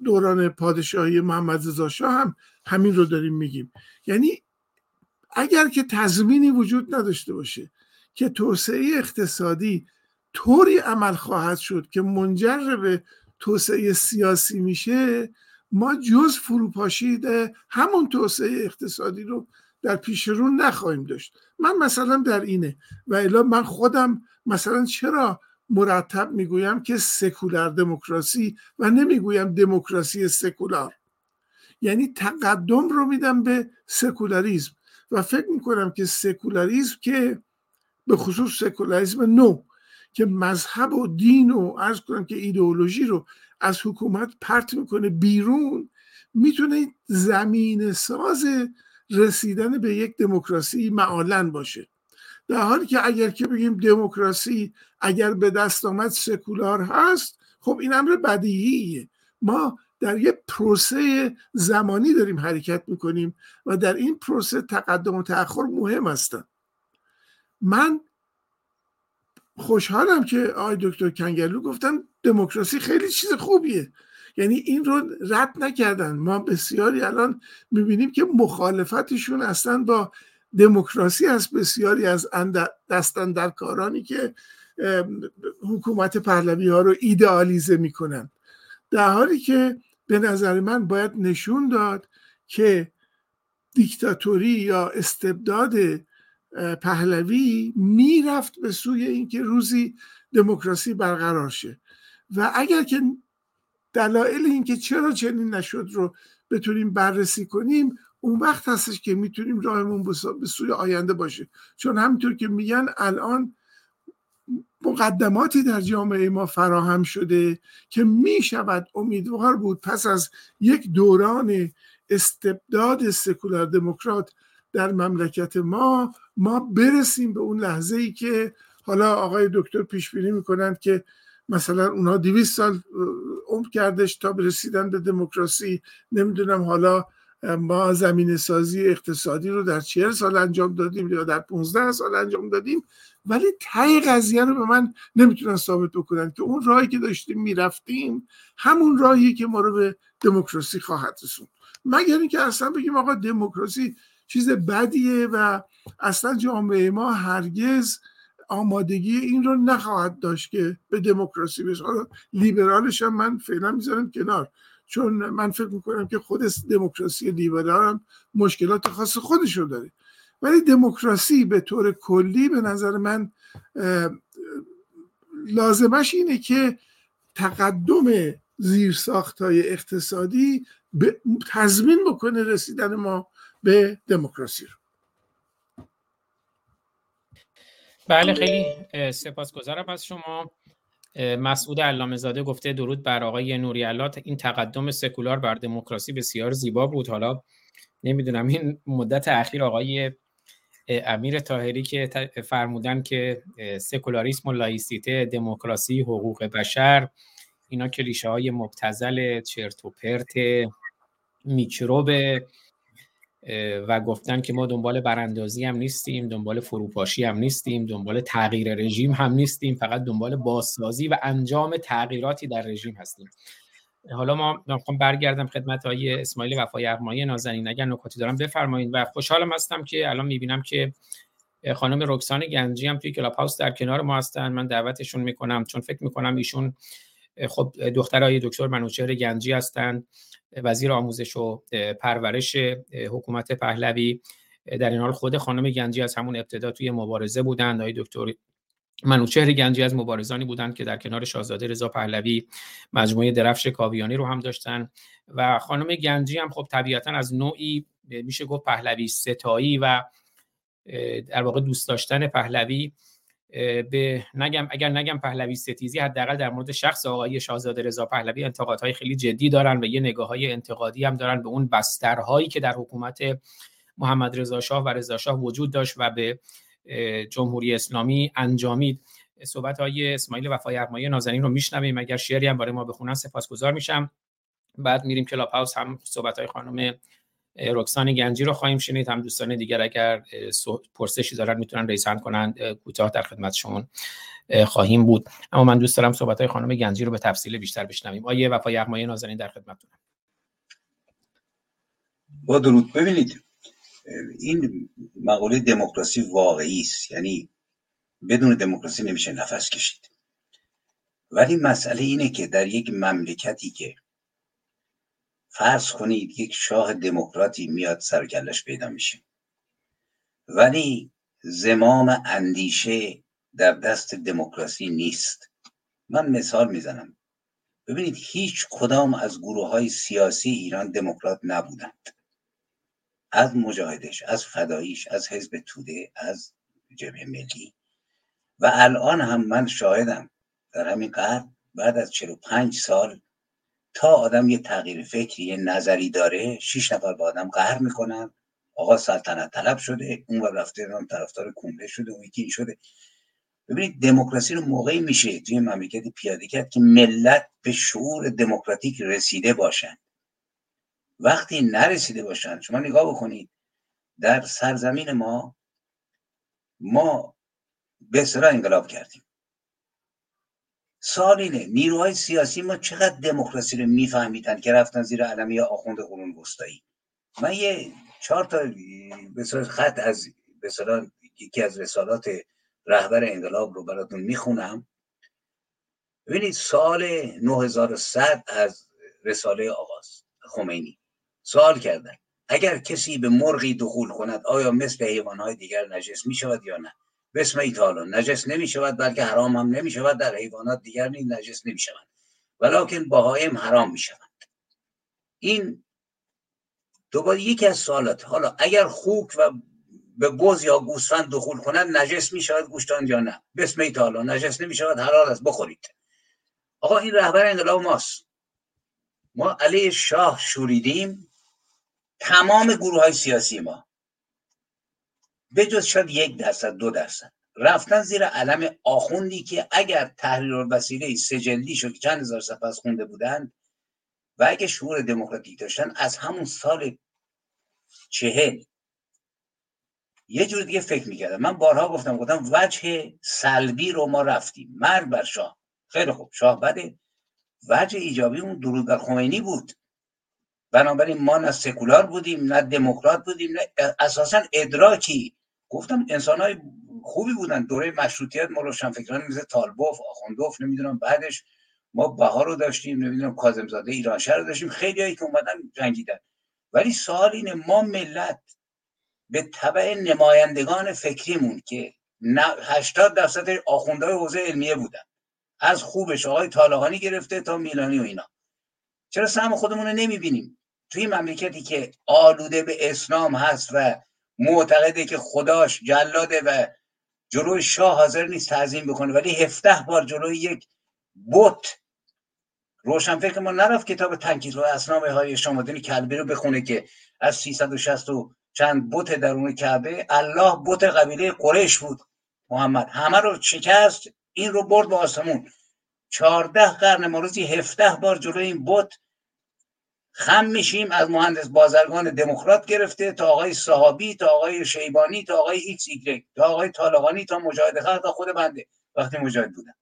دوران پادشاهی محمد رضا شاه هم همین رو داریم میگیم. یعنی اگر که تضمینی وجود نداشته باشه که توسعه اقتصادی طوری عمل خواهد شد که منجر به توسعه سیاسی میشه ما جز فروپاشی همون توسعه اقتصادی رو در پیش رو نخواهیم داشت. من مثلا در اینه و الا من خودم مثلا چرا مرتب می‌گویم که سکولار دموکراسی و نمی‌گویم دموکراسی سکولار. یعنی تقدم رو میدم به سکولاریزم و فکر می‌کنم که سکولاریزم که به خصوص سکولاریزم نو که مذهب و دین و عرض کنم که ایدئولوژی رو از حکومت پرت می‌کنه بیرون می‌تونه زمینه‌ساز رسیدن به یک دموکراسی مآلاً باشه. در حالی که اگر که بگیم دموکراسی اگر به دست آمد سکولار هست خب این امر بدیهیه. ما در یک پروسه زمانی داریم حرکت می‌کنیم و در این پروسه تقدم و تأخر مهم هستن. من خوشحالم که آقای دکتر کنگلو گفتن دموکراسی خیلی چیز خوبیه. یعنی این رو رد نکردن. ما بسیاری الان می‌بینیم که مخالفتشون اصلا با دموکراسی از بسیاری از دستن در کارانی که حکومت پهلوی ها رو ایدئالیزه می‌کنن. در حالی که به نظر من باید نشون داد که دیکتاتوری یا استبداد پهلوی می‌رفت به سوی اینکه روزی دموکراسی برقرار شه. و اگر که دلایل اینکه چرا چنین نشد رو بتونیم بررسی کنیم اون وقت هستش که می‌تونیم راهمون به سوی آینده باشه. چون همینطور که میگن الان مقدماتی در جامعه ما فراهم شده که می‌شود امیدوار بود پس از یک دوران استبداد سکولار دموکرات در مملکت ما ما برسیم به اون لحظه ای که حالا آقای دکتر پیش بینی می‌کنند که مثلا اونها 200 سال عمر کردش تا برسیدن به دموکراسی. نمی‌دونم حالا ما زمین سازی اقتصادی رو در چهل سال انجام دادیم یا در 15 سال انجام دادیم ولی تای قضیه رو به من نمی‌تونن ثابت بکنن که اون راهی که داشتیم می‌رفتیم همون راهی که ما رو به دموکراسی خواهد رسوند. مگر اینکه اصلا بگیم آقا دموکراسی چیز بدیه و اصلا جامعه ما هرگز آمادگی این رو نخواهد داشت که به دموکراسی بشه. حالا لیبرالش هم من فعلا می‌ذارم کنار. چون من فکر می‌کنم که خود دموکراسی لیبرال هم مشکلات خاص خودش رو داره. ولی دموکراسی به طور کلی به نظر من لازمش اینه که تقدم زیرساخت های اقتصادی تضمین بکنه رسیدن ما به دموکراسی رو. بله خیلی سپاسگزارم از شما. مسعود علامه زاده گفته درود بر آقای نوری این تقدم سکولار بر دموکراسی بسیار زیبا بود. حالا نمی‌دونم این مدت اخیر آقای امیر تاهری که فرمودن که سکولاریسم و لایسیته دموکراسی حقوق بشر اینا که ریشه های مبتزل چرت و پرت میکروب و گفتن که ما دنبال براندازی هم نیستیم دنبال فروپاشی هم نیستیم دنبال تغییر رژیم هم نیستیم فقط دنبال بازسازی و انجام تغییراتی در رژیم هستیم. حالا ما می‌خوام برگردم خدمت های اسماعیل وفای ارمایی نازنین. اگر نکاتی دارم بفرمایید و خوشحالم هستم که الان می‌بینم که خانم رکسان گنجی هم توی کلاب هاوس در کنار ما هستن. من دعوتشون می‌کنم چون فکر می‌کنم ایشون خب دخترای دکتر منوچهر گنجی هستند وزیر آموزش و پرورش حکومت پهلوی. در این حال خود خانم گنجی از همون ابتدا توی مبارزه بودند آقای دکتر منوچهر گنجی از مبارزانی بودند که در کنار شاهزاده رضا پهلوی مجموعه درفش کاویانی رو هم داشتن. و خانم گنجی هم خب طبیعتا از نوعی میشه گفت پهلوی ستایی و در واقع دوست داشتن پهلوی به نگم اگر نگم پهلوی ستیزی حداقل در مورد شخص آقای شاهزاده رضا پهلوی انتقادهای خیلی جدی دارن و یه نگاه های انتقادی هم دارن به اون بسترهایی که در حکومت محمد رضا شاه و رضا شاه وجود داشت و به جمهوری اسلامی انجامید. صحبت های اسماعیل وفای ارمایی نازنین رو میشنویم. اگر شعری هم برای ما بخونن سپاسگزار میشم. بعد میریم کلاب هاوس هم صحبت های خانم رکسان گنجی رو خواهیم شنید. هم دوستان دیگر اگر پرسشی دارن می‌تونن ریسان کنند کوتاه در خدمتشون خواهیم بود. اما من دوست دارم صحبت های خانم گنجی رو به تفصیل بیشتر بشنویم. آیه وفای ارمایی نازنین در خدمتتونم. با درود. ببینید این مقوله دموکراسی واقعی است. یعنی بدون دموکراسی نمیشه نفس کشید. ولی مسئله اینه که در یک مملکتی که فرض کنید یک شاه دموکراتی میاد سرکلش پیدا میشه. ولی زمام اندیشه در دست دموکراسی نیست. من مثال می‌زنم. ببینید هیچ کدام از گروه های سیاسی ایران دموکرات نبودند. از مجاهدش از فداییش از حزب توده از جبهه ملی. و الان هم من شاهدم. در همین قرن بعد از 45 سال تا آدم یه تغییر فکری یه نظری داره شیش نفر با آدم قهر می‌کنن. آقا سلطنت طلب شده اون رفته هم طرفدار کنده شده اون یکی شده. ببینید دموکراسی رو موقعی میشه توی مملکت پیاده کرد که ملت به شعور دموکراتیک رسیده باشن. وقتی نرسیده باشن شما نگاه بکنید در سرزمین ما ما به انقلاب کردیم. سال اینه نیروهای سیاسی ما چقدر دموکراسی رو میفهمیدن که رفتن زیر علمی آخوند قرون وسطایی؟ من یه چهار تا به خط از به یکی از رسالات رهبر انقلاب رو براتون می‌خونم. ببینید سال 9100 از رساله آغاز خمینی. سوال کردن اگر کسی به مرغی دخول کند آیا مثل حیوانهای دیگر نجس می شود یا نه؟ بسم ایتالا نجس نمی شود بلکه حرام هم نمی شود در حیوانات دیگر نیز نجس نمی شود ولیکن باهایم حرام می شود این دوباره یکی از سوالات. حالا اگر خوک و به گوز یا گوسفند دخول کنند نجس می شود گوشتان یا نه؟ بسم ایتالا نجس نمی شود حلال است. بخورید. آقا این رهبر انقلاب ماست. ما علیه شاه شوریدیم. تمام گروه های سیاسی ما. به جز شاید یک درصد دو درصد. رفتن زیر علم آخوندی که اگر تحریر وسیله سجلی شد چند هزار صفحه از خونده بودند و اگه شعور دموکراتیک داشتن از همون سال چهل یه جور دیگه فکر می‌کردم. من بارها گفتم گفتم وجه سلبی رو ما رفتیم. مرگ بر شاه. خیلی خوب. شاه بده. وجه ایجابی اون درود بر خمینی بود. بنابراین ما نه سکولار بودیم نه دموکرات بودیم نه اساسا ادراکی گفتم انسان های خوبی بودن. دوره مشروطیت ما روشنفکران مثل طالبوف آخوندوف نمی‌دونم بعدش ما بهار رو داشتیم نمی‌دونم کاظمزاده ایرانشهر رو داشتیم. خیلی هایی که اومدن جنگیدن. ولی سوال اینه ما ملت به طبع نمایندگان فکریمون که 80 درصد آخوندهای حوزه علمیه بودن. از خوبش آقای طالقانی گرفته تا میلانی و اینا. چرا سهم خودمون رو نمی‌بینیم؟ توی مملکتی که آلوده به اسلام هست و معتقده که خداش جلاده و جلوی شاه حاضر نیست تعظیم بکنه ولی هفده بار جلوی یک بت روشنفکر ما نرفت کتاب تنکیس الاصنام هشام ابن کلبی رو بخونه که از 360 و چند بت درون کعبه الله بت قبیله قریش بود محمد. همه رو شکست این رو برد به آسمون. چهارده قرن ما روزی بار جلوی این بت خم میشیم از مهندس بازرگان دموکرات گرفته تا آقای سحابی تا آقای شیبانی تا آقای ایکس ایگرگ تا آقای طالقانی تا مجاهد خلق تا خود بنده. وقتی مجاهد بودم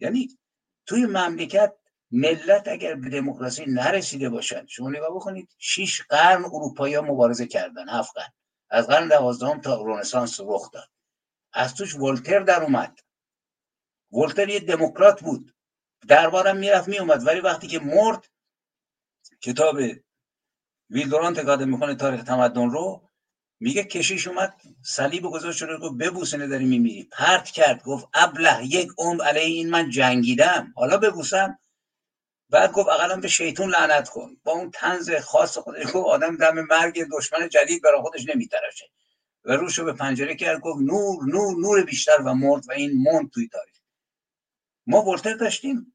یعنی توی مملکت ملت اگر به دموکراسی نرسیده باشند شما نگاه بکنید شیش قرن اروپایی مبارزه کردن هفت قرن. از قرن دوازدهم تا رنسانس رخ داد. از توش ولتر در اومد. ولتر یه دموکرات بود. دربارم می‌رفت میومد ولی وقتی که مرد کتاب ویلدوران تکاده می‌کنه تاریخ تمدن رو میگه کشیش اومد صلیب گذاشت شده گفت ببوسنه داری میمیری. پرت کرد گفت ابله یک عمر علیه این من جنگیدم. حالا ببوسم. بعد گفت اقلا به شیطون لعنت کن. با اون تنز خاص خودش گفت آدم دم مرگ دشمن جدید برای خودش نمیترشه. و روش رو به پنجره کرد گفت نور نور نور بیشتر و مرد و این موند توی تاریخ. ما ولتر داشتیم.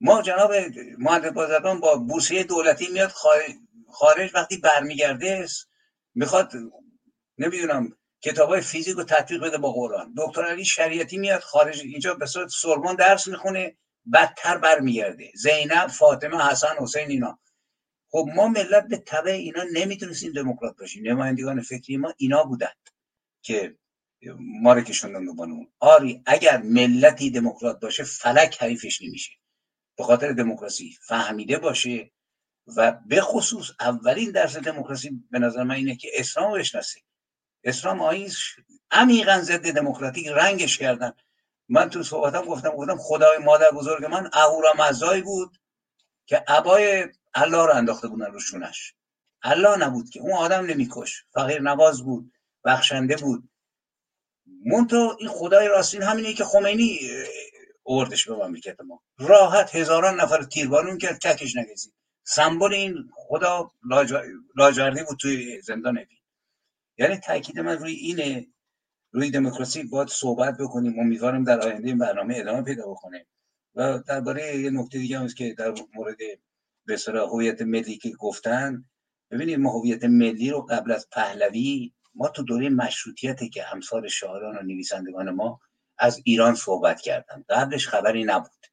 ما جناب مهندس بازرگان با بورسیه دولتی میاد خارج وقتی برمیگرده می‌خواد نمی‌دونم کتاب های فیزیک رو تطبیق بده با قرآن. دکتر علی شریعتی میاد خارج اینجا به صورت سرمان درس می‌خونه بدتر برمیگرده. زینب فاطمه حسن حسین اینا. خب ما ملت به طبع اینا نمی‌تونستیم دموکرات باشیم. نمایندگان فکری ما اینا بودند که ما رو کشوندن آری اگر ملتی دموکرات باشه فلک حریفش نمیشه. به خاطر دموکراسی فهمیده باشه و به خصوص اولین درس دموکراسی به نظر من اینه که اسلام بشناسه. اسلام آیین عمیقا ضد دموکراتیک رنگش کردن. من تو صحبتم گفتم گفتم خدای مادر بزرگ من اهورامزدایی بود که عبای الله رو انداخته بودن روشونش الله نبود که اون آدم نمیکش فقیر نواز بود بخشنده بود. مونتو این خدای راستین همینه که خمینی اوردش به مملکت ما. راحت هزاران نفر تیربارون کرد ککش نگزید. سمبل این خدا لاجوردی بود توی زندان بین یعنی تاکید من روی اینه روی دموکراسی باید صحبت بکنیم. امیدوارم در آینده این برنامه ادامه پیدا بکنه. و درباره یه نکته دیگه هم که در مورد به هویت ملی که گفتن ببینید ما هویت ملی رو قبل از پهلوی ما تو دوره مشروطیت که امثال شاعران و نویسندگان ما از ایران صحبت کردن قبلش خبری نبود.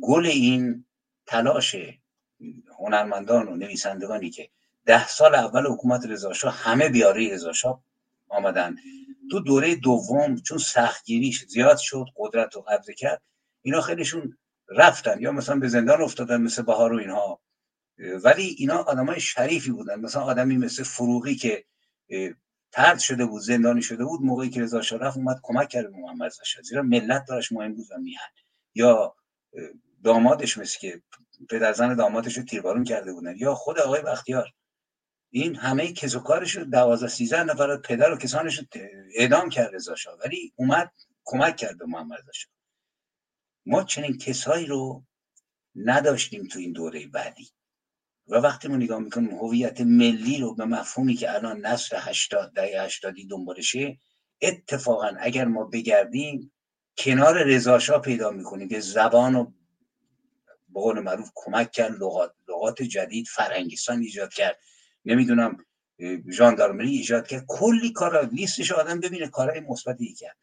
گل این تلاش هنرمندان و نویسندگانی که ده سال اول حکومت رضاشاه همه بیاری رضاشاه آمدن. تو دوره دوم چون سختگیریش زیاد شد قدرت رو قبضه کرد اینا خیلیشون رفتن. یا مثلا به زندان افتادن مثل بهار و اینها. ولی اینا آدمای شریفی بودن. مثلا آدمی مثل فروغی که ترد شده بود زندانی شده بود موقعی که رضا شاه اومد کمک کرد به محمد رضا زیرا ملت دارش مهم بود و میهن. یا دامادش مثل که پدر زن دامادش رو تیربارون کرده بودن یا خود آقای بختیار. این همه کس و کارش رو دوازده سیزده نفر پدر و کسانش رو اعدام کرد رضا شاه. ولی اومد کمک کرد به محمد رضا شاه. ما چنین کسایی رو نداشتیم تو این دوره بعدی. و وقتی ما نگاه می‌کنیم هویت ملی رو به مفهومی که الان نسل هشتاد ده هشتادی دنبالشه اتفاقا اگر ما بگردیم کنار رضاشاه پیدا می‌کنیم که زبان و به قول معروف کمک کرد لغات, لغات جدید فرنگستان ایجاد کرد. نمی‌دونم ژاندارمری ایجاد کرد. کلی کارا لیستش آدم ببینه کارهای مثبتی کرد.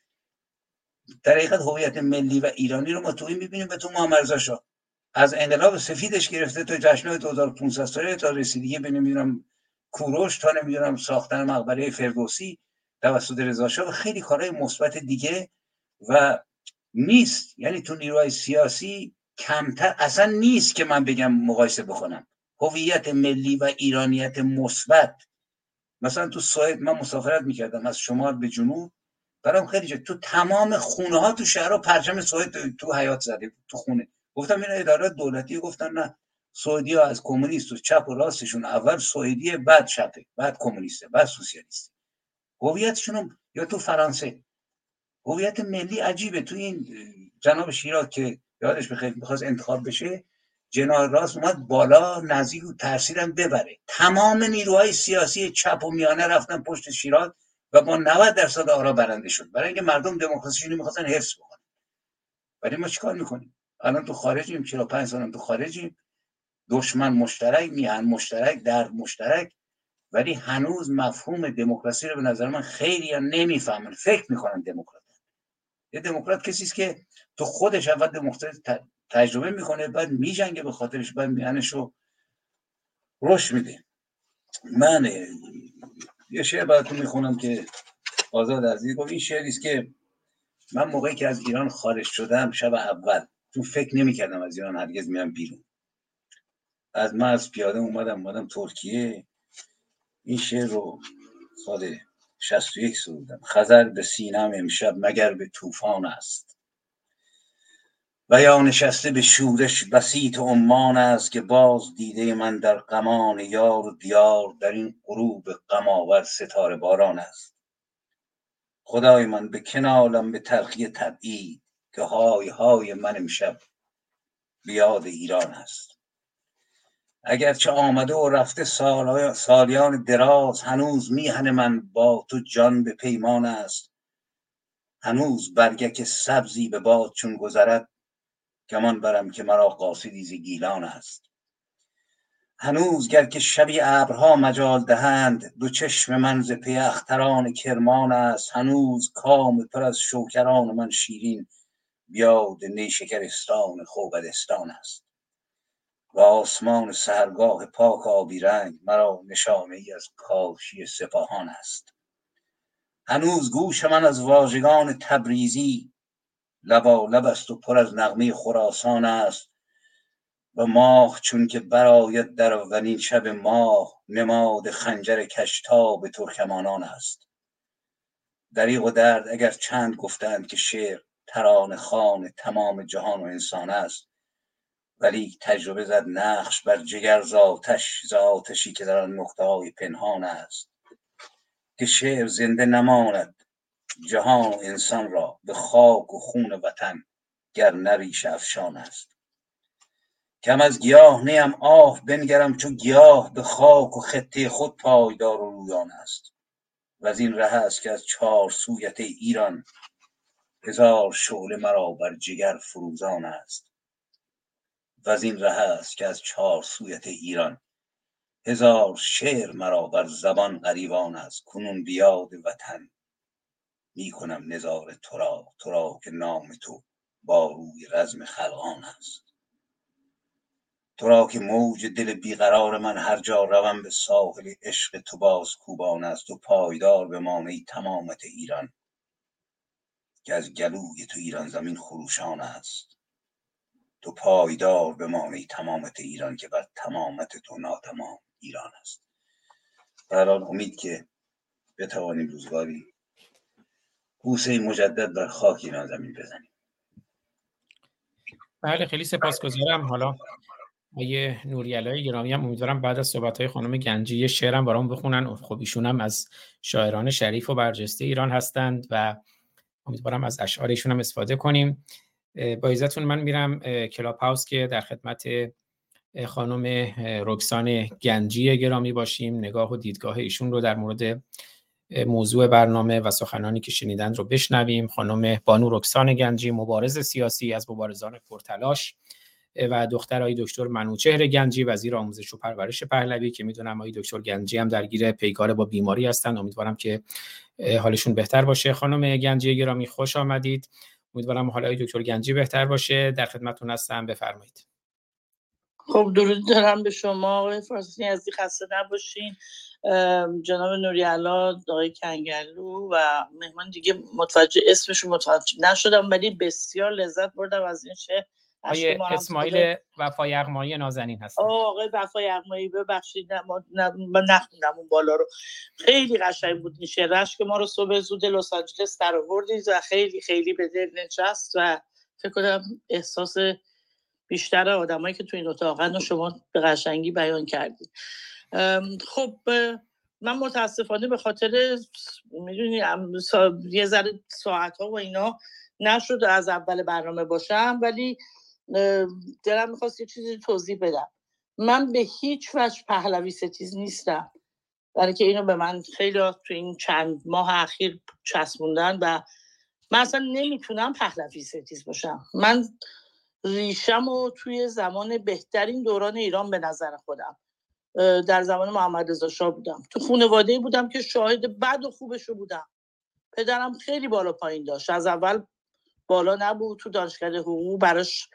در حقیقت هویت ملی و ایرانی رو ما توی می‌بینیم به تو محمد شاه. از انقلاب سفیدش گرفته تا جشن 2500 ساله تا رسیدگی به نمی‌دونم کوروش تا نمی‌دونم ساختن مقبره فردوسی توسط رضا و خیلی کارهای مثبت دیگه و نیست. یعنی تو نیروهای سیاسی کمتر اصلا نیست که من بگم مقایسه بکنم. هویت ملی و ایرانیت مثبت. مثلا تو سوئد من مسافرت می‌کردم از شمال به جنوب. برام خیلی جد. تو تمام خونه ها تو شهرها پرچم سوئد تو حیات زده تو خونه. گفتم این اداره دولتی گفتن نه سعودی ها از کمونیست و چپ و راستشون اول سعودی بعد چپه بعد کمونیسته بعد سوسیالیسته. هویتشون یا تو فرانسه. هویت ملی عجیبه. تو این جناب شیراز که یادش بخیر می‌خواست انتخاب بشه جنرال راست اومد بالا نزدیک و ترسیدم ببره. تمام نیروهای سیاسی چپ و میانه رفتن پشت شیراز و با 90 درصد آرا برنده شد. برای اینکه مردم دموکراسیشون می‌خواستن حفظ بکنن. ولی ما چیکار می‌کنیم؟ الان تو خارجیم 45 سال تو خارجیم. دشمن مشترک میهن مشترک درد مشترک. ولی هنوز مفهوم دموکراسی رو به نظر من خیلی نمی‌فهمن. فکر می‌کنن دموکرات. یه دموکرات کسی است که تو خودش اول دموکراسی تجربه می‌کنه بعد میجنگه به خاطرش بعد میهنش رو رشد میده. من یه شعر براتون می‌خونم که آزاد عزیز. گفت این شعری است که من موقعی که از ایران خارج شدم شب اول تو فکر نمی‌کردم از ایران هرگز میرم بیرون. از من از پیاده اومدم اومدم ترکیه. این شعر رو سال 61 سرودم خزر به سینم امشب مگر به طوفان است. و یا نشسته به شورش بسیط عمان است که باز دیده من در غمان یار و دیار در این غروب غماور ستاره باران است. خدای من به کنالم به تلخی تبعید. که های های من امشب بیاد ایران است اگرچه آمده و رفته سالیان دراز هنوز میهن من با تو جان به پیمان است. هنوز برگک سبزی به باد چون گذرد گمان برم که مرا قاصدی ز گیلان است. هنوز گر که شبی ابرها مجال دهند دو چشم من ز پی اختران کرمان است. هنوز کام پر از شوکران من شیرین بیاد نیشکرستان خوبدستان است. و آسمان سهرگاه پاک آبی رنگ مرا نشانه ای از کاشی سپاهان است. هنوز گوش من از واژگان تبریزی لبا لب است و پر از نغمه خراسان است. و ماه چون که براید در اولین شب ماه نماد خنجر کشتاب ترکمانان است. دریغ و درد اگر چند گفتند که شعر تران خان تمام جهان و انسان است. ولی تجربه زد نقش بر جگر زاتش زاتشی که در آن پنهان است. که شعر زنده نماند جهان و انسان را به خاک و خون وطن گر نریش افشان است. کم از گیاه نیم آه بنگرم چون گیاه به خاک و خطه خود پایدار و رویان است. و از این ره است که از چهار سویت ایران هزار شعله مرا بر جگر فروزان است. و این ره است که از چهار سویت ایران هزار شعر مرا بر زبان غریبان است. کنون بیاد وطن می کنم نظاره تو را تو را که نام تو با روی رزم خلقان است. تو را که موج دل بیقرار من هر جا روم به ساحل عشق تو باز کوبان است و پایدار به مانه تمامت ایران. که از گلوی تو ایران زمین خروشان است. تو پایدار به مانه تمامت ایران که بر تمامت تو ناتمام ایران است. در امید که بتوانیم روزگاری بوسه مجدد بر خاک ایران زمین بزنیم. بله خیلی سپاسگزارم. حالا آیه نوریالای گرامی هم امیدوارم بعد از صحبت های خانم گنجی شعرم برام بخونن. خب ایشون هم از شاعران شریف و برجسته ایران هستند و امیدوارم از اشعار ایشون هم استفاده کنیم. با ایزتون من میرم کلاب هاوس که در خدمت خانم رکسان گنجی گرامی باشیم. نگاه و دیدگاه ایشون رو در مورد موضوع برنامه و سخنانی که شنیدن رو بشنویم. خانم بانو رکسان گنجی مبارز سیاسی از مبارزان پرتلاش. و دختر آقای دکتر منوچهر گنجی وزیر آموزش و پرورش پهلوی که می‌دونم آقای دکتر گنجی هم درگیر پیکار با بیماری هستن. امیدوارم که حالشون بهتر باشه. خانم گنجی گرامی خوش آمدید. امیدوارم حال آقای دکتر گنجی بهتر باشه. در خدمتتون هستم. بفرمایید. خب درود دارم به شما. آقای فارسی ازی خسته نباشین. جناب نوری علا آقای کنگلو و مهمان دیگه متوجه اسمشون متوجه نشدم ولی بسیار لذت بردم از این شعر آقای اسماعیل وفای اقمایی نازنین هست آقای وفای اقمایی ببخشید من نخوندم اون بالا رو. خیلی قشنگ بود این شعرش که ما رو صبح زود لس آنجلس در آوردید و خیلی خیلی به دل نشست و فکر کنم احساس بیشتر آدمایی که تو این اتاقن رو شما به قشنگی بیان کردید. خب من متاسفانه به خاطر می‌دونی یه ذره ساعت ها و اینا نشد از اول برنامه باشم ولی دلم می‌خواست یه چیزی توضیح بدم. من به هیچ وجه پهلوی ستیز نیستم. برای که اینو به من خیلی تو این چند ماه اخیر چسبوندن و من اصلا نمی‌تونم پهلوی ستیز باشم. من ریشم و توی زمان بهترین دوران ایران به نظر خودم در زمان محمد رضا شاه بودم. تو خانواده بودم که شاهد بد و خوبش بودم. پدرم خیلی بالا پایین داشت. از اول بالا نبود تو دانشگاه حقوق براش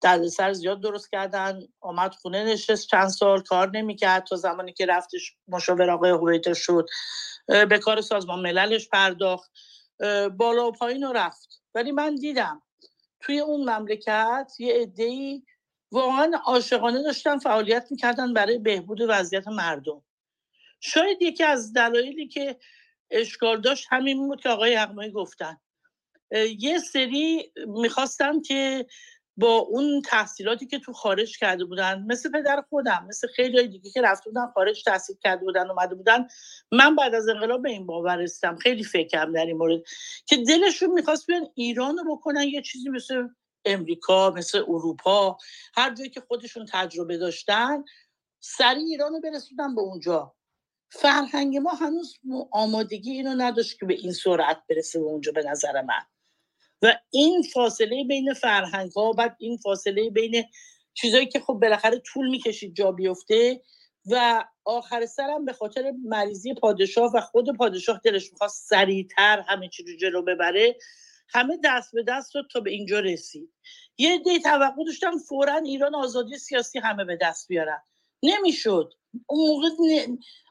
دردسر زیاد درست کردن. آمد خونه نشست چند سال کار نمی‌کرد تا زمانی که رفتش مشاور آقای هویتا شد. به کار سازمان مللش پرداخت. بالا و پایین رو رفت. ولی من دیدم توی اون مملکت یه عده‌ای واقعا عاشقانه داشتن فعالیت می‌کردن برای بهبود وضعیت مردم. شاید یکی از دلایلی که اشکال داشت همین بود که آقای حقمایی گفتن. یه سری می‌خواستن که با اون تحصیلاتی که تو خارج کرده بودن مثل پدر خودم مثل خیلی دیگه که رفته بودن خارج تحصیل کرده بودن اومده بودن. من بعد از انقلاب به این باور رسیدم. خیلی فکرم در این مورد که دلشون می‌خواست بیان ایران رو بکنن یه چیزی مثل امریکا مثل اروپا هر جایی که خودشون تجربه داشتن. سریع ایران رو برسوندن به اونجا. فرهنگ ما هنوز آمادگی اینو نداشت که به این سرعت برسه به اونجا به نظر من. و این فاصله بین فرهنگ ها بعد این فاصله بین چیزایی که خب بالاخره طول می‌کشید جا بیفته و آخر سرم به خاطر مریضی پادشاه و خود پادشاه دلش می‌خواست سریعتر همه چی رو جلو ببره همه دست به دست رو تا به اینجا رسید. یه دی توقع داشتم فورا ایران آزادی سیاسی همه به دست بیارن. نمی‌شد. اون موقع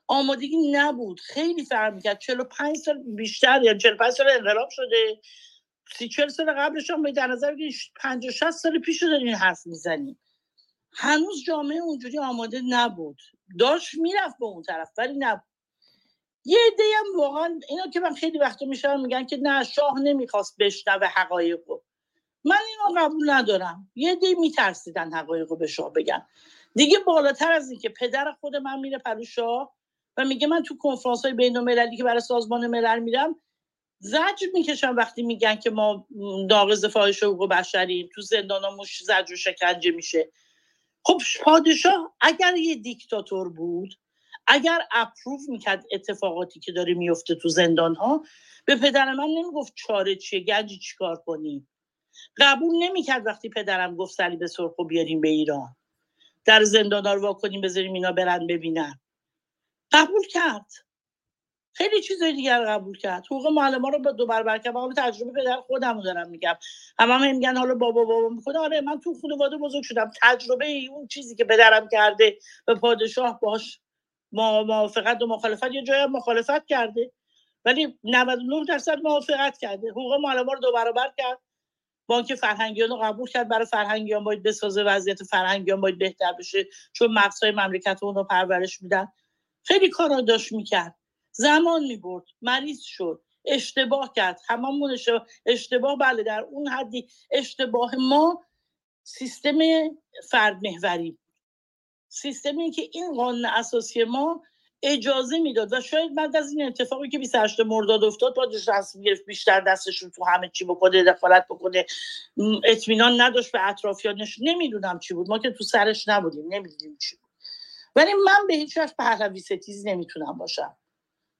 آمادگی نبود. خیلی فرق می‌کرد. 45 سال بیشتر یا 45 سال انقلاب شده. سی چل سال قبلش هم در نظر بگیرید 50 60 سال پیش رو این حرف می‌زنیم هنوز جامعه اونجوری آماده نبود. داشت می‌رفت به اون طرف ولی نبود. یه عده هم واقعا اینا که من خیلی وقتا میشم میگن که نه شاه نمی‌خواست بشنوه حقایقو من اینو قبول ندارم. یه عده میترسیدن حقایقو به شاه بگن. دیگه بالاتر از این که پدر خود من میره پلو شاه و میگه من تو کنفرانس های بین المللی که برای سازمان ملل میرم زجر می‌کشم وقتی میگن که ما ناقض فاحش حقوق بشریم تو زندان مش زجر و شکنجه میشه. خب پادشاه اگر یه دیکتاتور بود اگر اپروف می‌کرد اتفاقاتی که داره میفته تو زندان ها به پدر من نمی‌گفت چاره چیه گنجی چیکار کنیم قبول نمی‌کرد وقتی پدرم گفت صلیب سرخ بیاریم به ایران. در زندان ها رو واکنیم بذاریم اینا برن ببینن. قبول کرد. خیلی چیزای دیگر قبول کرد. حقوق معلم رو دو برابر کرد. به تجربه پدر خودم دارم میگم. هم هم میگن حالا بابا بابا می‌کنه آره من تو خانواده بزرگ شدم. تجربه اون چیزی که پدرم کرده به پادشاه باش. موافقت و مخالفت یه جای مخالفت کرده. ولی 99 درصد موافقت کرده. حقوق معلم رو دو برابر کرد. بانک فرهنگیان رو قبول کرد. برای فرهنگیان باید بسازه وضعیت فرهنگیان باید بهتر بشه. چون مقصای مملکت اون رو پرورش میدن. خیلی کارا داشت می‌کرد. زمان می‌برد مریض شد اشتباه کرد هممون اشتباه بله در اون حدی اشتباه ما سیستم فرد محوری بود سیستمی که این قانون اساسی ما اجازه می‌داد و شاید بعد از این اتفاقی که 28 مرداد افتاد باید رسم گرفت بیشتر دستش رو تو همه چی بکنه دخالت بکنه. اطمینان نداشت به اطرافیانش. نمی‌دونم چی بود ما که تو سرش نبودیم نمی‌دونیم چی بود. ولی من به هیچ وجه پهلوی ستیز نمی‌تونم باشم.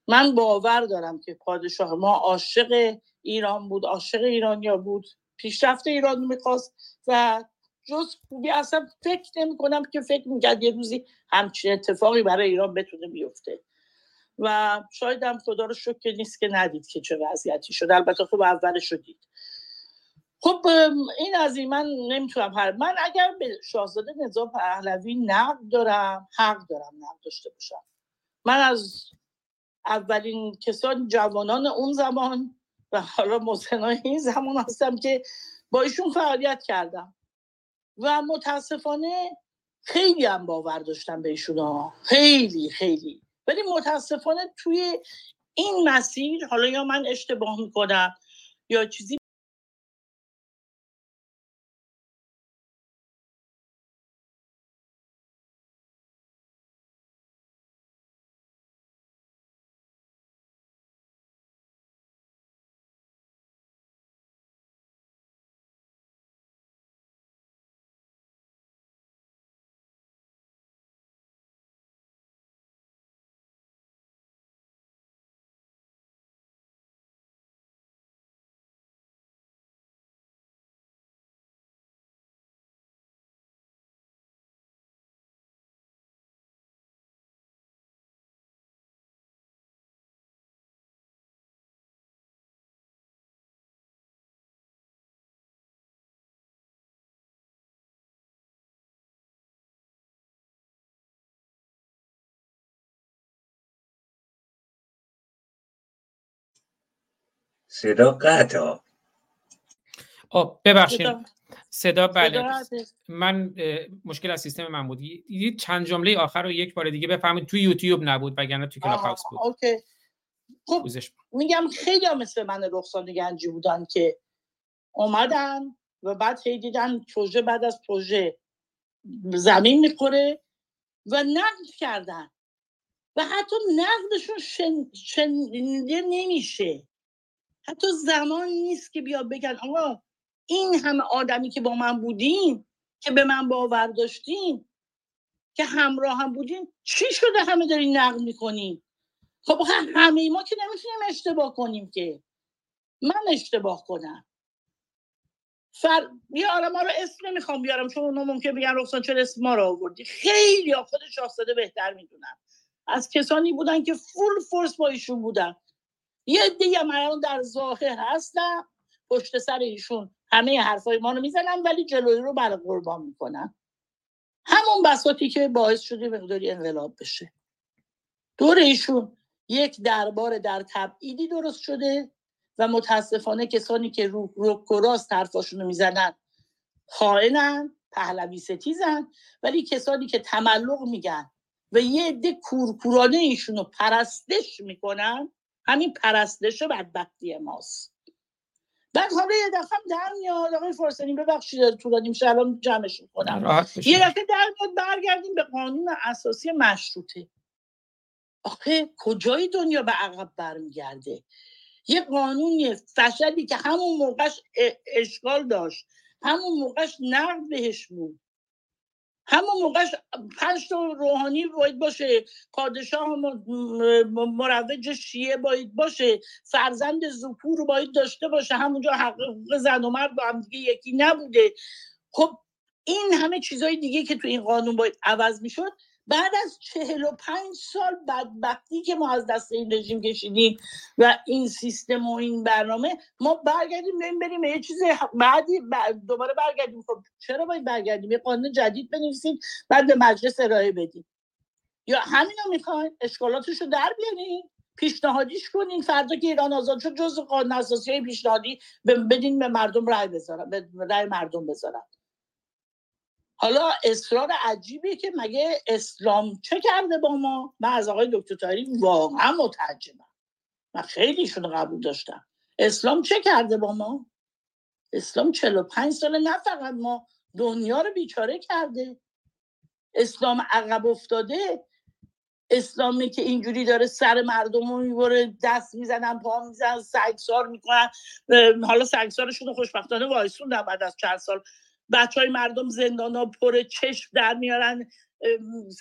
من باور دارم که پادشاه ما عاشق ایران بود عاشق ایرانیا بود. پیشرفت ایران می‌خواست و جز خوبی اصلا فکر نمی کنم که فکر می‌کرد یه روزی همچین اتفاقی برای ایران بتونه بیفته. و شاید هم خدا رو شکر نیست که ندید که چه وضعیتی شد. البته خب اولش رو دید. خب این از این من نمی‌تونم هر من اگر به شاهزاده نظام پهلوی نقد دارم حق دارم نقد داشته باشم. من از اولین کسان جوانان اون زمان و حالا مزنای این زمان هستم که با ایشون فعالیت کردم. و متاسفانه خیلی هم باور داشتم به ایشون خیلی خیلی. ولی متاسفانه توی این مسیر حالا یا من اشتباه می‌کنم یا چیزی صدا قطع. ببخشید. صدا. بله. من مشکل از سیستم من بود. چند جمله آخر رو یک بار دیگه بفرمایید. تو یوتیوب نبود وگرنه تو کلاب هاوس بود. okay. خب میگم خیلی هم مثل من رخسان گنجی بودن که اومدن و بعد هی دیدن پروژه بعد از پروژه زمین می‌خوره و نقد کردن. و حتی نقدشون شن... شنیده نمیشه. حتی زمان نیست که بیا بگن آقا این همه آدمی که با من بودین که به من باور داشتین که همراه هم بودین چی شده همه دارین نقد می‌کنین؟ خب همه ما که نمی‌تونیم اشتباه کنیم که. من اشتباه کنم. فر... بیارم ما رو اسم نمی‌خوام بیارم چون اونا ممکن بگن رخصان چرا اسم ما رو آوردی. خیلی خود شاهزاده بهتر می‌دونم از کسانی بودن که فول فورس با ایشون بودن. یه دیگه من در ظاهر هستم پشت سر ایشون همه حرفای ما رو می‌زنن ولی جلوی رو برای قربان می‌کنن. همون بساتی که باعث شده مقداری انقلاب بشه. دور ایشون یک دربار در تبعیدی درست شده و متاسفانه کسانی که رو, رو کراست حرفاشون رو می‌زنن خائنن پهلوی ستیزن ولی کسانی که تملق میگن و یه عده کورکورانه ایشون رو پرستش می‌کنن همین پرستش بدبختی ماست. بعد حالا یه دفعه در میاد آقای فرسانی ببخشید طول دادیم الان جمعش می‌کنم یه دفعه در میاد برگردیم به قانون اساسی مشروطه. آخه کجای دنیا به عقب برمیگرده؟ یه قانونی فشلی که همون موقعش اشغال داشت همون موقعش نقد بهش بود. همون موقعش پنج تا روحانی باید باشه. پادشاه مروج شیعه باید باشه. فرزند زپور باید داشته باشه. همونجا حقوق زن و مرد با هم دیگه یکی نبوده. خب این همه چیزهای دیگه که تو این قانون باید عوض می‌شد بعد از چهل و پنج سال بدبختی که ما از دست این رژیم کشیدیم و این سیستم و این برنامه ما برگردیم بریم بریم یه چیز بعدی دوباره برگردیم. خب چرا باید برگردیم؟ یه قانون جدید بنویسیم بعد به مجلس ارائه بدیم. یا همینو می‌خواین اشکالاتش رو در بیارین پیشنهادیش کنین فردا که ایران آزاد شد جز قانون اساسی پیشنهادی بدین به مردم رای بذارن به رای مردم بذارن. حالا اصرار عجیبیه که مگه اسلام چه کرده با ما؟ من از آقای دکتر تاری واقعا متعجبم. من خیلیشون قبول داشتم. اسلام چه کرده با ما؟ اسلام 45 سال نه فقط ما دنیا رو بیچاره کرده. اسلام عقب افتاده. اسلامی که اینجوری داره سر مردم رو می‌بره دست می‌زنن پا می‌زنن سگسار می‌کنن. حالا سگسارشون خوشبختانه وایسوندن بعد از چند سال. بچه های مردم زندان ها پر چشم در میارن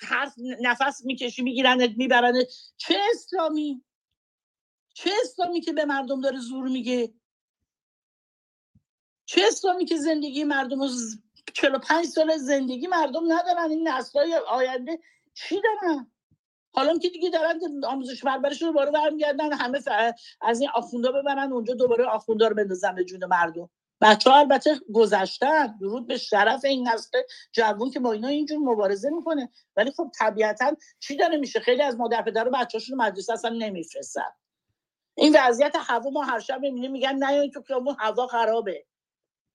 حرف نفس می‌کشی می‌گیرن می‌برن چه اسلامی؟ چه اسلامی که به مردم داره زور میگه؟ چه اسلامی که زندگی مردم رو 45 سال زندگی مردم ندارن؟ این نسلهای آینده چی دارن؟ حالا که دیگه دارن آموزش پرورش رو دوباره برمیگردن همه از این آخوندا ببرن اونجا دوباره آخوندا رو بندازن به جون مردم. بچه ها البته گذشتن. درود به شرف این نسل جوون که با اینا اینجور مبارزه می‌کنه. ولی خب طبیعتا چی داره میشه؟ خیلی از مادر پدر بچه‌هاشون مدرسه اصلا نمیفرستن. این وضعیت هوا ما هر شب می‌بینیم میگن نه تو خیابون هوا خرابه.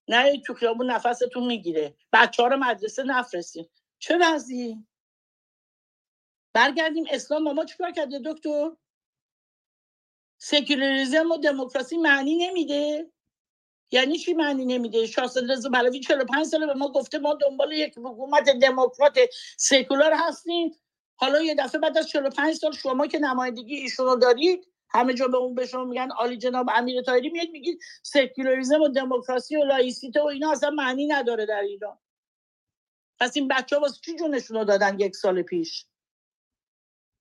نه تو خیابون نفستون می‌گیره. بچه ها رو مدرسه نفرستین. چه وضعی؟ برگردیم اسلام. ما چیکار کرده دکتر؟ سکولاریزم و دموکراسی معنی نمیده. یعنی چی معنی نمیده؟ شاهزاده رضا پهلوی 45 ساله به ما گفته ما دنبال یک حکومت دموکرات سکولار هستیم. حالا یه دفعه بعد از 45 سال شما که نمایندگی ایشون رو دارید همه جا به اون به شما میگن عالی جناب امیر طاهری میاد میگید سکولاریسم و دموکراسی و لایسیته و اینا اصلا معنی نداره در ایران. پس این بچه ها واسه چی جونشون رو دادن یک سال پیش؟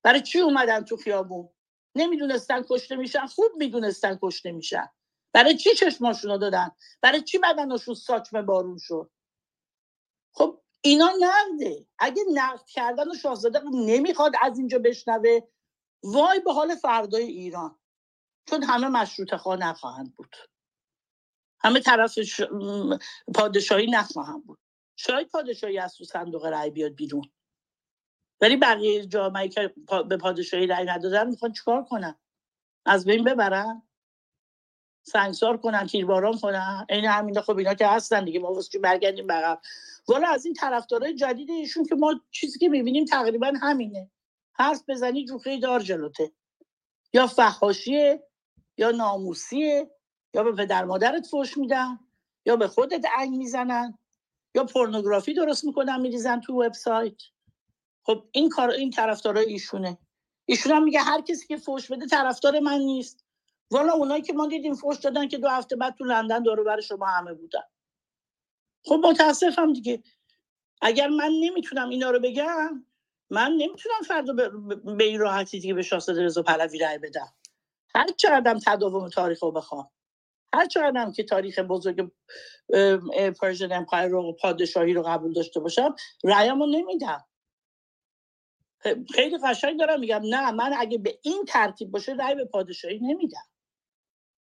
برای چی اومدن تو خیابون؟ نمی‌دونستن کشته میشن خوب می‌دونستن کشته میشن. برای چی چشماشون رو دادن؟ برای چی بدنشون ساچمه بارون شد؟ خب اینا نقده اگه نقد کردن و شاهزاده نمی‌خواد از اینجا بشنوه وای به حال فردای ایران. چون همه مشروط خواه نخواهند بود. همه طرف پادشاهی نخواهند بود. شاید پادشاهی از تو صندوق رأی بیاد بیرون. ولی بقیه جامعه که به پادشاهی رأی ندادن می‌خوان چیکار کنن؟ از بین ببرن؟ سنگسار کنن تیرباران کنن. این همین خب اینا که هستن دیگه ما واسه برگردیم بقیه والا از این طرفدارای جدید ایشون که ما چیزی که می‌بینیم تقریبا همینه. حرف بزنی جوخه دار جلوته. یا فحاشیه یا ناموسیه یا به پدر مادرت فوش میدن یا به خودت انگ می‌زنن یا پورنوگرافی درست می‌کنن میریزن تو وبسایت. خب این کار این طرفدارای ایشونه. ایشون هم میگه هر کسی که فوش بده طرفدار من نیست. والا اونایی که ما دیدیم فوش دادن که دو هفته بعد تو لندن دور بر شما همه بودن. خب متاسفم دیگه. اگر من نمی‌تونم اینا رو بگم من نمی‌تونم فردا به این راحتی دیگه به شاهزاده رضا پهلوی رأی بدم. هر چقدرم تداوم تاریخ رو بخوام. هر چقدرم که تاریخ بزرگ Persian Empire رو پادشاهی رو قبول داشته باشم رأیمو نمیدم. خیلی قشنگ دارم میگم نه من اگه به این ترتیب باشه رأی به پادشاهی نمیدم.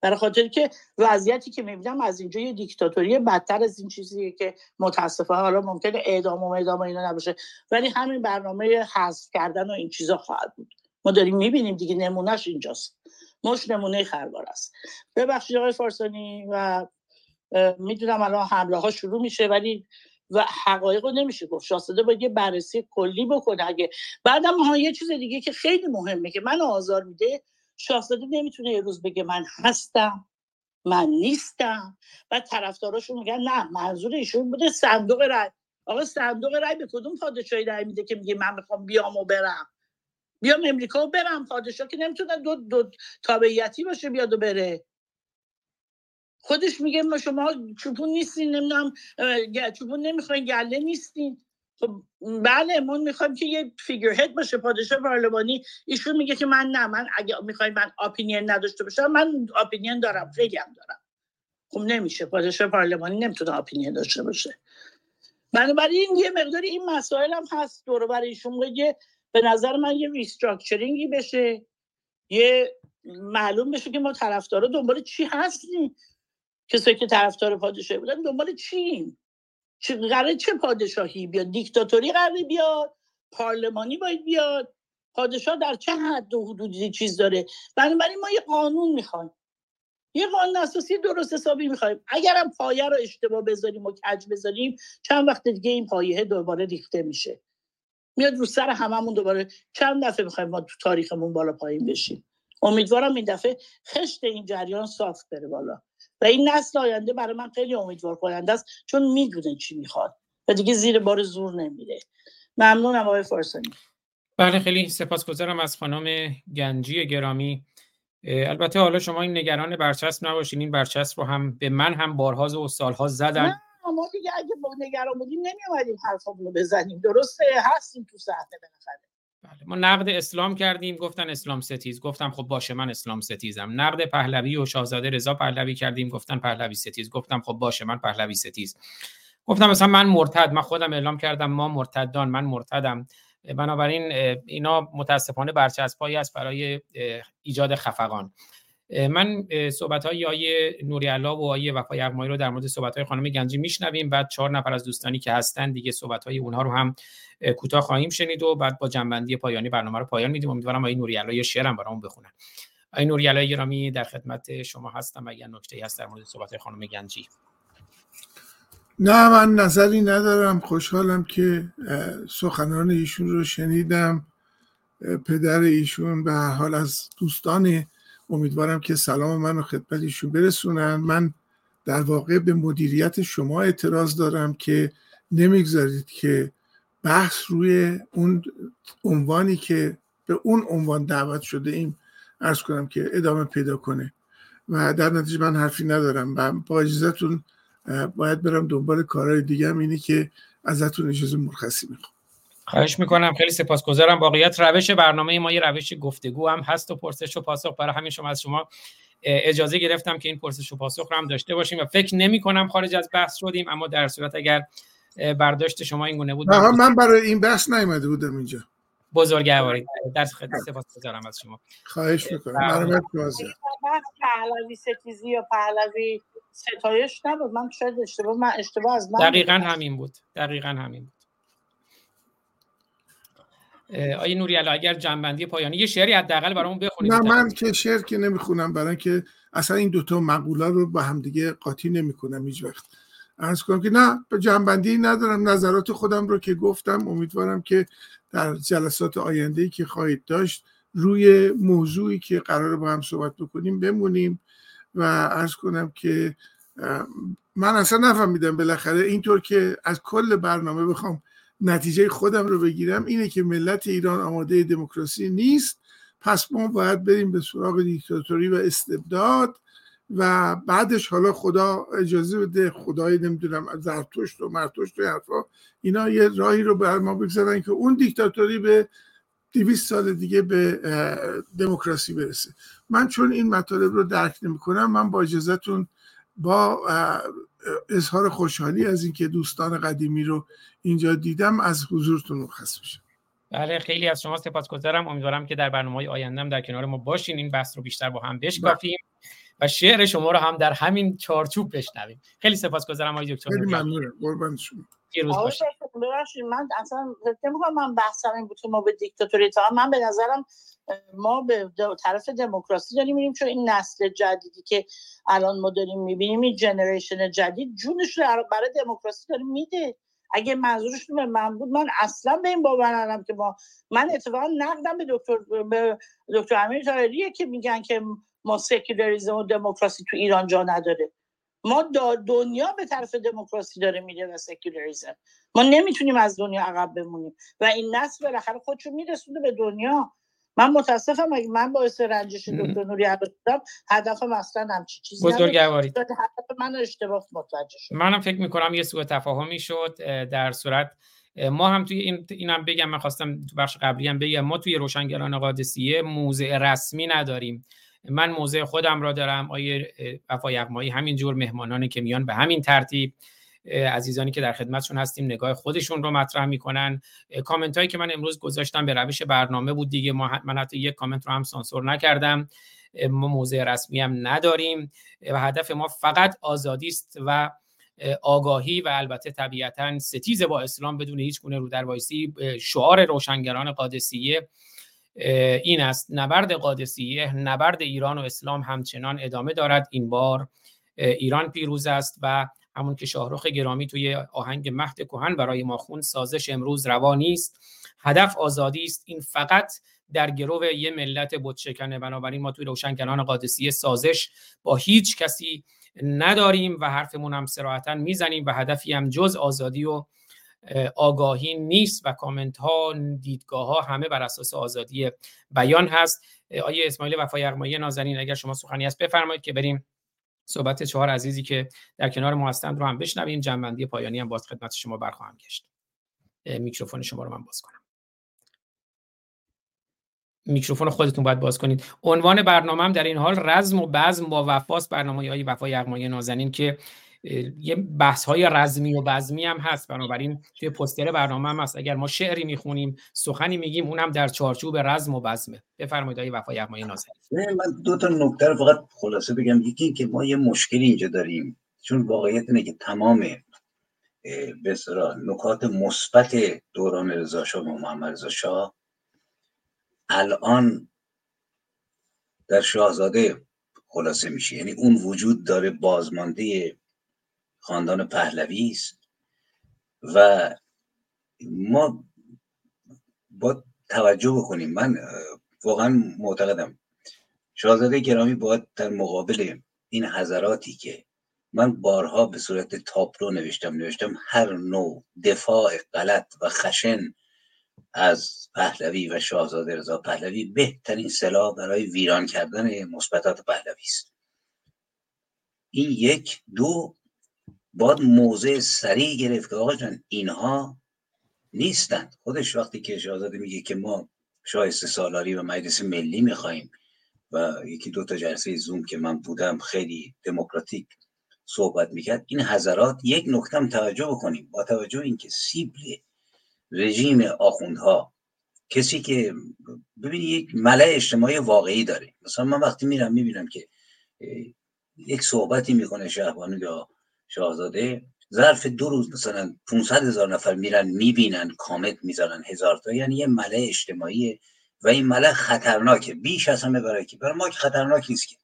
برای خاطر که وضعیتی که می‌بینم از اینجا یه دیکتاتوری بدتر از این چیزیه که متاسفانه حالا ممکنه اعدام و اعدام اینا نباشه. ولی همین برنامه حذف کردن و این چیزا خواهد بود. ما داریم می‌بینیم دیگه نمونهش اینجاست. مش نمونه خربار است. ببخشید آقای فارسانی و می‌دونم الان حمله ها شروع میشه ولی و حقایق رو نمیشه گفت. شاهزاده باید یه بررسی کلی بکنه اگه. بعدم ها یه چیز دیگه که خیلی مهمه که من آزار میده شاهزاده نمی‌تونه یه روز بگه من هستم من نیستم. و طرفداراشون میگن نه منظور ایشون بوده صندوق رای آقا صندوق رای به کدوم پادشاهی رای میده که میگه من می‌خوام بیام و برم؟ بیام امریکا و برم. پادشاه که نمی‌تونه دو, دو تابعیتی باشه بیاد و بره. خودش میگه ما شما چوپون نیستین نمی‌دونم چوپون نمی‌خواین گله نیستین. خب بله ما می‌خوایم که یه فیگر هد باشه پادشاه پارلمانی ایشون میگه که من نه من اگه می‌خوای من اپینین نداشته باشم من اپینین دارم خیلی هم دارم. خب نمیشه. پادشاه پارلمانی نمی‌تونه اپینین داشته باشه. بنابراین یه مقداری این مسائل هم هست. دور و بر ایشون یه به نظر من یه restructuring ی بشه. یه معلوم بشه که ما طرفدارا دنبال چی هستیم. کسایی که طرفدار پادشاهی بودن دنبال چی‌ان. چه قراره چه پادشاهی بیاد؟ دیکتاتوری قراره بیاد؟ پارلمانی باید بیاد؟ پادشاه در چه حد و حدودی چیز داره؟ بنابراین ما یه قانون می‌خوایم. یه قانون اساسی درست حسابی می‌خوایم. اگرم پایه رو اشتباه بذاریم و کج بذاریم چند وقت دیگه این پایه دوباره ریخته میشه. میاد رو سر هممون دوباره. چند دفعه می‌خوایم ما تو تاریخمون بالا پایین بشیم؟ امیدوارم این دفعه خشت این جریان صاف بره بالا. و این نسل آینده برای من خیلی امیدوار کننده است چون می‌دونه چی می‌خواد و دیگه زیر بار زور نمیره. ممنونم آقای فارسانی. بله خیلی سپاسگزارم از خانم گنجی گرامی. البته حالا شما این نگران برچسب نباشین این برچسب رو هم به من هم بارها و سالها زدن. نه ما دیگه اگه نگران بودیم نمی اومدیم حرفمون رو بزنیم. درسته هستیم تو صحنه بالاخره. بله. ما نقد اسلام کردیم گفتن اسلام ستیز. گفتم خب باشه من اسلام ستیزم. نقد پهلوی و شاهزاده رضا پهلوی کردیم گفتن پهلوی ستیز. گفتم خب باشه من پهلوی ستیز. گفتم مثلا من مرتد من خودم اعلام کردم ما مرتدان من مرتدم. بنابراین اینا متاسفانه برچسبایی است برای ایجاد خفقان. من صحبت های آیه نوری الله و آیه وفای یغمایی رو در مورد صحبت های خانم گنجی میشنویم بعد چهار نفر از دوستانی که هستن دیگه صحبت های اونها رو هم کوتاه خواهیم شنید و بعد با جنبندی پایانی برنامه رو پایان میدیم. امیدوارم آیه نوری الله یا شعرم برامون بخونن. آیه نوری الله گرامی در خدمت شما هستم. اگر نکته هست در مورد صحبت های خانم گنجی. نه من نظری ندارم. خوشحالم که سخنان ایشون رو شنیدم. پدر ایشون به حال از دوستان امیدوارم که سلام من و خدمت ایشون برسونن. من در واقع به مدیریت شما اعتراض دارم که نمی‌گذارید که بحث روی اون عنوانی که به اون عنوان دعوت شده ایم ارز کنم که ادامه پیدا کنه. و در نتیجه من حرفی ندارم و با اجازتون باید برم دنبال کارهای دیگه اینه که ازتون اجازه مرخصی می‌خوام. خواهش می‌کنم. خیلی سپاسگزارم. واقعیت روش برنامه ما یه روش گفتگو هم هست و پرسش و پاسخ برای همین شما از شما اجازه گرفتم که این پرسش و پاسخ رو هم داشته باشیم و فکر نمی کنم خارج از بحث شدیم اما در صورت اگر برداشت شما این گونه بود من برای این بحث نیومده بودم اینجا. بزرگواری در خدمت سپاسگزارم از شما. خواهش می‌کنم. مرحمت پهلوی ستیزی یا پهلوی ستایش نبود. من شاید اشتباه من اشتباه از من دقیقا همین بود. دقیقا همین بود. آیه نوری علا اگر جنبندی پایانی یه شعری حداقل برامون بخونید. نه من که شعر که نمی‌خونم برای که اصلا این دوتا مقوله رو با هم دیگه قاطی نمی‌کنم هیچ وقت. ارز کنم که نه به جنبندی ندارم نظرات خودم رو که گفتم امیدوارم که در جلسات آینده که خواهید داشت روی موضوعی که قرار با هم صحبت بکنیم بمونیم. و ارز کنم که من اصلا نفهمیدم بالاخره اینطور که از کل برنامه بخوام نتیجه خودم رو بگیرم اینه که ملت ایران آماده دموکراسی نیست. پس ما باید بریم به سراغ دیکتاتوری و استبداد و بعدش حالا خدا اجازه بده خدای نمی‌دونم زرتشت و مرتشت و حرفا اینا یه راهی رو بر ما بگذارن که اون دیکتاتوری به دیویست سال دیگه به دموکراسی برسه. من چون این مطالب رو درک نمی کنم من با اجازهتون با اظهار خوشحالی از اینکه دوستان قدیمی رو اینجا دیدم از حضورتون مرخص میشم. بله خیلی از شما سپاسگزارم. امیدوارم که در برنامه های آیندهم در کنار ما باشین. این بحث رو بیشتر با هم بشکافیم و شعر شما رو هم در همین چارچوب بشنویم. خیلی سپاسگزارم آقای دکتر خیلی ممنونم. قربان شما. من اصلا نمیگم من بحثم این بود که ما به دیکتاتوری تا من به نظرم ما به طرف دموکراسی داریم میریم چون این نسل جدیدی که الان ما داریم می‌بینیم این جنریشن جدید جونش رو برای دموکراسی داریم میده. اگه منظورشون به من بود من اصلا به این باور ندارم که ما من اتفاقا نقدم به دکتر به دکتر امیر طاهریه که میگن که ما سکولاریسم و دموکراسی تو ایران جا نداره. ما دنیا به طرف دموکراسی داره میره و سکولاریسم ما نمی‌تونیم از دنیا عقب بمونیم. و این نسل بالاخره خودشو میرسونه به دنیا. من متاسفم اگه من باعث رنجش دکتر نوری بودم هدفم اصلا همچی چیزی بزرگواری هدف من اشتباه متوجه شد. منم فکر می‌کنم یه سوء تفاهمی شد در صورت ما هم توی این اینم بگم من خواستم تو بخش قبلی هم بگم ما توی روشنگران قادسیه موزه رسمی نداریم. من موضع خودم را دارم آیه وفا یغمایی همین جور مهمانانی که میان به همین ترتیب عزیزانی که در خدمتشون هستیم نگاه خودشون رو مطرح می‌کنن. کامنت هایی که من امروز گذاشتم به روش برنامه بود دیگه. من حتی یک کامنت رو هم سانسور نکردم. ما موضع رسمی هم نداریم. و هدف ما فقط آزادی است و آگاهی و البته طبیعتا ستیز با اسلام بدون هیچ گونه رودروایسی شعار روشنگران قادسیه. این است. نبرد قادسیه نبرد ایران و اسلام همچنان ادامه دارد. این بار ایران پیروز است و همون که شاهرخ گرامی توی آهنگ مهد کهن برای ما خون سازش امروز روا نیست. هدف آزادی است. این فقط در گروه یه ملت بتشکنه. بنابراین ما توی روشنگران قادسیه سازش با هیچ کسی نداریم و حرفمون هم سراحتا می‌زنیم و هدفی هم جز آزادی و آگاهی نیست و کامنت ها دیدگاه ها همه بر اساس آزادی بیان هست. آیه اسماعیل وفای یغمایی نازنین اگر شما سخنی هست بفرمایید که بریم صحبت چهار عزیزی که در کنار ما هستند رو هم بشنویم. جنبندی پایانی هم باز خدمت شما برخواهم گشت. میکروفون شما رو من باز کنم. میکروفون خودتون باید باز کنید. عنوان برنامه هم در این حال رزم و بزم با وفاست. برنامه های وفا یغمایی نازنین که یه بحث های رزمی و بزمی هم هست. بنابراین توی پستر برنامه هم هست. اگر ما شعری می‌خونیم سخنی میگیم اونم در چارچوب رزم و بزمه. بفرمایید آقای وفای یغمایی نازنین من دو تا نکته رو فقط خلاصه بگم. یکی که ما یه مشکلی اینجا داریم. چون واقعیت اینه که تمام به نکات مثبت دوران رضا شاه و محمد رضا شاه الان در شاهزاده خلاصه میشه. یعنی اون وجود داره بازمانده خاندان پهلوی است. و ما با توجه بکنیم من واقعا معتقدم شاهزاده گرامی باید در مقابل این حضراتی که من بارها به صورت تاپلو نوشتم نوشتم هر نوع دفاع غلط و خشن از پهلوی و شاهزاده رضا پهلوی بهترین سلاح برای ویران کردن مثبتات پهلوی است. این یک. دو باید موضع سریع گرفت که آقا جان اینها نیستند خودش وقتی که شاهزاده میگه که ما شایسته سالاری و مجلس ملی می‌خواهیم و یکی دو تا جلسه زوم که من بودم خیلی دموکراتیک صحبت می‌کرد این حضرات یک نکتم توجه بکنیم. با توجه اینکه سیبل رژیم آخوندها کسی که ببینی یک ملع اجتماعی واقعی داره. مثلا من وقتی میرم می‌بینم که یک صحبتی می‌کنه شهبانو یا شاهزاده ظرف دو روز مثلا 500 هزار نفر میرن می‌بینن کامنت می‌ذارن هزار تا یعنی یه ملع اجتماعی و این ملع خطرناکه. بیش از همه برای کی؟ برای ما که خطرناک نیست که.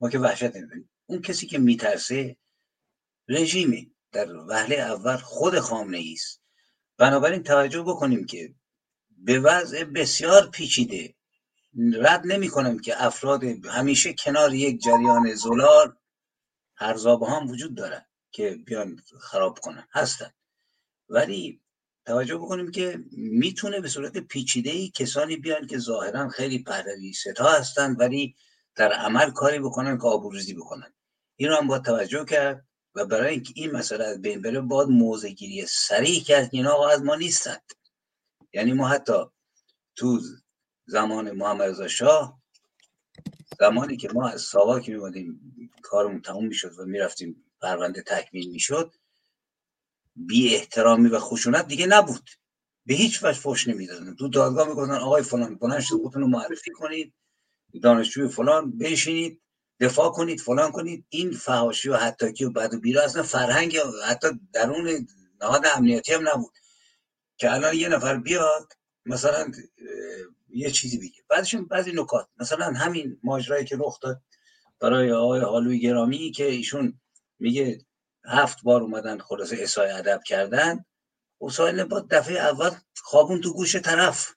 ما که وحشت نمی‌دونیم اون کسی که میترسه رژیمی در وهله اول خود خامنه است. بنابراین توجه بکنیم که به وضع بسیار پیچیده. رد نمی کنم که افراد همیشه کنار یک جریان زلال هر هم وجود دارن. که بیان خراب کنن هستن. ولی توجه بکنیم که می‌تونه به صورت پیچیده ای کسانی بیان که ظاهرا خیلی پهلوی ستا هستن ولی در عمل کاری بکنن که آبروزی بکنن. این رو هم باید توجه کرد و برای اینکه این مسئله از بین بره باید موضع گیری سریع کرد این آقا از ما نیستند یعنی ما حتی تو زمان محمد رضا شاه زمانی که ما از ساواک میمادیم کارمون تموم می‌شد و می‌رفتیم پرونده تکمیل می‌شد بی احترامی و خشونت دیگه نبود. به هیچ وجه فوش نمی‌دادن. تو دادگاه می‌گفتن آقای فلان فلان خودتون رو معرفی کنید دانشجوی فلان بشینید دفاع کنید فلان کنید. این فهاشی و حتاکی و بد و بیرا اصلا فرهنگ حتی درون نهاد امنیتی هم نبود. که الان یه نفر بیاد مثلا یه چیزی بگه. بعدشون بعضی نکات. مثلا همین ماجرایی که رخ داد برای آقای حالوی گرامی که ایشون میگه هفت بار اومدن خلاصه اسای ادب کردن. حسین با دفعه اول خوابون تو گوش طرف.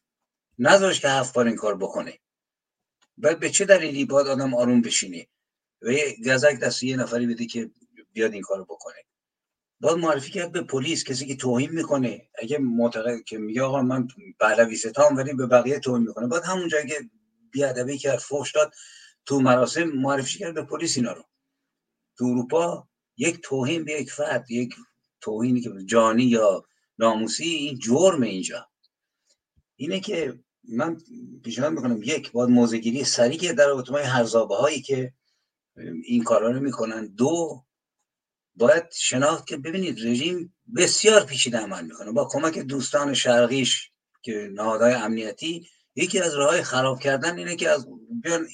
نذاش که هفت بار این کار بکنه. بعد به چه دلیلی باید آدم آروم بشینه؟ و یه گزک دست یه نفری بده که بیاد این کارو بکنه. باید معرفی کرد به پلیس کسی که توهین می‌کنه. اگه معتقد که میگه آقا من پهلوی ستام ولی به بقیه توهین می‌کنه. باید همون جایی که بیادبی کرد فوش داد تو مراسم معرفی کرد به پلیس اینا رو. تو اروپا یک توهین به یک فرد یک توهینی که جانی یا ناموسی این جرم اینجا. اینه که من پیشنهاد می‌کنم یک باید موزگیری سریع در رابطه هرزابه هایی که این کارا رو می‌کنن. دو باید شناخت که ببینید رژیم بسیار پیچیده عمل می‌کنه. با کمک دوستان شرقیش که نهادهای امنیتی یکی از راه خراب کردن اینه که از بیان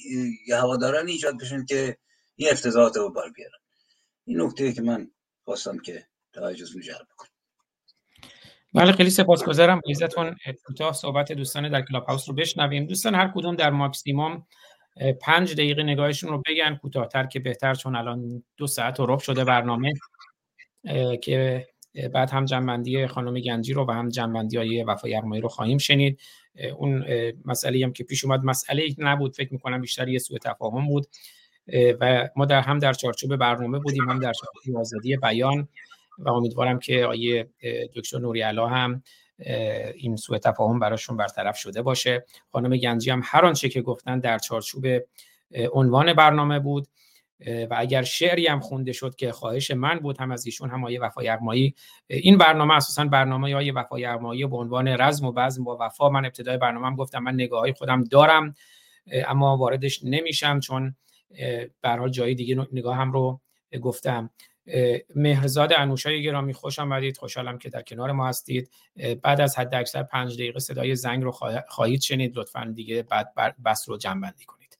هواداران ایجاد بشن که این افتضاحات رو بار بیارن. این نکته که من خواستم که توجهتون جلب کنم بله خیلی سپاسگزارم. عزتون کوتاه صحبت دوستان در کلاب هاوس رو بشنویم. دوستان هر کدوم در ماکسیموم پنج دقیقه نگاهشون رو بگن. کوتاهتر که بهتر چون الان دو ساعت و رب شده برنامه. که بعد هم جنبندی خانم گنجی رو و هم جنبندی های وفای یغمایی رو خواهیم شنید. اون مسئله هم که پیش اومد مسئله نبود. فکر می‌کنم بیشتر یه سوء تفاهم بود. و ما در هم در چارچوب برنامه بودیم هم در چارچوب آزادی بیان و امیدوارم که آیه دکتر نوری علا هم این سوء تفاهم براشون برطرف شده باشه. خانم گنجی هم هر آنچه که گفتن در چارچوب عنوان برنامه بود. و اگر شعری هم خونده شد که خواهش من بود هم از ایشون هم آیه وفا یغمایی این برنامه اساسا برنامه آیه وفا یغمایی به عنوان رزم و بزم با وفا. من ابتدای برنامه هم گفتم من نگاه های خودم دارم اما واردش نمیشم چون حال جای دیگه نگاه هم رو گفتم. مهرزاد انوشای گرامی خوش آمدید. خوشحالم که در کنار ما هستید. بعد از حد اکثر پنج دقیقه صدای زنگ رو خواهید شنید. لطفا دیگه بعد بس رو جمع بندی کنید.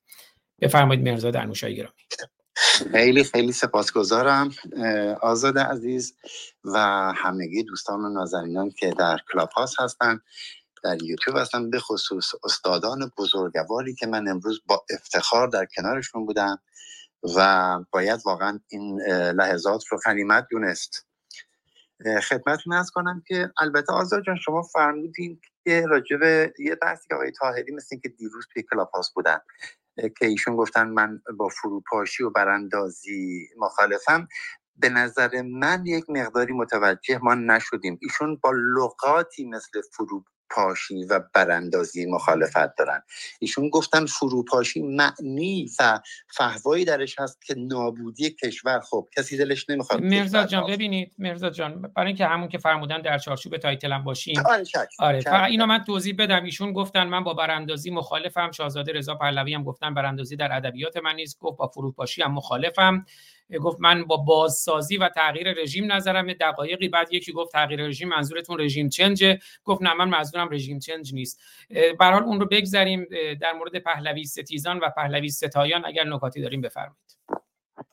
بفرمایید مهرزاد انوشای گرامی. خیلی خیلی سپاسگزارم آزاد عزیز و همگی دوستان و نازنینان که در کلاب هاست هستن. در یوتیوب هستن به خصوص استادان بزرگواری که من امروز با افتخار در کنارشون بودم و باید واقعا این لحظات رو غنیمت دونست. خدمتتون از کنم که البته آزاد جان شما فرمودین که راجب یه بحثی که آقای تاهری مثل که دیروز توی کلاب هاست بودن که ایشون گفتن من با فروپاشی و براندازی مخالفم به نظر من یک مقداری متوجه ما نشدیم. ایشون با لغاتی مثل فرو پاشی و براندازی مخالفت دارن. ایشون گفتن فروپاشی معنی و فهوایی درش هست که نابودی کشور خب کسی دلش نمی‌خواد مرزاد جان ببینید مهرزاد جان برای اینکه همون که فرمودن در چارچوب title هم باشیم. آره, آره. اینو من توضیح بدم. ایشون گفتن من با براندازی مخالفم. شاهزاده رضا پهلوی هم گفتن براندازی در ادبیات من نیست. گفت با فروپاشی هم مخالفم. گفت من با بازسازی و تغییر رژیم نظرم دقایقی بعد یکی گفت تغییر رژیم منظورتون regime change گفت نه من منظورم regime change نیست. به هر حال اون رو بگذریم در مورد پهلوی ستیزان و پهلوی ستایان اگر نکاتی داریم بفرمایید.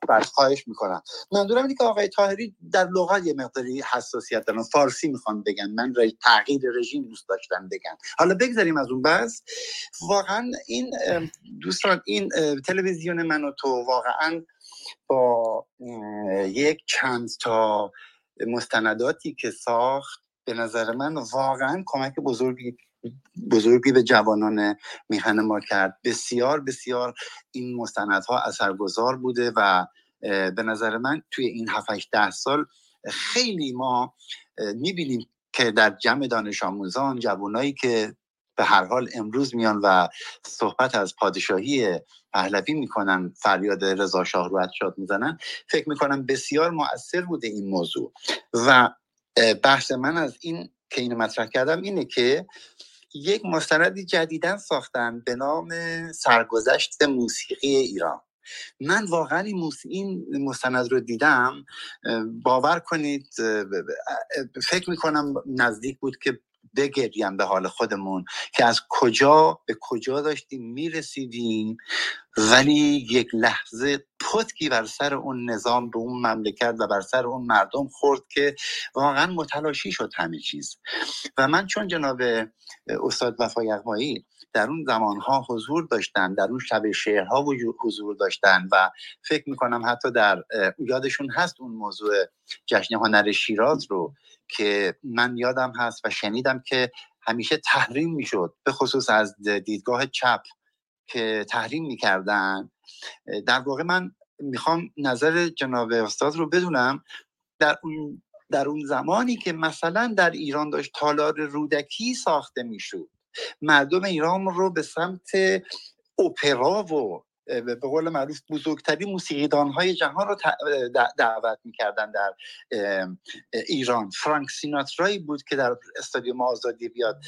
بله خواهش می‌کنم. منظورم اینه که آقای تاهری در لغت یه مقداری حساسیت دارن. فارسی می‌خوان بگن من تغییر رژیم دوست داشتن بگن. حالا بگذاریم از اون بس واقعا این دوستان این تلویزیون من و تو واقعا با یک چند تا مستنداتی که ساخت به نظر من واقعا کمک بزرگی بزرگی به جوانان میهن ما کرد. بسیار بسیار این مستندها اثرگذار بوده و به نظر من توی این 7 ده سال خیلی ما می‌بینیم که در جمع دانش آموزان جوانایی که به هر حال امروز میان و صحبت از پادشاهی پهلوی می‌کنن فریاد رضا شاه رو شاد می‌زنن. فکر می‌کنم بسیار مؤثر بوده این موضوع. و بحث من از این که اینو مطرح کردم اینه که یک مستندی جدیدا ساختن به نام سرگذشت موسیقی ایران. من واقعا این مستند رو دیدم باور کنید فکر می‌کنم نزدیک بود که بگریم به حال خودمون که از کجا به کجا داشتیم می‌رسیدیم. ولی یک لحظه پتکی بر سر اون نظام به اون مملکت و بر سر اون مردم خورد که واقعا متلاشی شد همه چیز. و من چون جناب استاد وفا یغمایی در اون زمانها حضور داشتن در اون شب شعرها حضور داشتن و فکر می‌کنم حتی در یادشون هست اون موضوع جشن هنر شیراز رو. که من یادم هست و شنیدم که همیشه تحریم می‌شد به خصوص از دیدگاه چپ که تحریم می‌کردن. در واقع من می‌خوام نظر جناب استاد رو بدونم. در اون در اون زمانی که مثلا در ایران داشت تالار رودکی ساخته می‌شد مردم ایران رو به سمت اپرا و به قول معروف بزرگترین موسیقیدان های جهان رو دعوت می‌کردن در ایران. فرانک سیناترایی بود که در استادیوم آزادی بیاد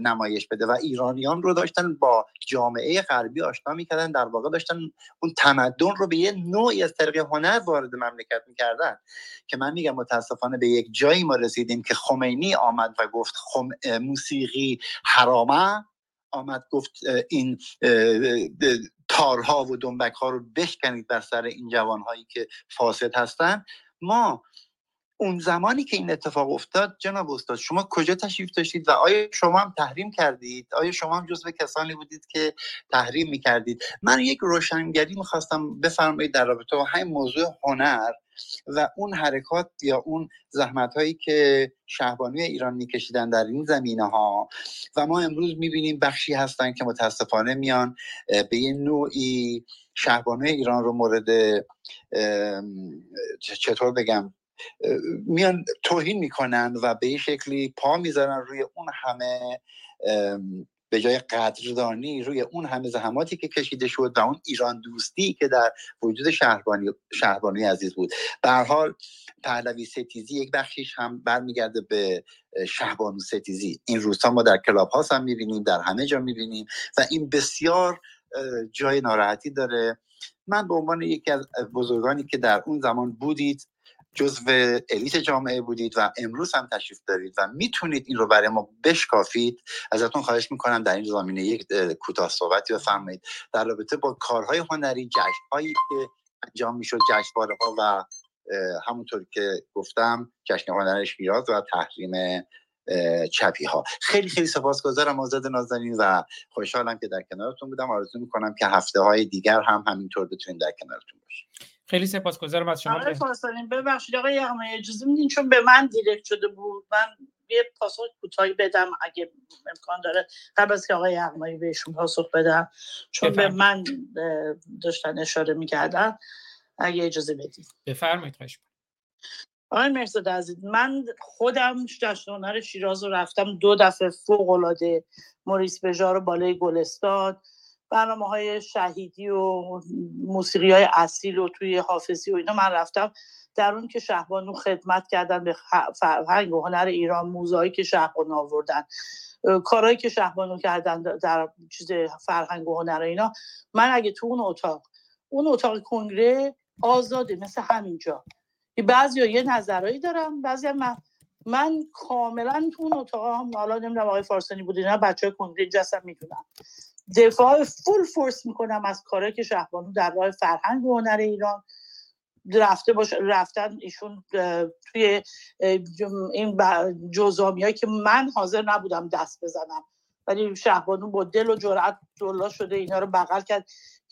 نمایش بده و ایرانیان رو داشتن با جامعه غربی آشنا می‌کردن. در واقع داشتن اون تمدن رو به یه نوعی از طریق هنر وارد مملکت می‌کردن که من میگم متاسفانه به یک جایی ما رسیدیم که خمینی آمد و گفت خم... موسیقی حرامه. آمد گفت این تارها و دنبک ها رو بشکنید بر سر این جوان هایی که فاسد هستن. ما اون زمانی که این اتفاق افتاد جناب استاد شما کجا تشریف داشتید و آیا شما هم تحریم کردید؟ آیا شما هم جزو کسانی بودید که تحریم می‌کردید؟ من یک روشنگری می‌خواستم بفرمایید در رابطه با همین موضوع هنر و اون حرکات یا اون زحمت هایی که شهبانی ایران میکشیدن در این زمینه ها و ما امروز می‌بینیم بخشی هستن که متاسفانه میان به یه نوعی شهبانی ایران رو مورد چطور بگم؟ میان توهین می‌کنن و به شکلی پا می‌ذارن روی اون همه به جای قدردانی روی اون همه زحماتی که کشیده شد و اون ایران دوستی که در وجود شهربانی, شهربانی عزیز بود. به حال پهلوی ستیزی یک بخشیش هم برمیگرده به شهبانو ستیزی. این روزها ما در کلاب هاست هم می‌بینیم در همه جا می‌بینیم و این بسیار جای ناراحتی داره. من به عنوان یکی از بزرگانی که در اون زمان بودید جزو الیت جامعه بودید و امروز هم تشریف دارید و می‌تونید این رو برای ما بشکافید. ازتون خواهش می‌کنم در این زمینه یک کوتاه صحبتی بفرمایید. در رابطه با کارهای هنری جشنهایی که انجام می‌شد جشنواره ها و همونطور که گفتم جشن هنر شیراز و تحریم چپی ها خیلی خیلی سپاسگزارم آزاد نازنین و خوشحالم که در کنارتون بودم. آرزو می‌کنم که هفته های دیگر هم همینطور بتونیم در کنارتون باشیم خیلی سپاسگزارم از شما. آقای ببخشید آقای یغمایی اجازه میدین؟ چون به من دیرکت شده بود من یه پاسخ کوتاهی بدم اگه امکان داره. قبل از که آقای یغمایی بهشون پاسخ بدم چون به من داشتن اشاره می‌کردن اگه اجازه بدید بفرمایید خواهش آقای مرزاد عزیز من خودم جشن هنر شیراز رو رفتم دو دفعه فوق العاده موریس بجار بالای گلستان. برنامه های شهیدی و موسیقی های اصیل و توی حافظی و اینا من رفتم در اون که شهبانو خدمت کردن به فرهنگ و هنر ایران موزهایی که شهبانو آوردن کارهایی که شهبانو کردن در چیز فرهنگ و هنر اینا. من اگه تو اون اتاق اون اتاق کنگره آزاده مثل همینجا. بعضی یه نظرهایی دارم بعضی من, من کاملا تو اون اتاق هم حالا نمی‌دونم آقای فارسانی بود نه بچه های کنگره اینجا می‌دونم دفاع فول فورس می‌کنم از کارهایی که شهبانو در راه فرهنگ و هنر ایران رفته باش رفتن ایشون توی این جزامی که من حاضر نبودم دست بزنم. ولی شهبانو با دل و جرأت جلا شده اینا رو بغل کرد.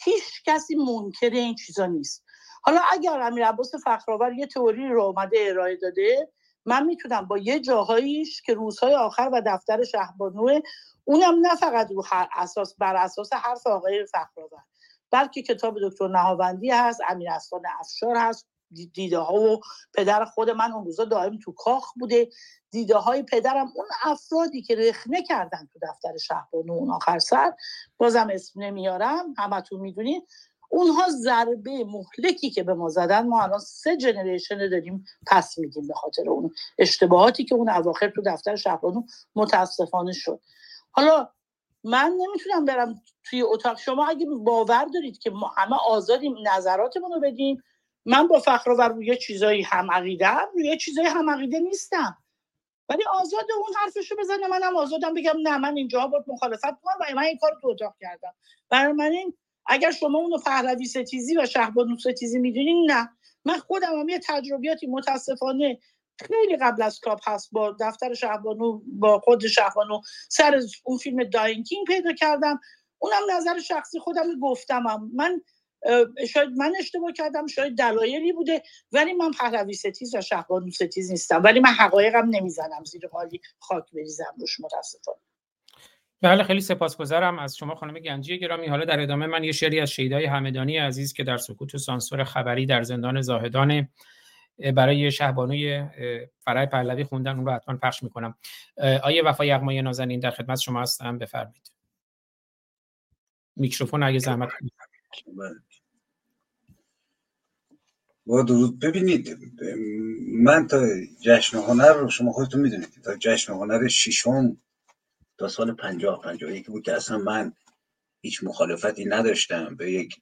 هیچ کسی منکر این چیزا نیست. حالا اگر امیر عباس فخرآور یه تئوری رو اومده ارائه داده من می‌تونم با یه جاهاییش که روزهای آخر و دفتر شهبانو اونم نه فقط رو اساس بر اساس حرف آقای فخرآور بلکه کتاب دکتر نهاوندی هست امیر اسلان افشار هست دیده ها و پدر خود من اون روزا دائم تو کاخ بوده. دیده های پدرم اون افرادی که رخنه کردن تو دفتر شهبانو اون آخر سر بازم اسم نمیارم همتون می‌دونین. اونها ضربه مهلکی که به ما زدن ما الان سه جنریشن داریم پس میدیم به خاطر اون اشتباهاتی که اون اواخر تو دفتر شهبانو متاسفانه شد. حالا من نمی‌تونم برم توی اتاق. شما اگه باور دارید که ما همه آزادیم نظراتمون رو بدیم من با فخر و روی چیزایی هم عقیده روی چیزایی هم عقیده نیستم. ولی آزاد اون حرفشو بزنه منم آزادم بگم نه من اینجا باید مخالفت کنم و من این کار تو اتاق کردم. برای من این اگر شما اونو پهلوی ستیزی و شهبانو ستیزی می‌دونین نه. من خودم هم یه تجربیاتی متاسفانه خیلی قبل از کاپ هست با دفتر شهبانو با خود شهبانو سر اون فیلم داینکینگ پیدا کردم. اونم نظر شخصی خودم گفتمم. من شاید من اشتباه کردم شاید دلایلی بوده ولی من پهلوی ستیز و شهبانو ستیز نیستم. ولی من حقایقم نمی‌زنم زیر حالی خاک بریزم روش متاسفانه. بله خیلی سپاسگزارم از شما خانم گنجی گرامی. حالا در ادامه من یه شعری از شیدای همدانی عزیز که در سکوت و سانسور خبری در زندان زاهدان برای شهبانوی فرای پهلوی خوندن اون رو حتما پخش می‌کنم. آیه وفا یغمای نازنین در خدمت شما هستم. بفرمایید. میکروفون اگه زحمت با درود. ببینید من تا جشن هنر رو شما خودتون می‌دونید. تا جشن هنر ششم تا سال پنجاه پنجاه یکی بود که اصلا من هیچ مخالفتی نداشتم. به یک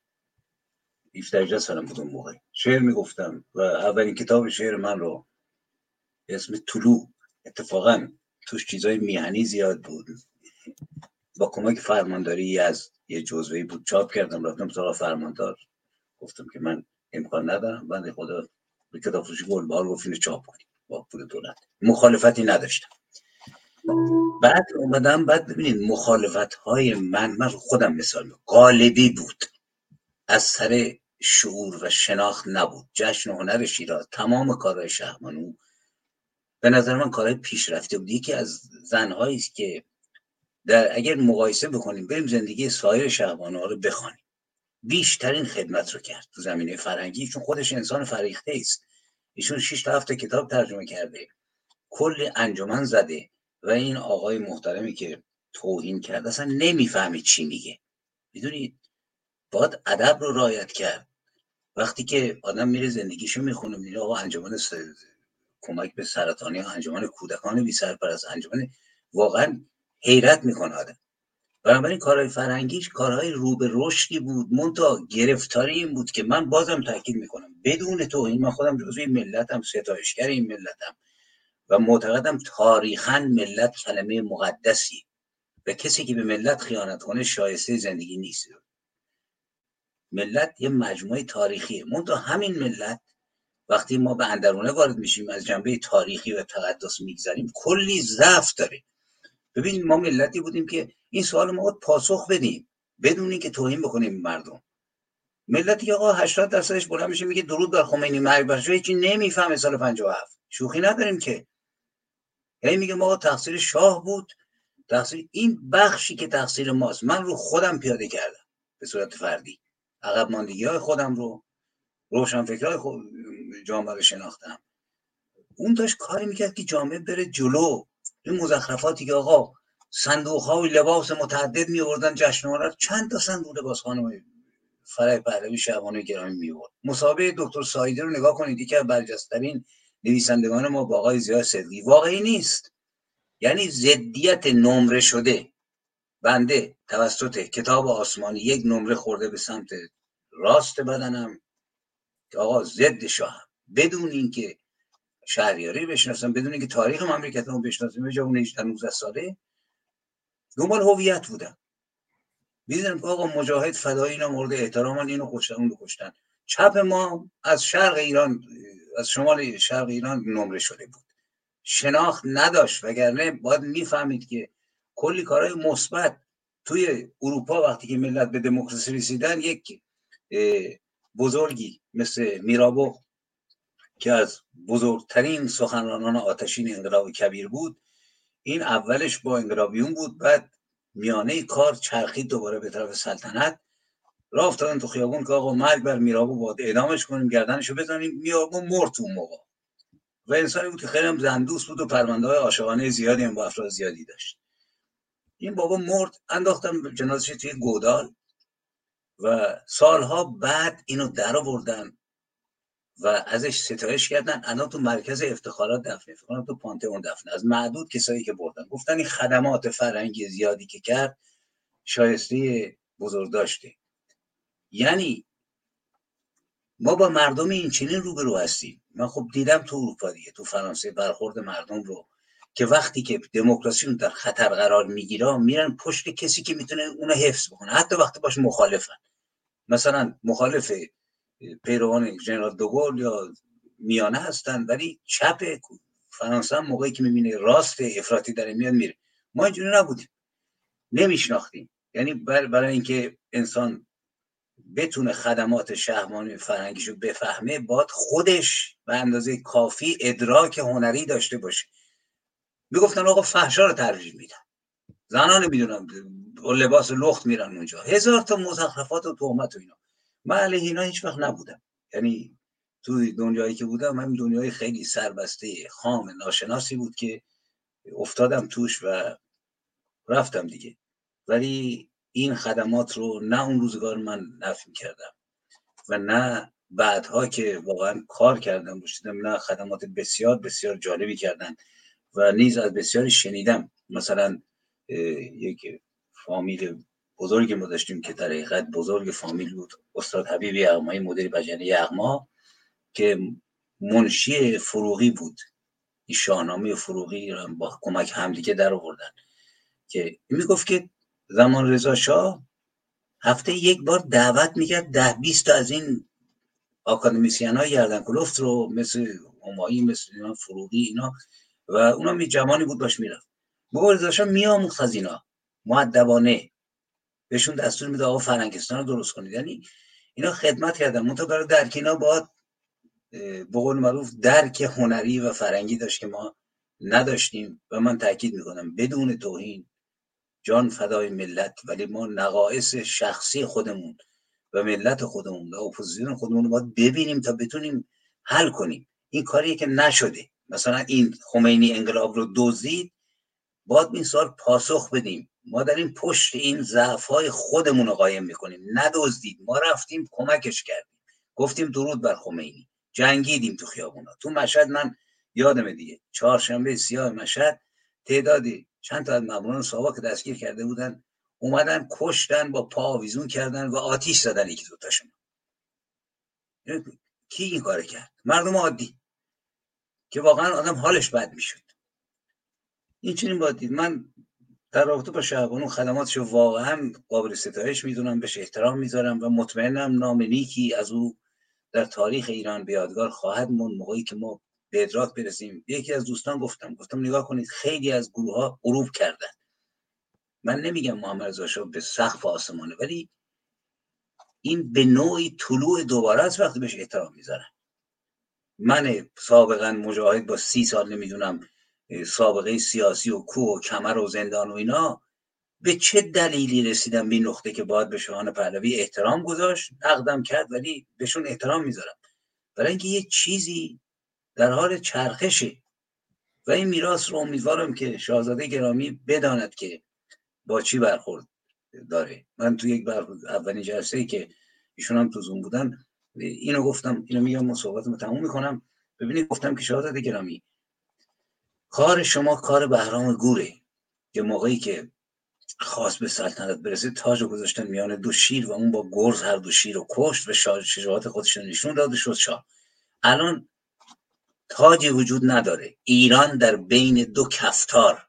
17 سالم بود اون موقع. شعر می‌گفتم و اولین کتاب شعر من رو اسم طلوع اتفاقا توش چیزای میهنی زیاد بود. با کمک فرمانداری از یه جزوهی بود. چاپ کردم رفتم سراغ فرماندار. گفتم که من امکان ندارم. بنده خدا به کتاب فروشی گلبار گفت چاپ کنیم با پول دولت. مخالفتی نداشتم. بعد اومدم بعد ببینید مخالفت های من من خودم مثال غالبی بود. از سر شعور و شناخت نبود. جشن هنر شیراز تمام کارهای شهمانو به نظر من کارهای پیشرفته بود. یکی از زنهایی است که در اگر مقایسه بکنیم بریم زندگی سایر شهبانو رو بخوانیم. بیشترین خدمت رو کرد تو زمینه فرهنگی. چون خودش انسان فریخته است. ایشون 6 تا هفته کتاب ترجمه کرده. کل انجمن زده. و این آقای محترمی که توهین کرد اصلا نمی‌فهمید چی میگه. می‌دونید باید ادب رو رایت کرد. وقتی که آدم میره زندگیشو می‌خونه میره آقا انجمن کمک به سرطانی انجمن کودکان بی سرپرست انجمن واقعا حیرت می‌کنه آدم. بنابراین کارهای فرهنگیش کارهای رو به رشدی بود. منتها گرفتاری این بود که من بازم تاکید می‌کنم. بدون توهین من خودم جزوی ملتم ستایشگر این ملتم. و معتقدم تاریخا ملت کلمه مقدسی. و کسی که به ملت خیانت کنه شایسته زندگی نیست. ملت یه مجموعه تاریخیه. منتها همین ملت وقتی ما به اندرونه وارد میشیم از جنبه تاریخی و تقدس می‌گذاریم کلی ضعف داره ببینید ما ملتی بودیم که این سوال ما باید پاسخ بدیم. بدون اینکه توهین بکنیم مردم. ملتی که آقا 80 درصدش بلند میشه میگه درود بر خمینی مرگ بر هیچی نمی‌فهمه سال 57 شوخی نداریم که یعنی میگه ما تقصیر شاه بود. تقصیر این بخشی که تقصیر ماست. من رو خودم پیاده کردم به صورت فردی. عقب ماندگی های خودم رو روشن فکرهای خود جامعه رو شناختم. اون داشت کاری می‌کرد که جامعه بره جلو. این مزخرفاتی که آقا صندوق های لباس متعدد می آوردن جشن چند تا صندوق لباس خانم فرای پهلوی شعبانه گرامی می آورد مسابقه دکتر سایده رو نگاه کنید. که برجسترین نویسندگان ما با آقای زیاد صدقی. واقعی نیست. یعنی زدیت نمره شده. بنده توسط کتاب آسمانی یک نمره خورده به سمت راست بدنم. که آقا ضد شاه بدون اینکه شهریاری بشناسم بدون اینکه تاریخ مملکتمو بشناسم به اون 18 19 ساله دنبال هویت بودم. می‌دونم که آقا مجاهد فدایی اینا مورد احترام اینو کشتن اونو کشتن. چپ ما از شرق ایران از شمال شرق ایران نمره شده بود. شناخت نداشت وگرنه باید می‌فهمید که کلی کارهای مثبت توی اروپا وقتی که ملت به دموکراسی رسیدن یک بزرگی مثل میرابو که از بزرگترین سخنرانان آتشین انقلاب کبیر بود این اولش با انقلابیون بود بعد میانه کار چرخید دوباره به طرف سلطنت. راه افتادن تو خیابون که آقا مرگ بر میرابو باید اعدامش کنیم گردنشو بزنیم. میرابو مرد تو موقع. و انسانی بود که خیلی هم زندوس بود و پرونده های عاشقانه زیادی هم با افراد زیادی داشت. این بابا مرد انداختم جنازش توی گودال و سالها بعد اینو در آوردن و ازش ستایش کردن. الان تو مرکز افتخارات دفنه. فکر تو پانتئون دفنه. از معدود کسایی که بردن. گفتن این خدمات فرهنگی زیادی که کرد شایسته بزرگ داشته یعنی ما با مردم این چنین روبرو هستیم. من خب دیدم تو اروپا دیگه تو فرانسه برخورد مردم رو که وقتی که دموکراسی در خطر قرار می‌گیره میرن پشت کسی که می‌تونه اونو حفظ بکنه. حتی وقتی باش مخالفن. مثلا مخالف پیروان جنرال دوگل یا میانه هستن ولی چپ فرانسه هم موقعی که می‌بینه راست افراطی داره میاد میره. ما اینجوری نبودیم. نمیشناختیم. یعنی برای اینکه انسان بتونه خدمات شهرمانی فرهنگیشو بفهمه باید خودش به اندازه کافی ادراک هنری داشته باشه. می‌گفتن آقا فحشا رو ترجیح میدن. زنان نمی‌دونم لباس لخت میرن اونجا. هزار تا مزخرفات و تهمت و اینا. من علیه اینا هیچ وقت نبودم. یعنی توی دنیایی که بودم من دنیای خیلی سربسته خام ناشناسی بود که افتادم توش و رفتم دیگه. ولی این خدمات رو نه اون روزگار من نفی کردم و نه بعدها که واقعا کار کردم باشیدم نه خدمات بسیار بسیار جالبی کردن و نیز از بسیاری شنیدم. مثلا یک فامیل بزرگی ما داشتیم که در حقیقت بزرگ فامیل بود استاد حبیبی یغمایی مدیر بجنه یغما که منشی فروغی بود. این شاهنامه فروغی رو با کمک همدیگه در آوردن که می‌گفت که زمان رضا شاه هفته یک بار دعوت می‌کرد ده بیست از این آکادمیسیان های گردن کلفت رو مثل همایی مثل اینا فروغی اینا و اونا می جوانی بود باش می‌رفت. بابا رضا شاه میآموخت از اینا. معدبانه بهشون دستور میده آقا فرنگستان رو درست کنید. یعنی اینا خدمت کردن. منتها برای درک اینا باید به قول معروف درک هنری و فرهنگی داشت که ما نداشتیم و من تاکید می‌کنم. بدون توهین جان فدای ملت ولی ما نقایص شخصی خودمون و ملت خودمون و اپوزیسیون خودمون رو باید ببینیم تا بتونیم حل کنیم. این کاریه که نشده. مثلا این خمینی انقلاب رو دزدید باید این سوال پاسخ بدیم. ما در این پشت این ضعف های خودمون رو قایم می‌کنیم. ندزدید. ما رفتیم کمکش کردیم. گفتیم درود بر خمینی. جنگیدیم تو خیابونا. تو مشهد من یادم دیگه چهارشنبه سیاه مشهد تعدادی چند تا از ماموران ساوا که دستگیر کرده بودن اومدن کشتن با پا آویزون کردن و آتیش زدن یکی دوتاشون کی این کار کرد؟ مردم عادی که واقعا آدم حالش بد می‌شد. این چنین باید دید من در رابطه با شهبانو خدماتش واقعا قابل ستایش می‌دونم بهش احترام می‌ذارم و مطمئنم نام نیکی از او در تاریخ ایران به یادگار خواهد موند. موقعی که ما به ادراک برسیم. یکی از دوستان گفتم گفتم نگاه کنید خیلی از گروه ها غروب کردن. من نمیگم محمد رضا به سقف آسمانه ولی این به نوعی طلوع دوباره از وقتی بهش احترام می‌ذارن. من سابقا مجاهد با سی سال نمی‌دونم سابقه سیاسی و کوه و کمر و زندان و اینا به چه دلیلی رسیدم به نقطه که باید به شاهان پهلوی احترام گذاشت؟ نقدم کرد ولی بهشون احترام می‌ذارم. برای اینکه یه چیزی در حال چرخشه و این میراث رو امیدوارم که شاهزاده گرامی بداند که با چی برخورد داره. من تو یک برخورد اولین جلسه ای که ایشون هم تو زوم بودن اینو گفتم اینو میگم صحبتمو تموم می‌کنم. ببینید گفتم که شاهزاده گرامی کار شما کار بهرام گوره که موقعی که خواست به سلطنت برسه تاج رو گذاشتن میان دو شیر و اون با گرز هر دو شیر رو کشت و شجاعت خودش نشون داد شد شاه. الان تاجی وجود نداره. ایران در بین دو کفتار.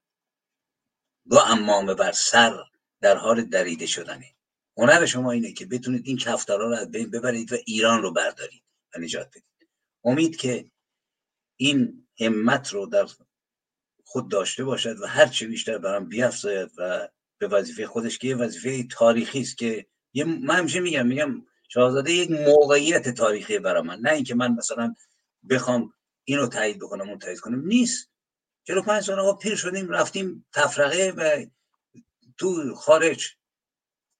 دو امامه بر سر در حال دریده شدنه. هنر شما اینه که بتونید این کفتارا رو از بین ببرید و ایران رو بردارید و نجات بدید. امید که این همت رو در خود داشته باشد و هر چه بیشتر برام بیافزاید و به وظیفه خودش که یه وظیفه تاریخی است که یه من همیشه میگم میگم شاهزاده یک موقعیت تاریخی برای من. نه اینکه من مثلا بخوام اینو تایید بکنم اون تایید کنم. نیست. چرا پنج سال آقا پیر شدیم رفتیم تفرقه و تو خارج.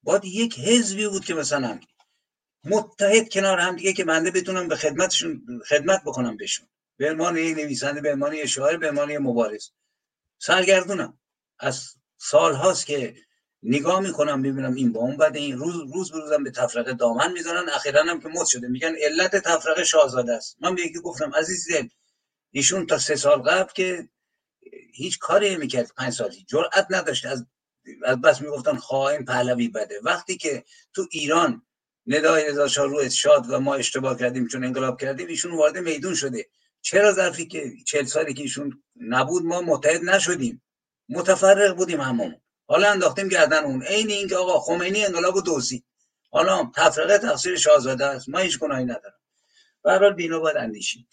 باید یک حزبی بود که مثلا متحد کنار هم دیگه که بنده بتونم به خدمتشون خدمت بکنم بهشون. به عنوان یک نویسنده به عنوان یک شاعر به عنوان یک مبارز. سرگردونم. از سال هاست که نگاه می‌کنم ببینم این با اون بعد این روز روز بروزم به تفرقه دامن می‌زنن اخیرا هم که مد شده. میگن علت تفرقه شاهزاده است. من به یکی گفتم عزیز دل ایشون تا سه سال قبل که هیچ کاری می‌کرد پنج سالی جرأت نداشت. از از بس می‌گفتن خائن پهلوی بده. وقتی که تو ایران ندای رضا شاه رو شاد و ما اشتباه کردیم چون انقلاب کردیم ایشون وارد میدون شده. چرا ظرفی که چهل سالی که ایشون نبود ما متحد نشدیم. متفرق بودیم هممون. حالا انداختیم گردن اون عین اینکه آقا خمینی انقلاب و دوزی حالا تفرقه تقصیر شاهزاده است. من هیچ گناهی ندارم. به بینا باید اندیشید.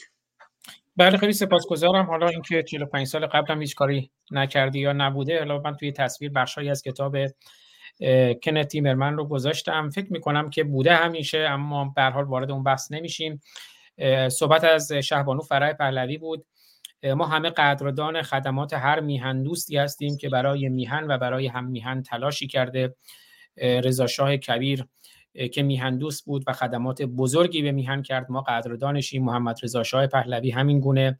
بله خیلی سپاسگزارم. حالا اینکه 45 سال قبل هم هیچ کاری نکردی یا نبوده حالا من توی تصویر بخشایی از کتاب کنت تیمرمن رو گذاشتم. فکر می‌کنم که بوده همیشه اما به حال وارد اون بحث نمیشیم. صحبت از شهبانو فرای پهلوی بود. ما همه قدردان خدمات هر میهن دوستی هستیم که برای میهن و برای هم میهن تلاشی کرده رضا شاه کبیر که میهن دوست بود و خدمات بزرگی به میهن کرد. ما قدردانشیم محمد رضا شاه پهلوی همین گونه.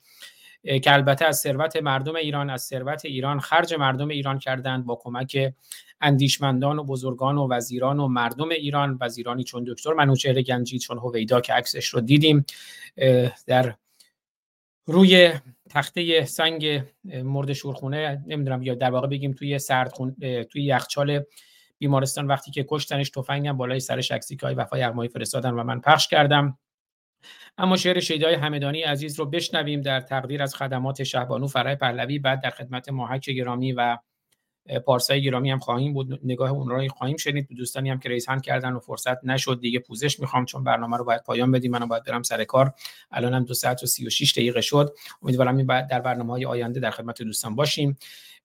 که البته از ثروت مردم ایران از ثروت ایران خرج مردم ایران کردند با کمک اندیشمندان و بزرگان و وزیران و مردم ایران. وزیرانی چون دکتر منوچهر گنجی چون هویدا که عکسش رو دیدیم در روی تخته سنگ مرد شورخونه نمی‌دونم یا در واقع بگیم توی سردخون توی یخچال بیمارستان وقتی که کشتنش تفنگم بالای سرش عکسی های وفای یغمایی فرستادن و من پخش کردم. اما شعر شیدای همدانی عزیز رو بشنویم در تقدیر از خدمات شهبانو فرای پهلوی بعد در خدمت ماهک گرامی و پارسای گرامی هم خواهیم بود. نگاه اون رو خواهیم شنید. دوستانی هم که ریز هند کردن و فرصت نشد. دیگه پوزش می‌خوام چون برنامه رو باید پایان بدیم. منم باید برم سر کار. الانم دو ساعت و 36 دقیقه شد. امیدوارم این بعد در برنامه های آینده در خدمت دوستان باشیم.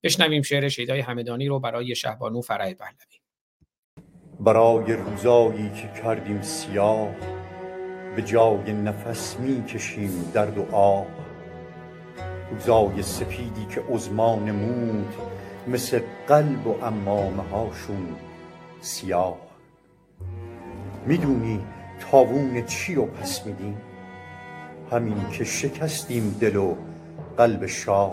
بشنویم شعر شیدای همدانی رو برای شهبانو فرای پهلوی. برای روزایی که کردیم سیاه به جای نفس می کشیم درد و آه روزای سپیدی که عزما نمود مثل قلب و امامه هاشون سیاه. می‌دونی تاوون چی رو پس میدیم؟ همین که شکستیم دل و قلب شاه.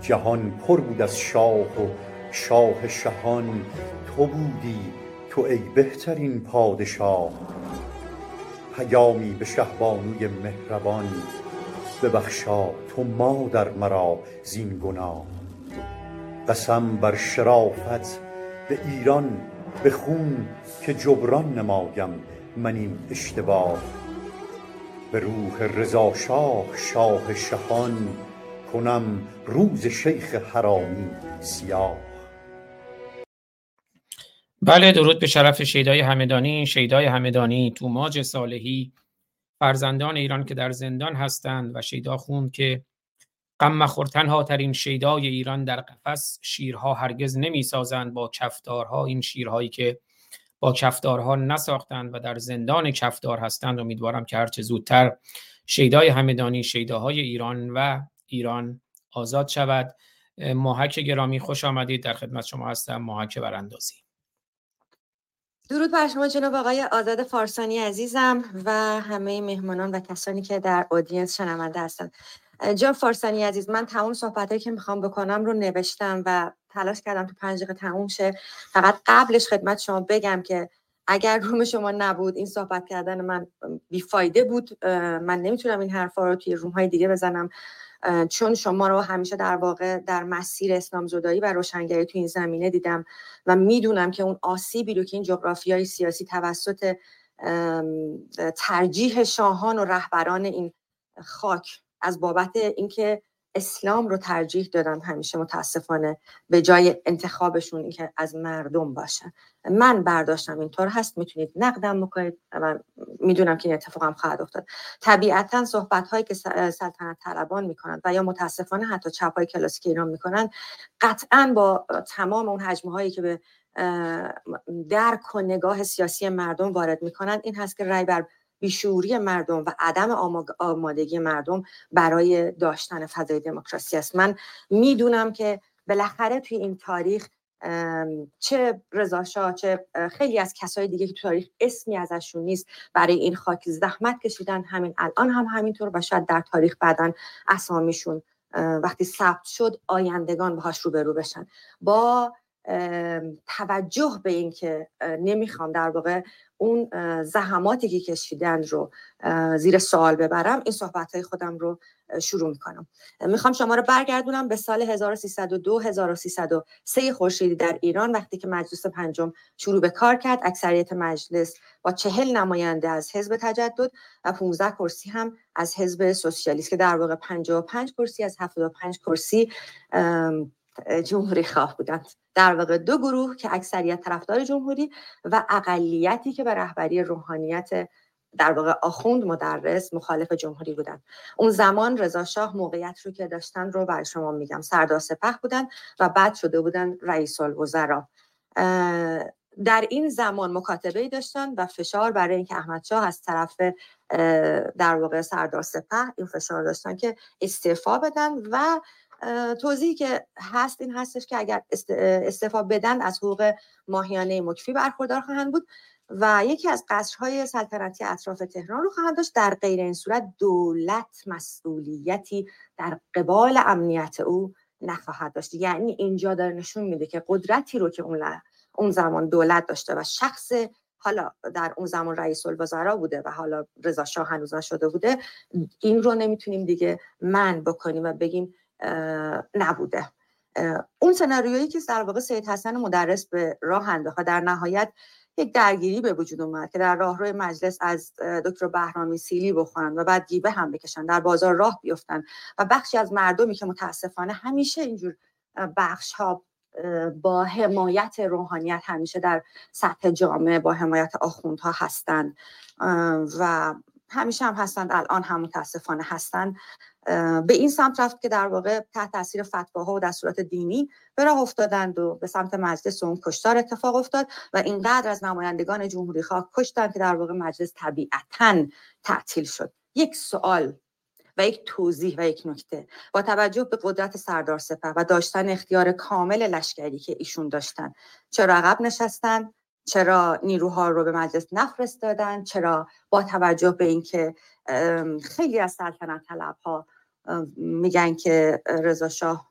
جهان پر بود از شاه و شاه شهان. تو بودی تو ای بهترین پادشاه. پیامی به شهبانوی مهربان. ببخشا تو مادر مرا زین گناه. قسم بر شرافت به ایران به خون که جبران نمایم من این اشتباه. به روح رضا شاه شاه شهان کنم روز شیخ حرامی سیاه. بله درود به شرف شیدای همدانی شیدای همدانی توماج صالحی. فرزندان ایران که در زندان هستند و شیدا خون که غم مخور تنها ترین شیدای ایران در قفس. شیرها هرگز نمی سازند با کفدارها این شیرهایی که با کفدارها نساختند و در زندان کفدار هستند امیدوارم که هرچه زودتر شیدای همدانی شیداهای ایران و ایران آزاد شود. ماهک گرامی خوش آمدید. در خدمت شما هستم ماهک براندازی. درود بر شما جناب آقای آزاد فارسانی عزیزم و همه مهمانان و کسانی که در اودینس شنونده هستند. جا فارسانی عزیز من تمام صحبت که می‌خوام بکنم رو نوشتم و تلاش کردم تو پنج دقیقه تموم شه. فقط قبلش خدمت شما بگم که اگر روم شما نبود این صحبت کردن من بیفایده بود. من نمی‌تونم این حرفا رو توی روم های دیگه بزنم. چون شما رو همیشه در واقع در مسیر اسلام زدایی و روشنگری تو این زمینه دیدم و می‌دونم که اون آسیبی رو که این جغرافیای سیاسی توسط ترجیح شاهان و رهبران این خاک از بابت اینکه اسلام رو ترجیح دادن همیشه متاسفانه به جای انتخابشون اینکه از مردم باشه. من برداشتم اینطور هست می‌تونید نقدم بکنید من می‌دونم که این اتفاق هم خواهد افتاد. طبیعتا صحبت هایی که سلطنت طلبان می‌کنند و یا متاسفانه حتی چپ های کلاسیک ایران می‌کنن قطعا با تمام اون حجمه هایی که به درک و نگاه سیاسی مردم وارد می‌کنن این هست که رای بر بیشوری مردم و عدم آمادگی مردم برای داشتن فضای دموکراسی است. من می‌دونم که بالاخره توی این تاریخ چه رضا چه خیلی از کسای دیگه که تو تاریخ اسمی ازشون نیست برای این خاک زحمت کشیدن همین الان هم همینطور و شاید در تاریخ بعدا اسامیشون وقتی ثبت شد آیندگان باهاش روبرو بشن. با توجه به اینکه نمی‌خوام در واقع اون زحماتی که کشیدن رو زیر سوال ببرم این صحبت های خودم رو شروع می‌کنم. می‌خوام شما رو برگردونم به سال 1302 1303 خورشیدی در ایران وقتی که مجلس پنجم شروع به کار کرد. اکثریت مجلس با چهل نماینده از حزب تجدد و 15 کرسی هم از حزب سوسیالیست که در واقع 55 کرسی از 75 کرسی جمهوری خواه بودند در واقع دو گروه که اکثریت طرفدار جمهوری و اقلیتی که به رهبری روحانیت در واقع آخوند مدرس مخالف جمهوری بودن. اون زمان رضا شاه موقعیت رو که داشتن رو برای شما میگم. سردار سپه بودن و بعد شده بودن رئیس الوزرا. در این زمان مکاتبه ای داشتن و فشار برای اینکه احمد شاه از طرف در واقع سردار سپه این فشار داشتن که استعفا بدن و توضیحی که هست این هستش که اگر استعفا بدن از حقوق ماهیانه مکفی برخوردار خواهند بود و یکی از قصرهای سلطنتی اطراف تهران رو خواهند داشت. در غیر این صورت دولت مسئولیتی در قبال امنیت او نخواهد داشت. یعنی اینجا داره نشون میده که قدرتی رو که اون, اون زمان دولت داشته و شخص حالا در اون زمان رئیس الوزرا بوده و حالا رضا شاه هنوز نشده بوده این رو نمی‌تونیم دیگه من بکنیم و بگیم نبوده. اون سناریویی که در واقع سید حسن مدرس به راه انداخت در نهایت یک درگیری به وجود اومد که در راهروی مجلس از دکتر بهرامی سیلی بخورن و بعد گیبه هم بکشن در بازار راه بیفتن و بخشی از مردمی که متاسفانه همیشه اینجور بخش ها با حمایت روحانیت همیشه در سطح جامعه با حمایت آخوندها هستند. و همیشه هم هستند الان هم متاسفانه هستند. به این سمت رفت که در واقع تحت تاثیر فتواها و دستورات دینی به راه افتادند و به سمت مجلس اون کشتار اتفاق افتاد و اینقدر از نمایندگان جمهوری خواه کشتند که در واقع مجلس طبیعتا تعطیل شد. یک سوال و یک توضیح و یک نکته. با توجه به قدرت سردار سپه و داشتن اختیار کامل لشکری که ایشون داشتن چرا عقب نشستن؟ چرا نیروها رو به مجلس نفرستادن؟ چرا با توجه به اینکه خیلی از سلطنت طلب ها میگن که رضا شاه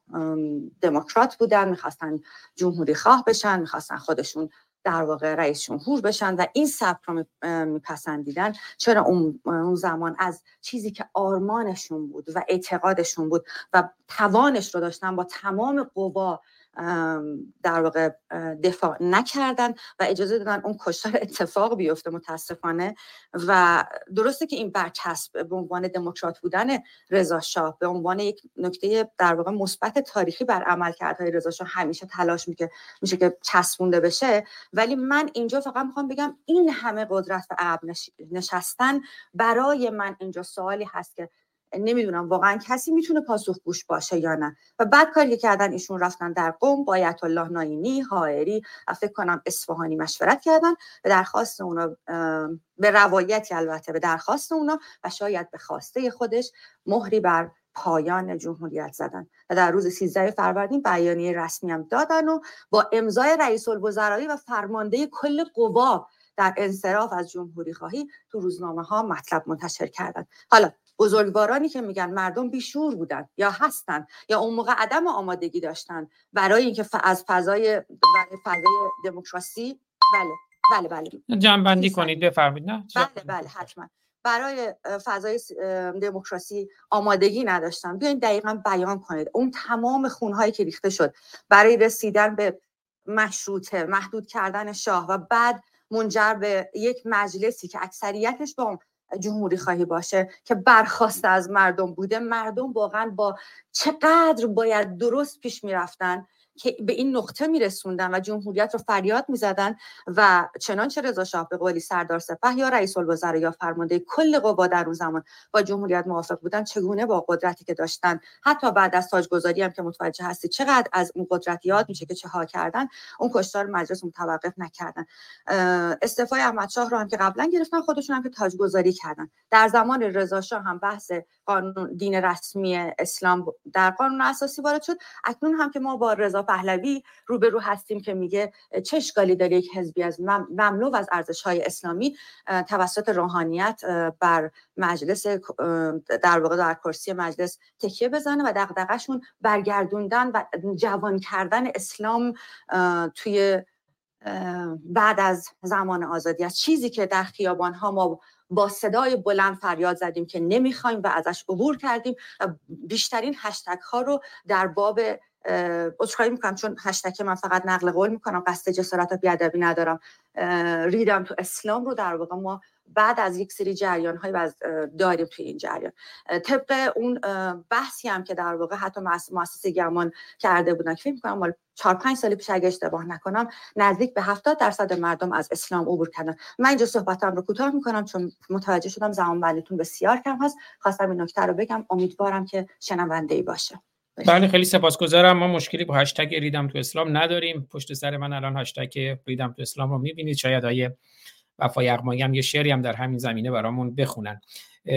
دموکرات بودن می‌خواستن جمهوری خواه بشن می‌خواستن خودشون در واقع رئیس جمهور بشن و این سبک رو میپسندیدن. چرا اون, زمان از چیزی که آرمانشون بود و اعتقادشون بود و توانش رو داشتن با تمام قوا در واقع دفاع نکردن و اجازه دادن اون کشتار اتفاق بیفته متاسفانه و درسته که این برچسب به عنوان دموکرات بودن رضا شاه به عنوان یک نکته در واقع مثبت تاریخی بر عملکردهای رضا شاه همیشه تلاش میشه میشه که چسبونده بشه. ولی من اینجا فقط می‌خوام بگم این همه قدرت و عقب نشستن برای من اینجا سوالی هست که نمی‌دونم واقعا کسی می‌تونه پاسخگوش باشه یا نه. و بعد کاری که کردن ایشون رفتن در قوم با آیت الله ناینی حائری فکر کنم اصفهانی مشورت کردن به درخواست اونا به روایتی البته به درخواست اونا و شاید به خواسته خودش مهری بر پایان جمهوریت زدن. و در روز 13 فروردین بیانیه رسمی هم دادن و با امضای رئیس الوزرایی و فرمانده کل قوا در انصراف از جمهوری خواهی تو روزنامه ها مطلب منتشر کردن. حالا بزرگوارانی که میگن مردم بیشور بودن یا هستن یا اون موقع عدم آمادگی داشتن برای اینکه از فضای فضای دموکراسی بله بله بله. جنبندی کنید بفرمایید نه؟ بله بله حتما. برای فضای دموکراسی آمادگی نداشتن. بیاین دقیقا بیان کنید. اون تمام خونهایی که ریخته شد برای رسیدن به مشروطه محدود کردن شاه و بعد منجر به یک مجلسی که اکثریتش با جمهوری خواهی باشه که برخواسته از مردم بوده مردم واقعا با چقدر باید درست پیش می‌رفتن؟ که به این نقطه میرسوندن و جمهوریت رو فریاد می‌زدن و چنانچه رضا شاه به قولی سردار سپه یا رئیس الوزراء یا فرمانده کل قوا در اون زمان با جمهوریت موافق بودن چگونه با قدرتی که داشتن؟ حتی بعد از تاجگذاری هم که متوجه هستی چقدر از اون قدرت یاد میشه که چه ها کردن اون کشتار مجلس متوقف نکردن. استعفای احمد شاه رو هم که قبلا گرفتن خودشون هم که تاجگذاری کردن. در زمان رضا شاه هم بحث قانون دین رسمی اسلام در قانون اساسی وارد شد. اکنون هم که ما با رضا پهلوی روبرو هستیم که میگه چه اشکالی داره یک حزبی از مملو از ارزش های اسلامی توسط روحانیت بر مجلس در واقع در کرسی مجلس تکیه بزنه و دغدغه‌شون برگردوندن و جوان کردن اسلام توی بعد از زمان آزادی. است چیزی که در خیابان ها ما با صدای بلند فریاد زدیم که نمی‌خوایم و ازش عبور کردیم و بیشترین هشتگ ها رو در باب عذرخواهی می‌کنم چون هشتگ من فقط نقل قول می‌کنم قصد جسارت و بیادبی ندارم. ریدم تو اسلام رو در واقع ما بعد از یک سری جریان های داریم توی این جریان. طبق اون بحثی هم که در واقع حتی مؤسسه گمان کرده بودن که فکر می‌کنم مال 4 5 سال پیش اگه اشتباه نکنم نزدیک به 70 درصد مردم از اسلام عبور کردن. من اینجا صحبتم رو کوتاه می‌کنم چون متوجه شدم زمان بندیتون بسیار کم هست. خواستم این نکته رو بگم. امیدوارم که شنونده ای باشه. بله خیلی سپاسگزارم. ما مشکلی با هشتگ ریدم تو اسلام نداریم. پشت سر من الان هشتگ ریدم تو اسلام رو می‌بینید. شاید آیه وفا یغمایی هم یه شعری هم در همین زمینه برامون بخونن.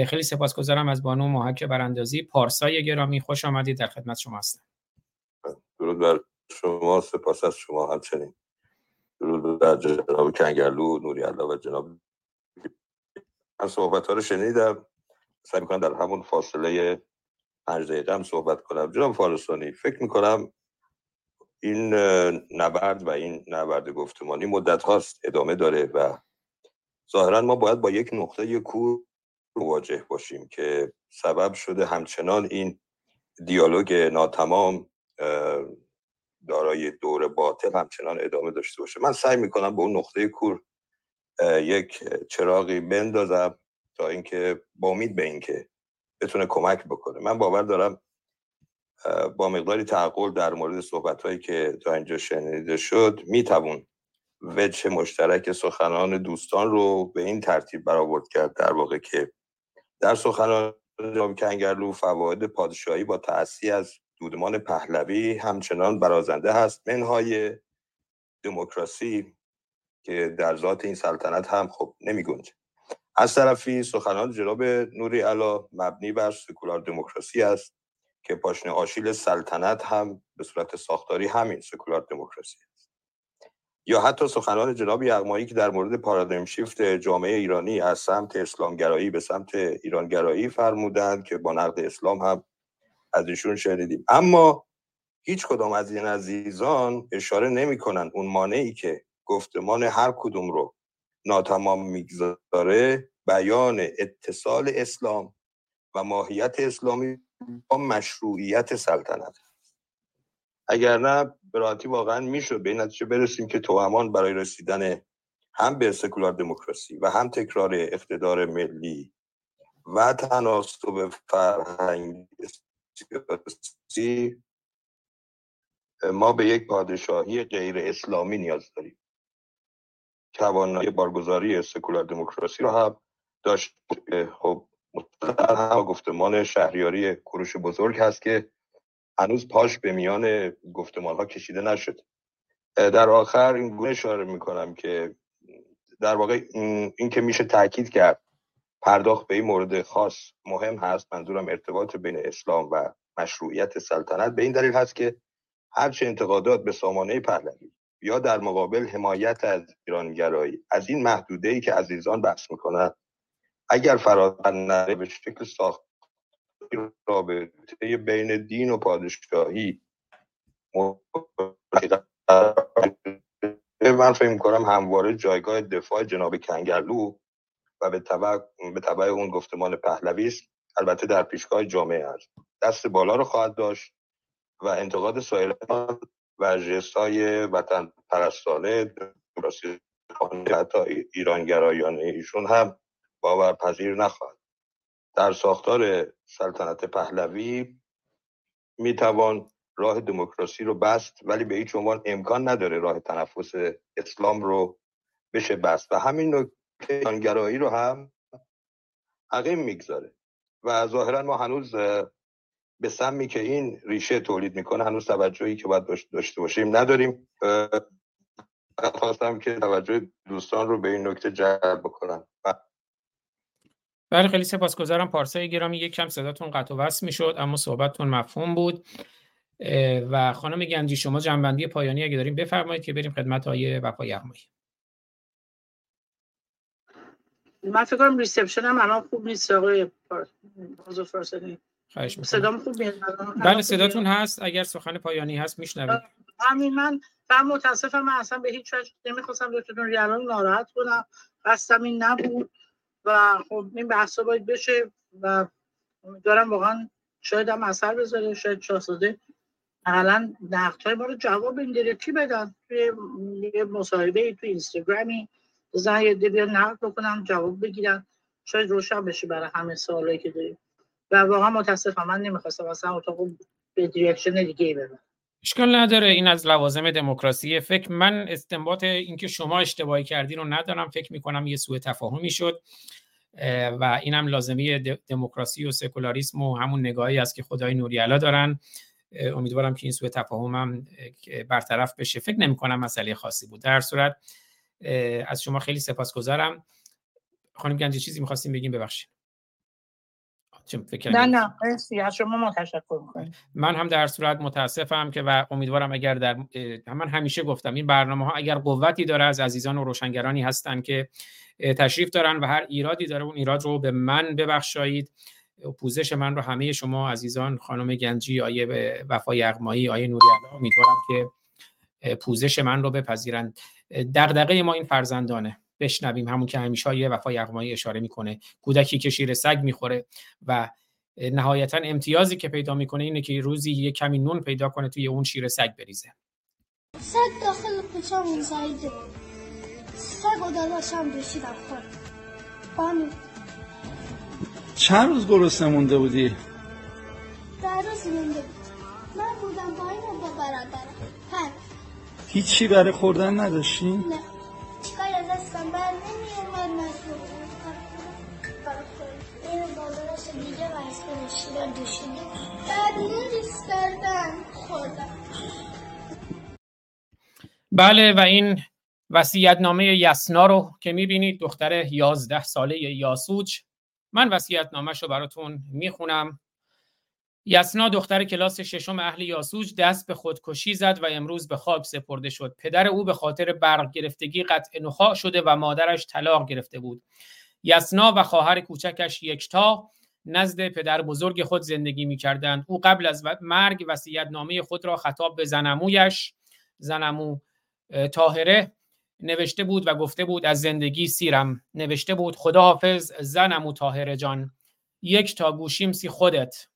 خیلی سپاسگزارم از بانو محک براندازی پارسای گرامی. خوش آمدید. در خدمت شما هستم. درود بر شما سپاس از شما همچنین. درود بر جناب کنگرلو نوری الله و جناب من صحبت ها رو شنیدم. سعی می‌کنم در همون فاصله پنج دقیقه هم صحبت کنم. جناب فارسانی فکر می‌کنم این نبرد و این نبرد گفتمانی مدت هاست ادامه داره و ظاهرا ما باید با یک نقطه کور مواجه باشیم که سبب شده همچنان این دیالوگ ناتمام دارای دور باطل همچنان ادامه داشته باشه. من سعی می‌کنم به اون نقطه کور یک چراغی بندازم تا اینکه با امید به اینکه بتونه کمک بکنه. من باور دارم با مقداری تعقل در مورد صحبت هایی که تا اینجا شنیده شد میتوون وجه مشترک سخنان دوستان رو به این ترتیب برآورد کرد در واقع که در سخنان جناب کنگرلو فواید پادشاهی با تأسی از دودمان پهلوی همچنان برازنده هست منهای دموکراسی که در ذات این سلطنت هم خب نمی گنجه. از طرفی سخنان جناب نوری علا مبنی بر سکولار دموکراسی است که پاشنه آشیل سلطنت هم به صورت ساختاری همین سکولار دموکراسی است یا حتی سخنان جناب یغمایی که در مورد پارادایم شیفت جامعه ایرانی از سمت اسلامگرایی به سمت ایرانگرایی فرمودند که با نقد اسلام هم از ایشون شنیدیم. اما هیچ کدام از این عزیزان اشاره نمی‌کنن اون مانعی که گفتمان هر کدوم رو ناتمام می‌گذاره بیان اتصال اسلام و ماهیت اسلامی با مشروعیت سلطنت. اگر نه به راحتی واقعا می‌شد به این نتیجه برسیم که توهمان برای رسیدن هم به سکولار دموکراسی و هم تکرار اقتدار ملی و تناسب فرهنگ سیاسی ما به یک پادشاهی غیر اسلامی نیاز داریم. توانایی بارگذاری سکولار دموکراسی رو هم داشت. خب هم گفتمان شهریاری کروش بزرگ هست که هنوز پاش به میان گفتمان ها کشیده نشد. در آخر این گونه اشاره می‌کنم که در واقع این که میشه تاکید کرد پرداخت به این مورد خاص مهم هست. منظورم ارتباط بین اسلام و مشروعیت سلطنت به این دلیل هست که هرچه انتقادات به سامانه پهلوی یا در مقابل حمایت از ایرانگرایی از این محدوده ای که عزیزان بحث می‌کنن اگر فراتر نره به شکل ساخت رابطه بین دین و پادشاهی من فکر می‌کنم همواره جایگاه دفاع جناب کنگرلو و به طبع, به طبع اون گفتمان پهلوی است. البته در پیشگاه جامعه است. دست بالا رو خواهد داشت و انتقاد سایران و های وطن پرستانه حتی ایرانگرایانه ایشون هم باورپذیر نخواهد. در ساختار سلطنت پهلوی می‌توان راه دموکراسی رو بست ولی به هیچ عنوان امکان نداره راه تنفس اسلام رو بشه بست. و همین نکته ایرانگرایی رو هم عقیم می‌گذاره. و ظاهرا ما هنوز به سمی که این ریشه تولید می‌کنه هنوز توجهی که باید داشته باشیم نداریم. خواستم که توجه دوستان رو به این نکته جلب بکنم. بله خیلی سپاسگزارم. پارسای گرامی یک کم صداتون قطع و وصل می‌شد اما صحبتتون مفهوم بود. و خانم گنجی شما جنبندی پایانی اگه داریم بفرمایید که بریم خدمت های وفا یغمایی من فکر کنم ریسپشن هم الان خوب نیست آقای فرسانی صدام خوب میاد؟ بله صداتون هست. اگر سخن پایانی هست میشنوید. همین من من متاسفم من اصلا به هیچ وجه نمی‌خواستم دکتر ریالان ناراحت کنم. قصدم این نبود و خب این بحثا باید بشه و امیدوارم واقعا شاید هم اثر بذاره شاید شاهزاده حالا نقد های ما رو جواب این بدن؟ توی یه مصاحبه تو اینستاگرامی بزن یه دی نقد بکنم جواب بگیرم. شاید روشن بشه برای همه سوالایی که داریم. و واقعا متاسفم من نمی‌خواستم اصلا اتاق به دیرکشن دیگه ببرم. اشکال نداره این از لوازم دموکراسی. فکر من استنباط اینکه شما اشتباهی کردین رو ندارم. فکر می‌کنم یه سوء تفاهمی شد. و اینم لازمی دموکراسی و سکولاریسم و همون نگاهی است که خدای نوریالا دارن. امیدوارم که این سوء تفاهمم برطرف بشه. فکر نمی کنم مسئله خاصی بود. در صورت از شما خیلی سپاسگزارم. خانم گنجی چیزی می‌خواستیم بگیم؟ ببخشید. نه نه از شما ما تشکر من هم در صورت متاسفم که و امیدوارم اگر در من همیشه گفتم این برنامه ها اگر قوتی داره از عزیزان و روشنگرانی هستن که تشریف دارن و هر ایرادی داره اون ایراد رو به من ببخشایید. پوزش من رو همه شما عزیزان خانم گنجی آیه وفا یغمایی آیه نوری امیدوارم که پوزش من رو بپذیرند. دغدغه ما این فرزندانه. بشنویم همون که همیشه یه وفا یغمایی اشاره می‌کنه. کودکی که شیر سگ می‌خوره و نهایتا امتیازی که پیدا می‌کنه اینه که روزی یه کمی نون پیدا کنه توی اون شیر سگ بریزه. سگ داخل قچامون زایده سگ و داداشم دوشیدم خورد چند روز گرسنه مونده بودی؟ در روز مونده بود. من بودم با این با برادرم. پنج هیچی برای خوردن نداشتی؟ نه. چیکار از دستم بر نمی اومد مجبور این بادرش دیگه دوشیده. بعد کردن بله و این وسیعت نامه یسنا رو که می‌بینید دختر 11 ساله یاسوج. من وسیعت نامش رو براتون می‌خونم. یسنا دختر کلاس ششم اهل یاسوج دست به خودکشی زد و امروز به خاک سپرده شد. پدر او به خاطر برق گرفتگی قطع نخاع شده و مادرش طلاق گرفته بود. یسنا و خواهر کوچکش یکتا نزد پدر بزرگ خود زندگی می کردند. او قبل از مرگ وسیعت نامه خود را خطاب به زنمویش زنمو تاهره نوشته بود و گفته بود از زندگی سیرم. نوشته بود خداحافظ زنمو تاهره جان. یک تا گوشیم سی خودت.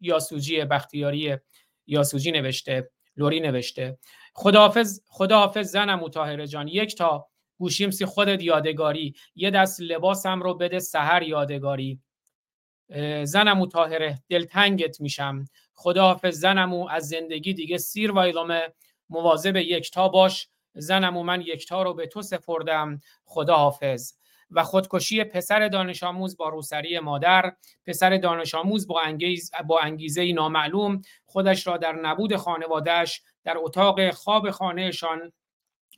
یاسوجی بختیاری یاسوجی نوشته لوری نوشته. خداحافظ خداحافظ زنم مطاهره جان. یک تا گوشیم سی خودت یادگاری. یه دست لباسم رو بده سهر یادگاری. زنم مطاهره دلتنگت میشم. خداحافظ زنمو از زندگی دیگه سیر وایلومه مواظب یکتا باش. زنمو من یکتا رو به تو سپردم. خداحافظ. و خودکشی پسر دانش آموز با روسری مادر. پسر دانش آموز با, انگیز با انگیزه نامعلوم خودش را در نبود خانوادهش در اتاق خواب خانهشان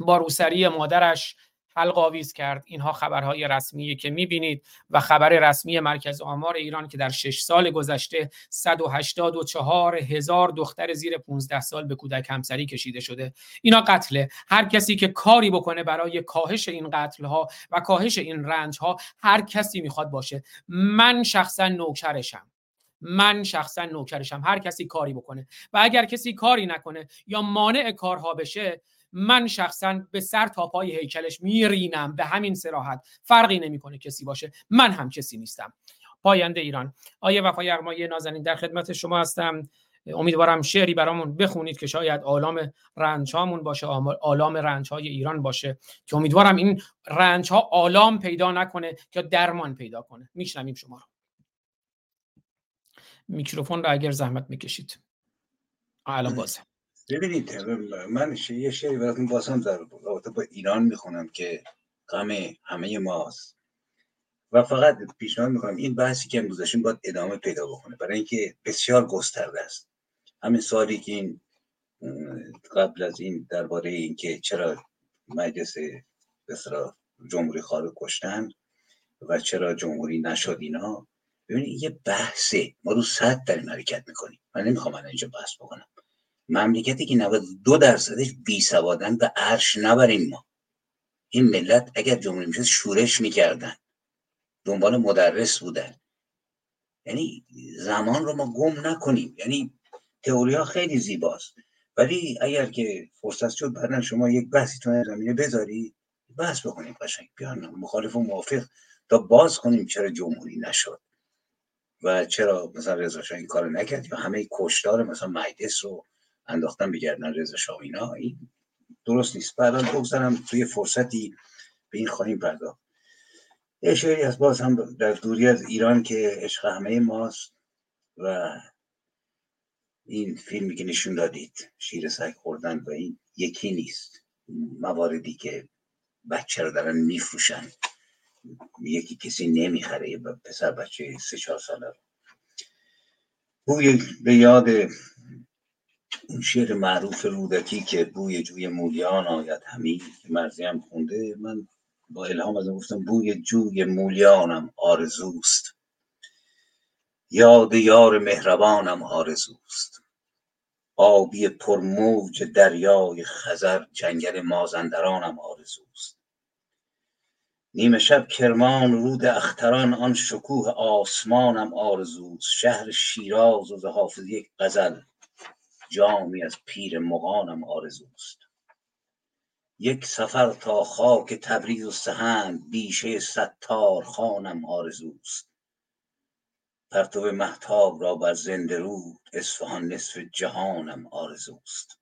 با روسری مادرش حلق آویز کرد. اینها خبرهای رسمی که می‌بینید و خبر رسمی مرکز آمار ایران که در شش سال گذشته 184 هزار دختر زیر 15 سال به کودک همسری کشیده شده. اینا قتله. هر کسی که کاری بکنه برای کاهش این قتل ها و کاهش این رنج ها هر کسی می‌خواد باشه. من شخصا نوکرشم. من شخصا نوکرشم. هر کسی کاری بکنه. و اگر کسی کاری نکنه یا مانع کارها بشه من شخصا به سر تا پای هیکلش میرینم. به همین سراحت فرقی نمی‌کنه کسی باشه. من هم کسی نیستم. پاینده ایران. آیه وفا یغمایی نازنین در خدمت شما هستم. امیدوارم شعری برامون بخونید که شاید آلام رنج هامون باشه آلام رنج های ایران باشه. که امیدوارم این رنج ها آلام پیدا نکنه که درمان پیدا کنه. میشنویم شما رو. میکروفون رو اگر زحمت می‌کشید. الان بازه ببینید من یه شعری براتون بازم در رابطه با ایران می‌خونم که غم همه ماست. و فقط پیشنهاد می‌کنم این بحثی که امروز داشتیم باید ادامه پیدا بکنه. برای اینکه بسیار گسترده است. همین سوالی که این قبل از این درباره اینکه چرا مجلس بسرا جمهوری خواهد کشتن و چرا جمهوری نشد اینا. ببینید یه بحثه. ما رو صد در حرکت می‌کنیم. من نمی‌خوام من اینجا بحث بکنم. مملکتی که 92 درصدش بی سوادن به عرش نبریم ما. این ملت اگر جمهوری می‌شد شورش می‌کردن. دنبال مدرس بودن. یعنی زمان رو ما گم نکنیم. یعنی تئوری ها خیلی زیباست. ولی اگر که فرصت شد بعدا شما یک بحثی تو زمینه بذاری بحث بکنیم قشنگ. بیان مخالف و موافق تا باز کنیم چرا جمهوری نشد و چرا مثلا رضا این کار نکرد یا همه کشتار مثلا مجلس رو انداختن بگردن رضا شاه اینا این درست نیست. بعدا بگذارم توی فرصتی به این خواهیم پرداخت. یه شعری از باز هم در دوری از ایران که عشق همه ماست و این فیلمی که نشون دادید شیر سگ خوردن و این یکی نیست. مواردی که بچه رو دارن میفروشن. یکی کسی نمی‌خره پسر بچه سه چهار ساله بوی به یاد اون شعر معروف رودکی که بوی جوی مولیان آید همی که مرزی هم خونده من با الهام از گفتم بوی جوی مولیانم آرزوست. یاد یار مهربانم آرزوست. آبی پرموج دریای خزر جنگل مازندرانم آرزوست. نیمه شب کرمان رود اختران آن شکوه آسمانم آرزوست. شهر شیراز و حافظ یک غزل. جامی از پیر مغانم آرزوست. یک سفر تا خاک تبریز و سهند بیشه ستار خانم آرزوست. پرتو محتاب را بر زنده رود اصفهان نصف جهانم آرزوست.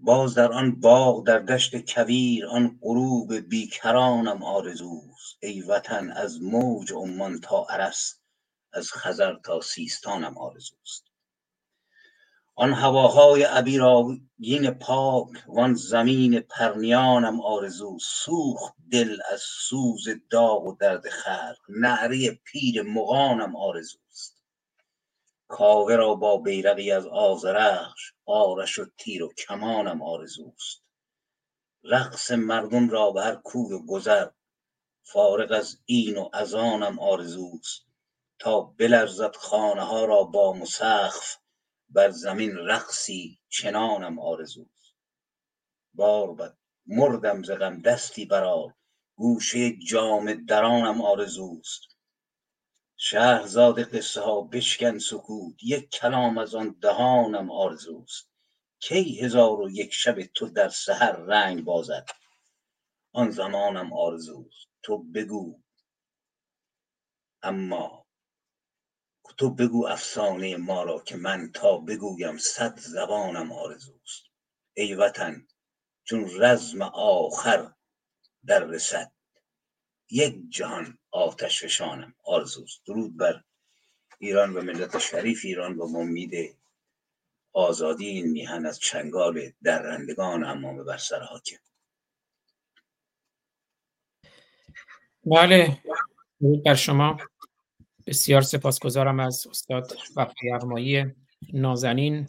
باز در آن باغ در دشت کویر آن غروب بیکرانم آرزوست. ای وطن از موج عمان تا عرس از خزر تا سیستانم آرزوست. آن هواهای عبیرآگین پاک وان زمین پرنیانم آرزو سوخت دل از سوز داغ و درد خلق. نعره پیر مغانم آرزوست. کاوه را با بیرقی از آذرخش آرش و تیر و کمانم آرزوست. رقص مردم را به هر کوی و گذر فارغ از این و از آنم آرزوست. تا بلرزد خانه ها را با مسخف بر زمین رقصی چنانم آرزوست. بار بد مردم ز غم دستی برآر گوشه جامه درانم آرزوست. شهرزاد قصه ها بشکن سکوت یک کلام از آن دهانم آرزوست. کی هزار و یک شب تو در سحر رنگ بازد؟ آن زمانم آرزوست. تو بگو. اما تو بگو افسانه ما را که من تا بگویم صد زبانم آرزوست. ای وطن چون رزم آخر در رسد یک جهان آتش فشانم آرزوست. درود بر ایران و ملت شریف ایران و امید آزادی این میهن از چنگال درندگان امام بر سر حاکم. بله بر شما. بسیار سپاسگزارم از استاد وفای ارمایی نازنین.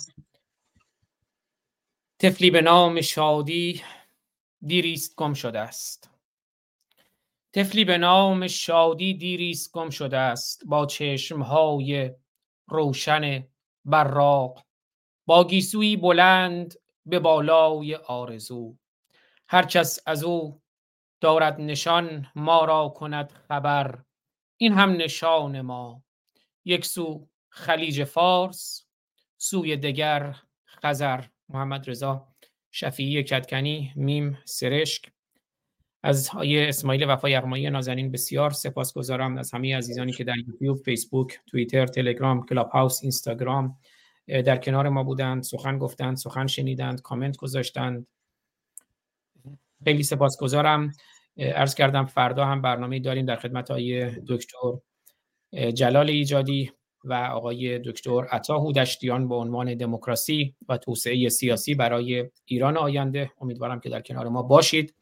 طفلی به نام شادی دیریست گم شده است. طفلی به نام شادی دیریست گم شده است. با چشمهای روشن براق با گیسوی بلند به بالای آرزو. هر چیز از او دارد نشان ما را کند خبر. این هم نشان ما یک سو خلیج فارس سوی دگر خزر محمد رضا شفیعی کدکنی میم سرشک از آیه اسماعیل وفا یغمایی نازنین بسیار سپاسگزارم از همه عزیزانی که در یوتیوب، فیسبوک، توییتر، تلگرام، کلاب هاوس، اینستاگرام در کنار ما بودند، سخن گفتند، سخن شنیدند، کامنت گذاشتند. خیلی سپاسگزارم. عرض کردم فردا هم برنامه داریم در خدمت آقای دکتر جلال ایجادی و آقای دکتر عطا هودشتیان با عنوان دموکراسی و توسعه سیاسی برای ایران آینده. امیدوارم که در کنار ما باشید.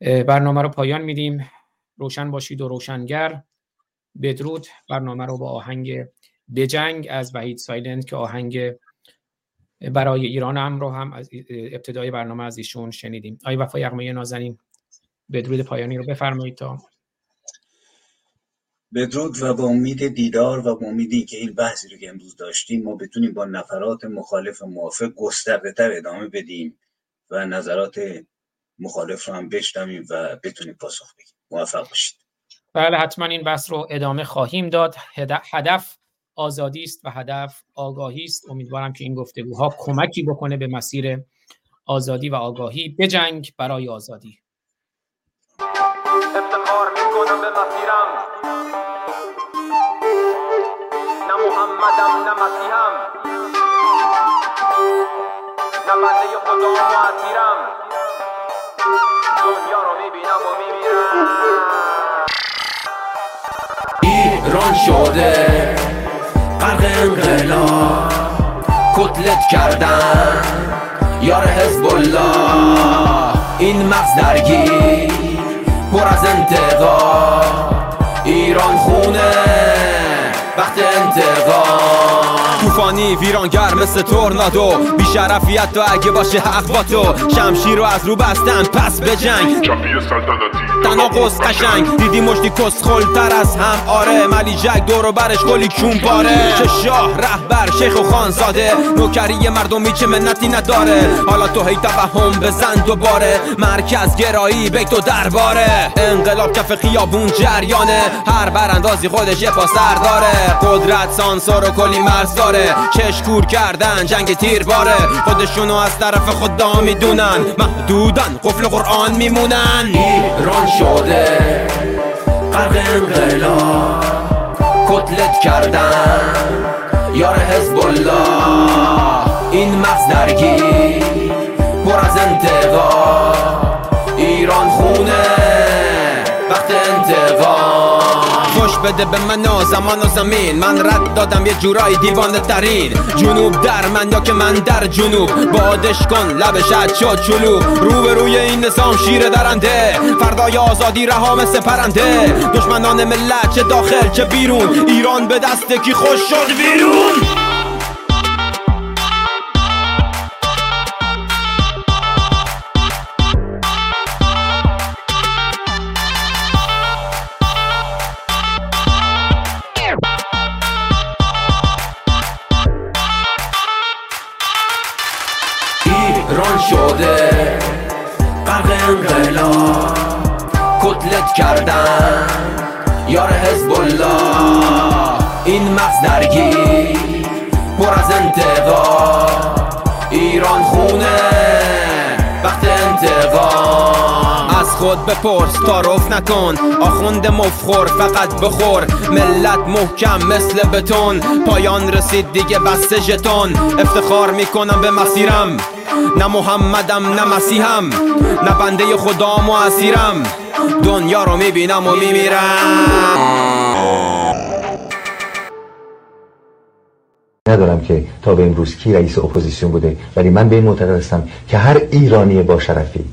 برنامه رو پایان میدیم. روشن باشید و روشنگر. بدرود. برنامه رو با آهنگ بجنگ از وحید سایلند که آهنگ برای ایران هم رو هم از ابتدای برنامه از ایشون شنیدیم. آی وفا یغمه نازنین. بدرود پایانی رو بفرمایید تا بدرود و با امید دیدار و با امید که این بحثی رو که امروز داشتیم ما بتونیم با نفرات مخالف موافق گسترده تر ادامه بدیم و نظرات مخالف رو هم بشنویم و بتونیم پاسخ بدیم موفق باشید. بله حتما این بحث رو ادامه خواهیم داد. هدف آزادی است و هدف آگاهی است. امیدوارم که این گفتگوها کمکی بکنه به مسیر آزادی و آگاهی. به جنگ برای آزادی. افتخار می‌کنم به مسیرم. نه محمدم نه مسیحم. نه بنده خدا و اسیرم دنیا رو می‌بینم و میمیرم. ایران شده غرق انقلاب. کتلت کردن یار حزب الله. این مغز درگیر. پر از انتقاد ایران خونه. وقت انتقام. طوفانی ویرانگر مثل تورنادو. بیشرفیت تو اگه باشه حق با تو. شمشیر رو از رو بستن پس به جنگ. تناقض قشنگ. دیدی مشتی کس تر از هم؟ آره ملی جک دورو برش کلی کون باره چه شاه رهبر شیخ و خانزاده نوکری مردمی چه منتی نداره. حالا تو هی توهم بزن دوباره. مرکز گرایی بیت و درباره. انقلاب کف خیابون جریانه. هر براندازی خودش یه پاسر داره. قدرت سانسور و کلی مرز داره. چشکور کردن جنگ تیر باره. خودشونو از طرف خدا می‌دونن محدودن قفل قرآن میمونن. ایران شده. غرق انقلاب. کتلت کردن. یار حزب الله این مغز درگیر. پر از انتقاد. بده به من زمان و زمین من رد دادم یه جورایی دیوانه ترین جنوب در من یا که من در جنوب بادش کن لبش شد چلو رو به روی این نظام شیر درنده فردای آزادی رها مثل پرنده دشمنان ملت چه داخل چه بیرون ایران به دست کی خوش شد بیرون انقلاب کتلت کردن. یار حزب الله این مغز درگیر. پر از انتقاد. ایران خونه. وقت انتقام خود بپرس تعارف نکن. آخوند مفخور فقط بخور. ملت محکم مثل بتون. پایان رسید دیگه بسته ژتون. افتخار می‌کنم به مسیرم. نه محمدم نه مسیحم. نه بنده خدام و اسیرم. دنیا رو می‌بینم و میمیرم. ندارم که تا به امروز کی رئیس اپوزیسیون بوده ولی من به این معتقد هستم که هر ایرانی با شرفی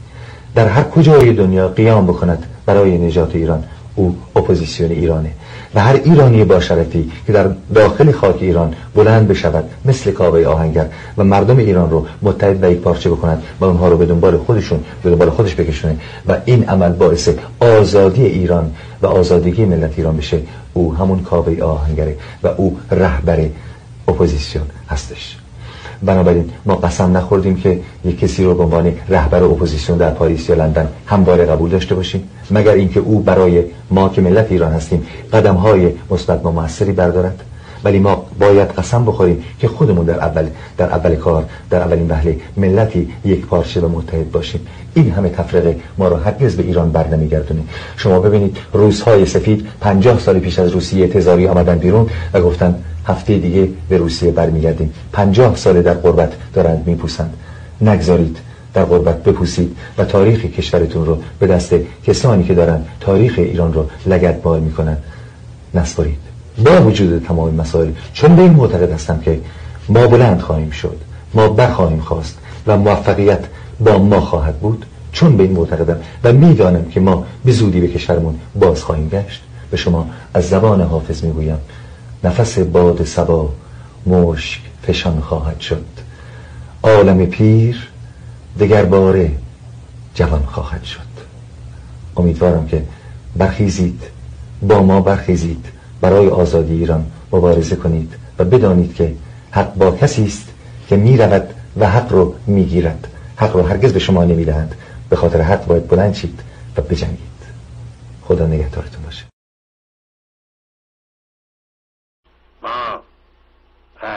در هر کجای دنیا قیام بکند برای نجات ایران. او اپوزیسیون ایرانه و هر ایرانی با شرفی که در داخل خاک ایران بلند بشود مثل کاوه آهنگر و مردم ایران رو متحد و یک پارچه بکنند و اونها رو به دنبال خودشون به دنبال خودش بکشونه و این عمل باعث آزادی ایران و آزادگی ملت ایران بشه. او همون کاوه آهنگره و او رهبر اپوزیسیون هستش. بنابراین ما قسم نخوردیم که یک کسی رو به عنوان رهبر اپوزیسیون در پاریس یا لندن همواره قبول داشته باشیم مگر اینکه او برای ما که ملت ایران هستیم قدم های مثبت و موثری بردارد؟ ولی ما باید قسم بخوریم که خودمون در اول در اول کار در اولین وهله ملتی یک پارچه و متحد باشیم. این همه تفرقه ما رو هرگز به ایران بر نمیگردونه. شما ببینید روزهای سفید پنجاه سال پیش از روسیه تزاری آمدن بیرون و گفتن هفته دیگه به روسیه برمیگردیم. پنجاه سال در قربت دارند میپوسند. نگذارید در غربت بپوسید و تاریخ کشورتون رو به دست کسانی که دارن تاریخ ایران رو لگت بار می‌کنن. نسپارید. با وجود تمام مسائل چون به این معتقد هستم که ما بلند خواهیم شد ما برخواهیم خواست و موفقیت با ما خواهد بود چون به این معتقدم و می‌دانم که ما به زودی به کشورمون باز خواهیم گشت. به شما از زبان حافظ می‌گویم. نفس باد سبا مشک فشان خواهد شد. عالم پیر دگر باره جوان خواهد شد. امیدوارم که برخیزید با ما برخیزید برای آزادی ایران مبارزه کنید و بدانید که حق با کسی است که می رود و حق رو می گیرد حق رو هرگز به شما نمی دهند به خاطر حق باید بلند شید و بجنگید. خدا نگهدارتون باشه ما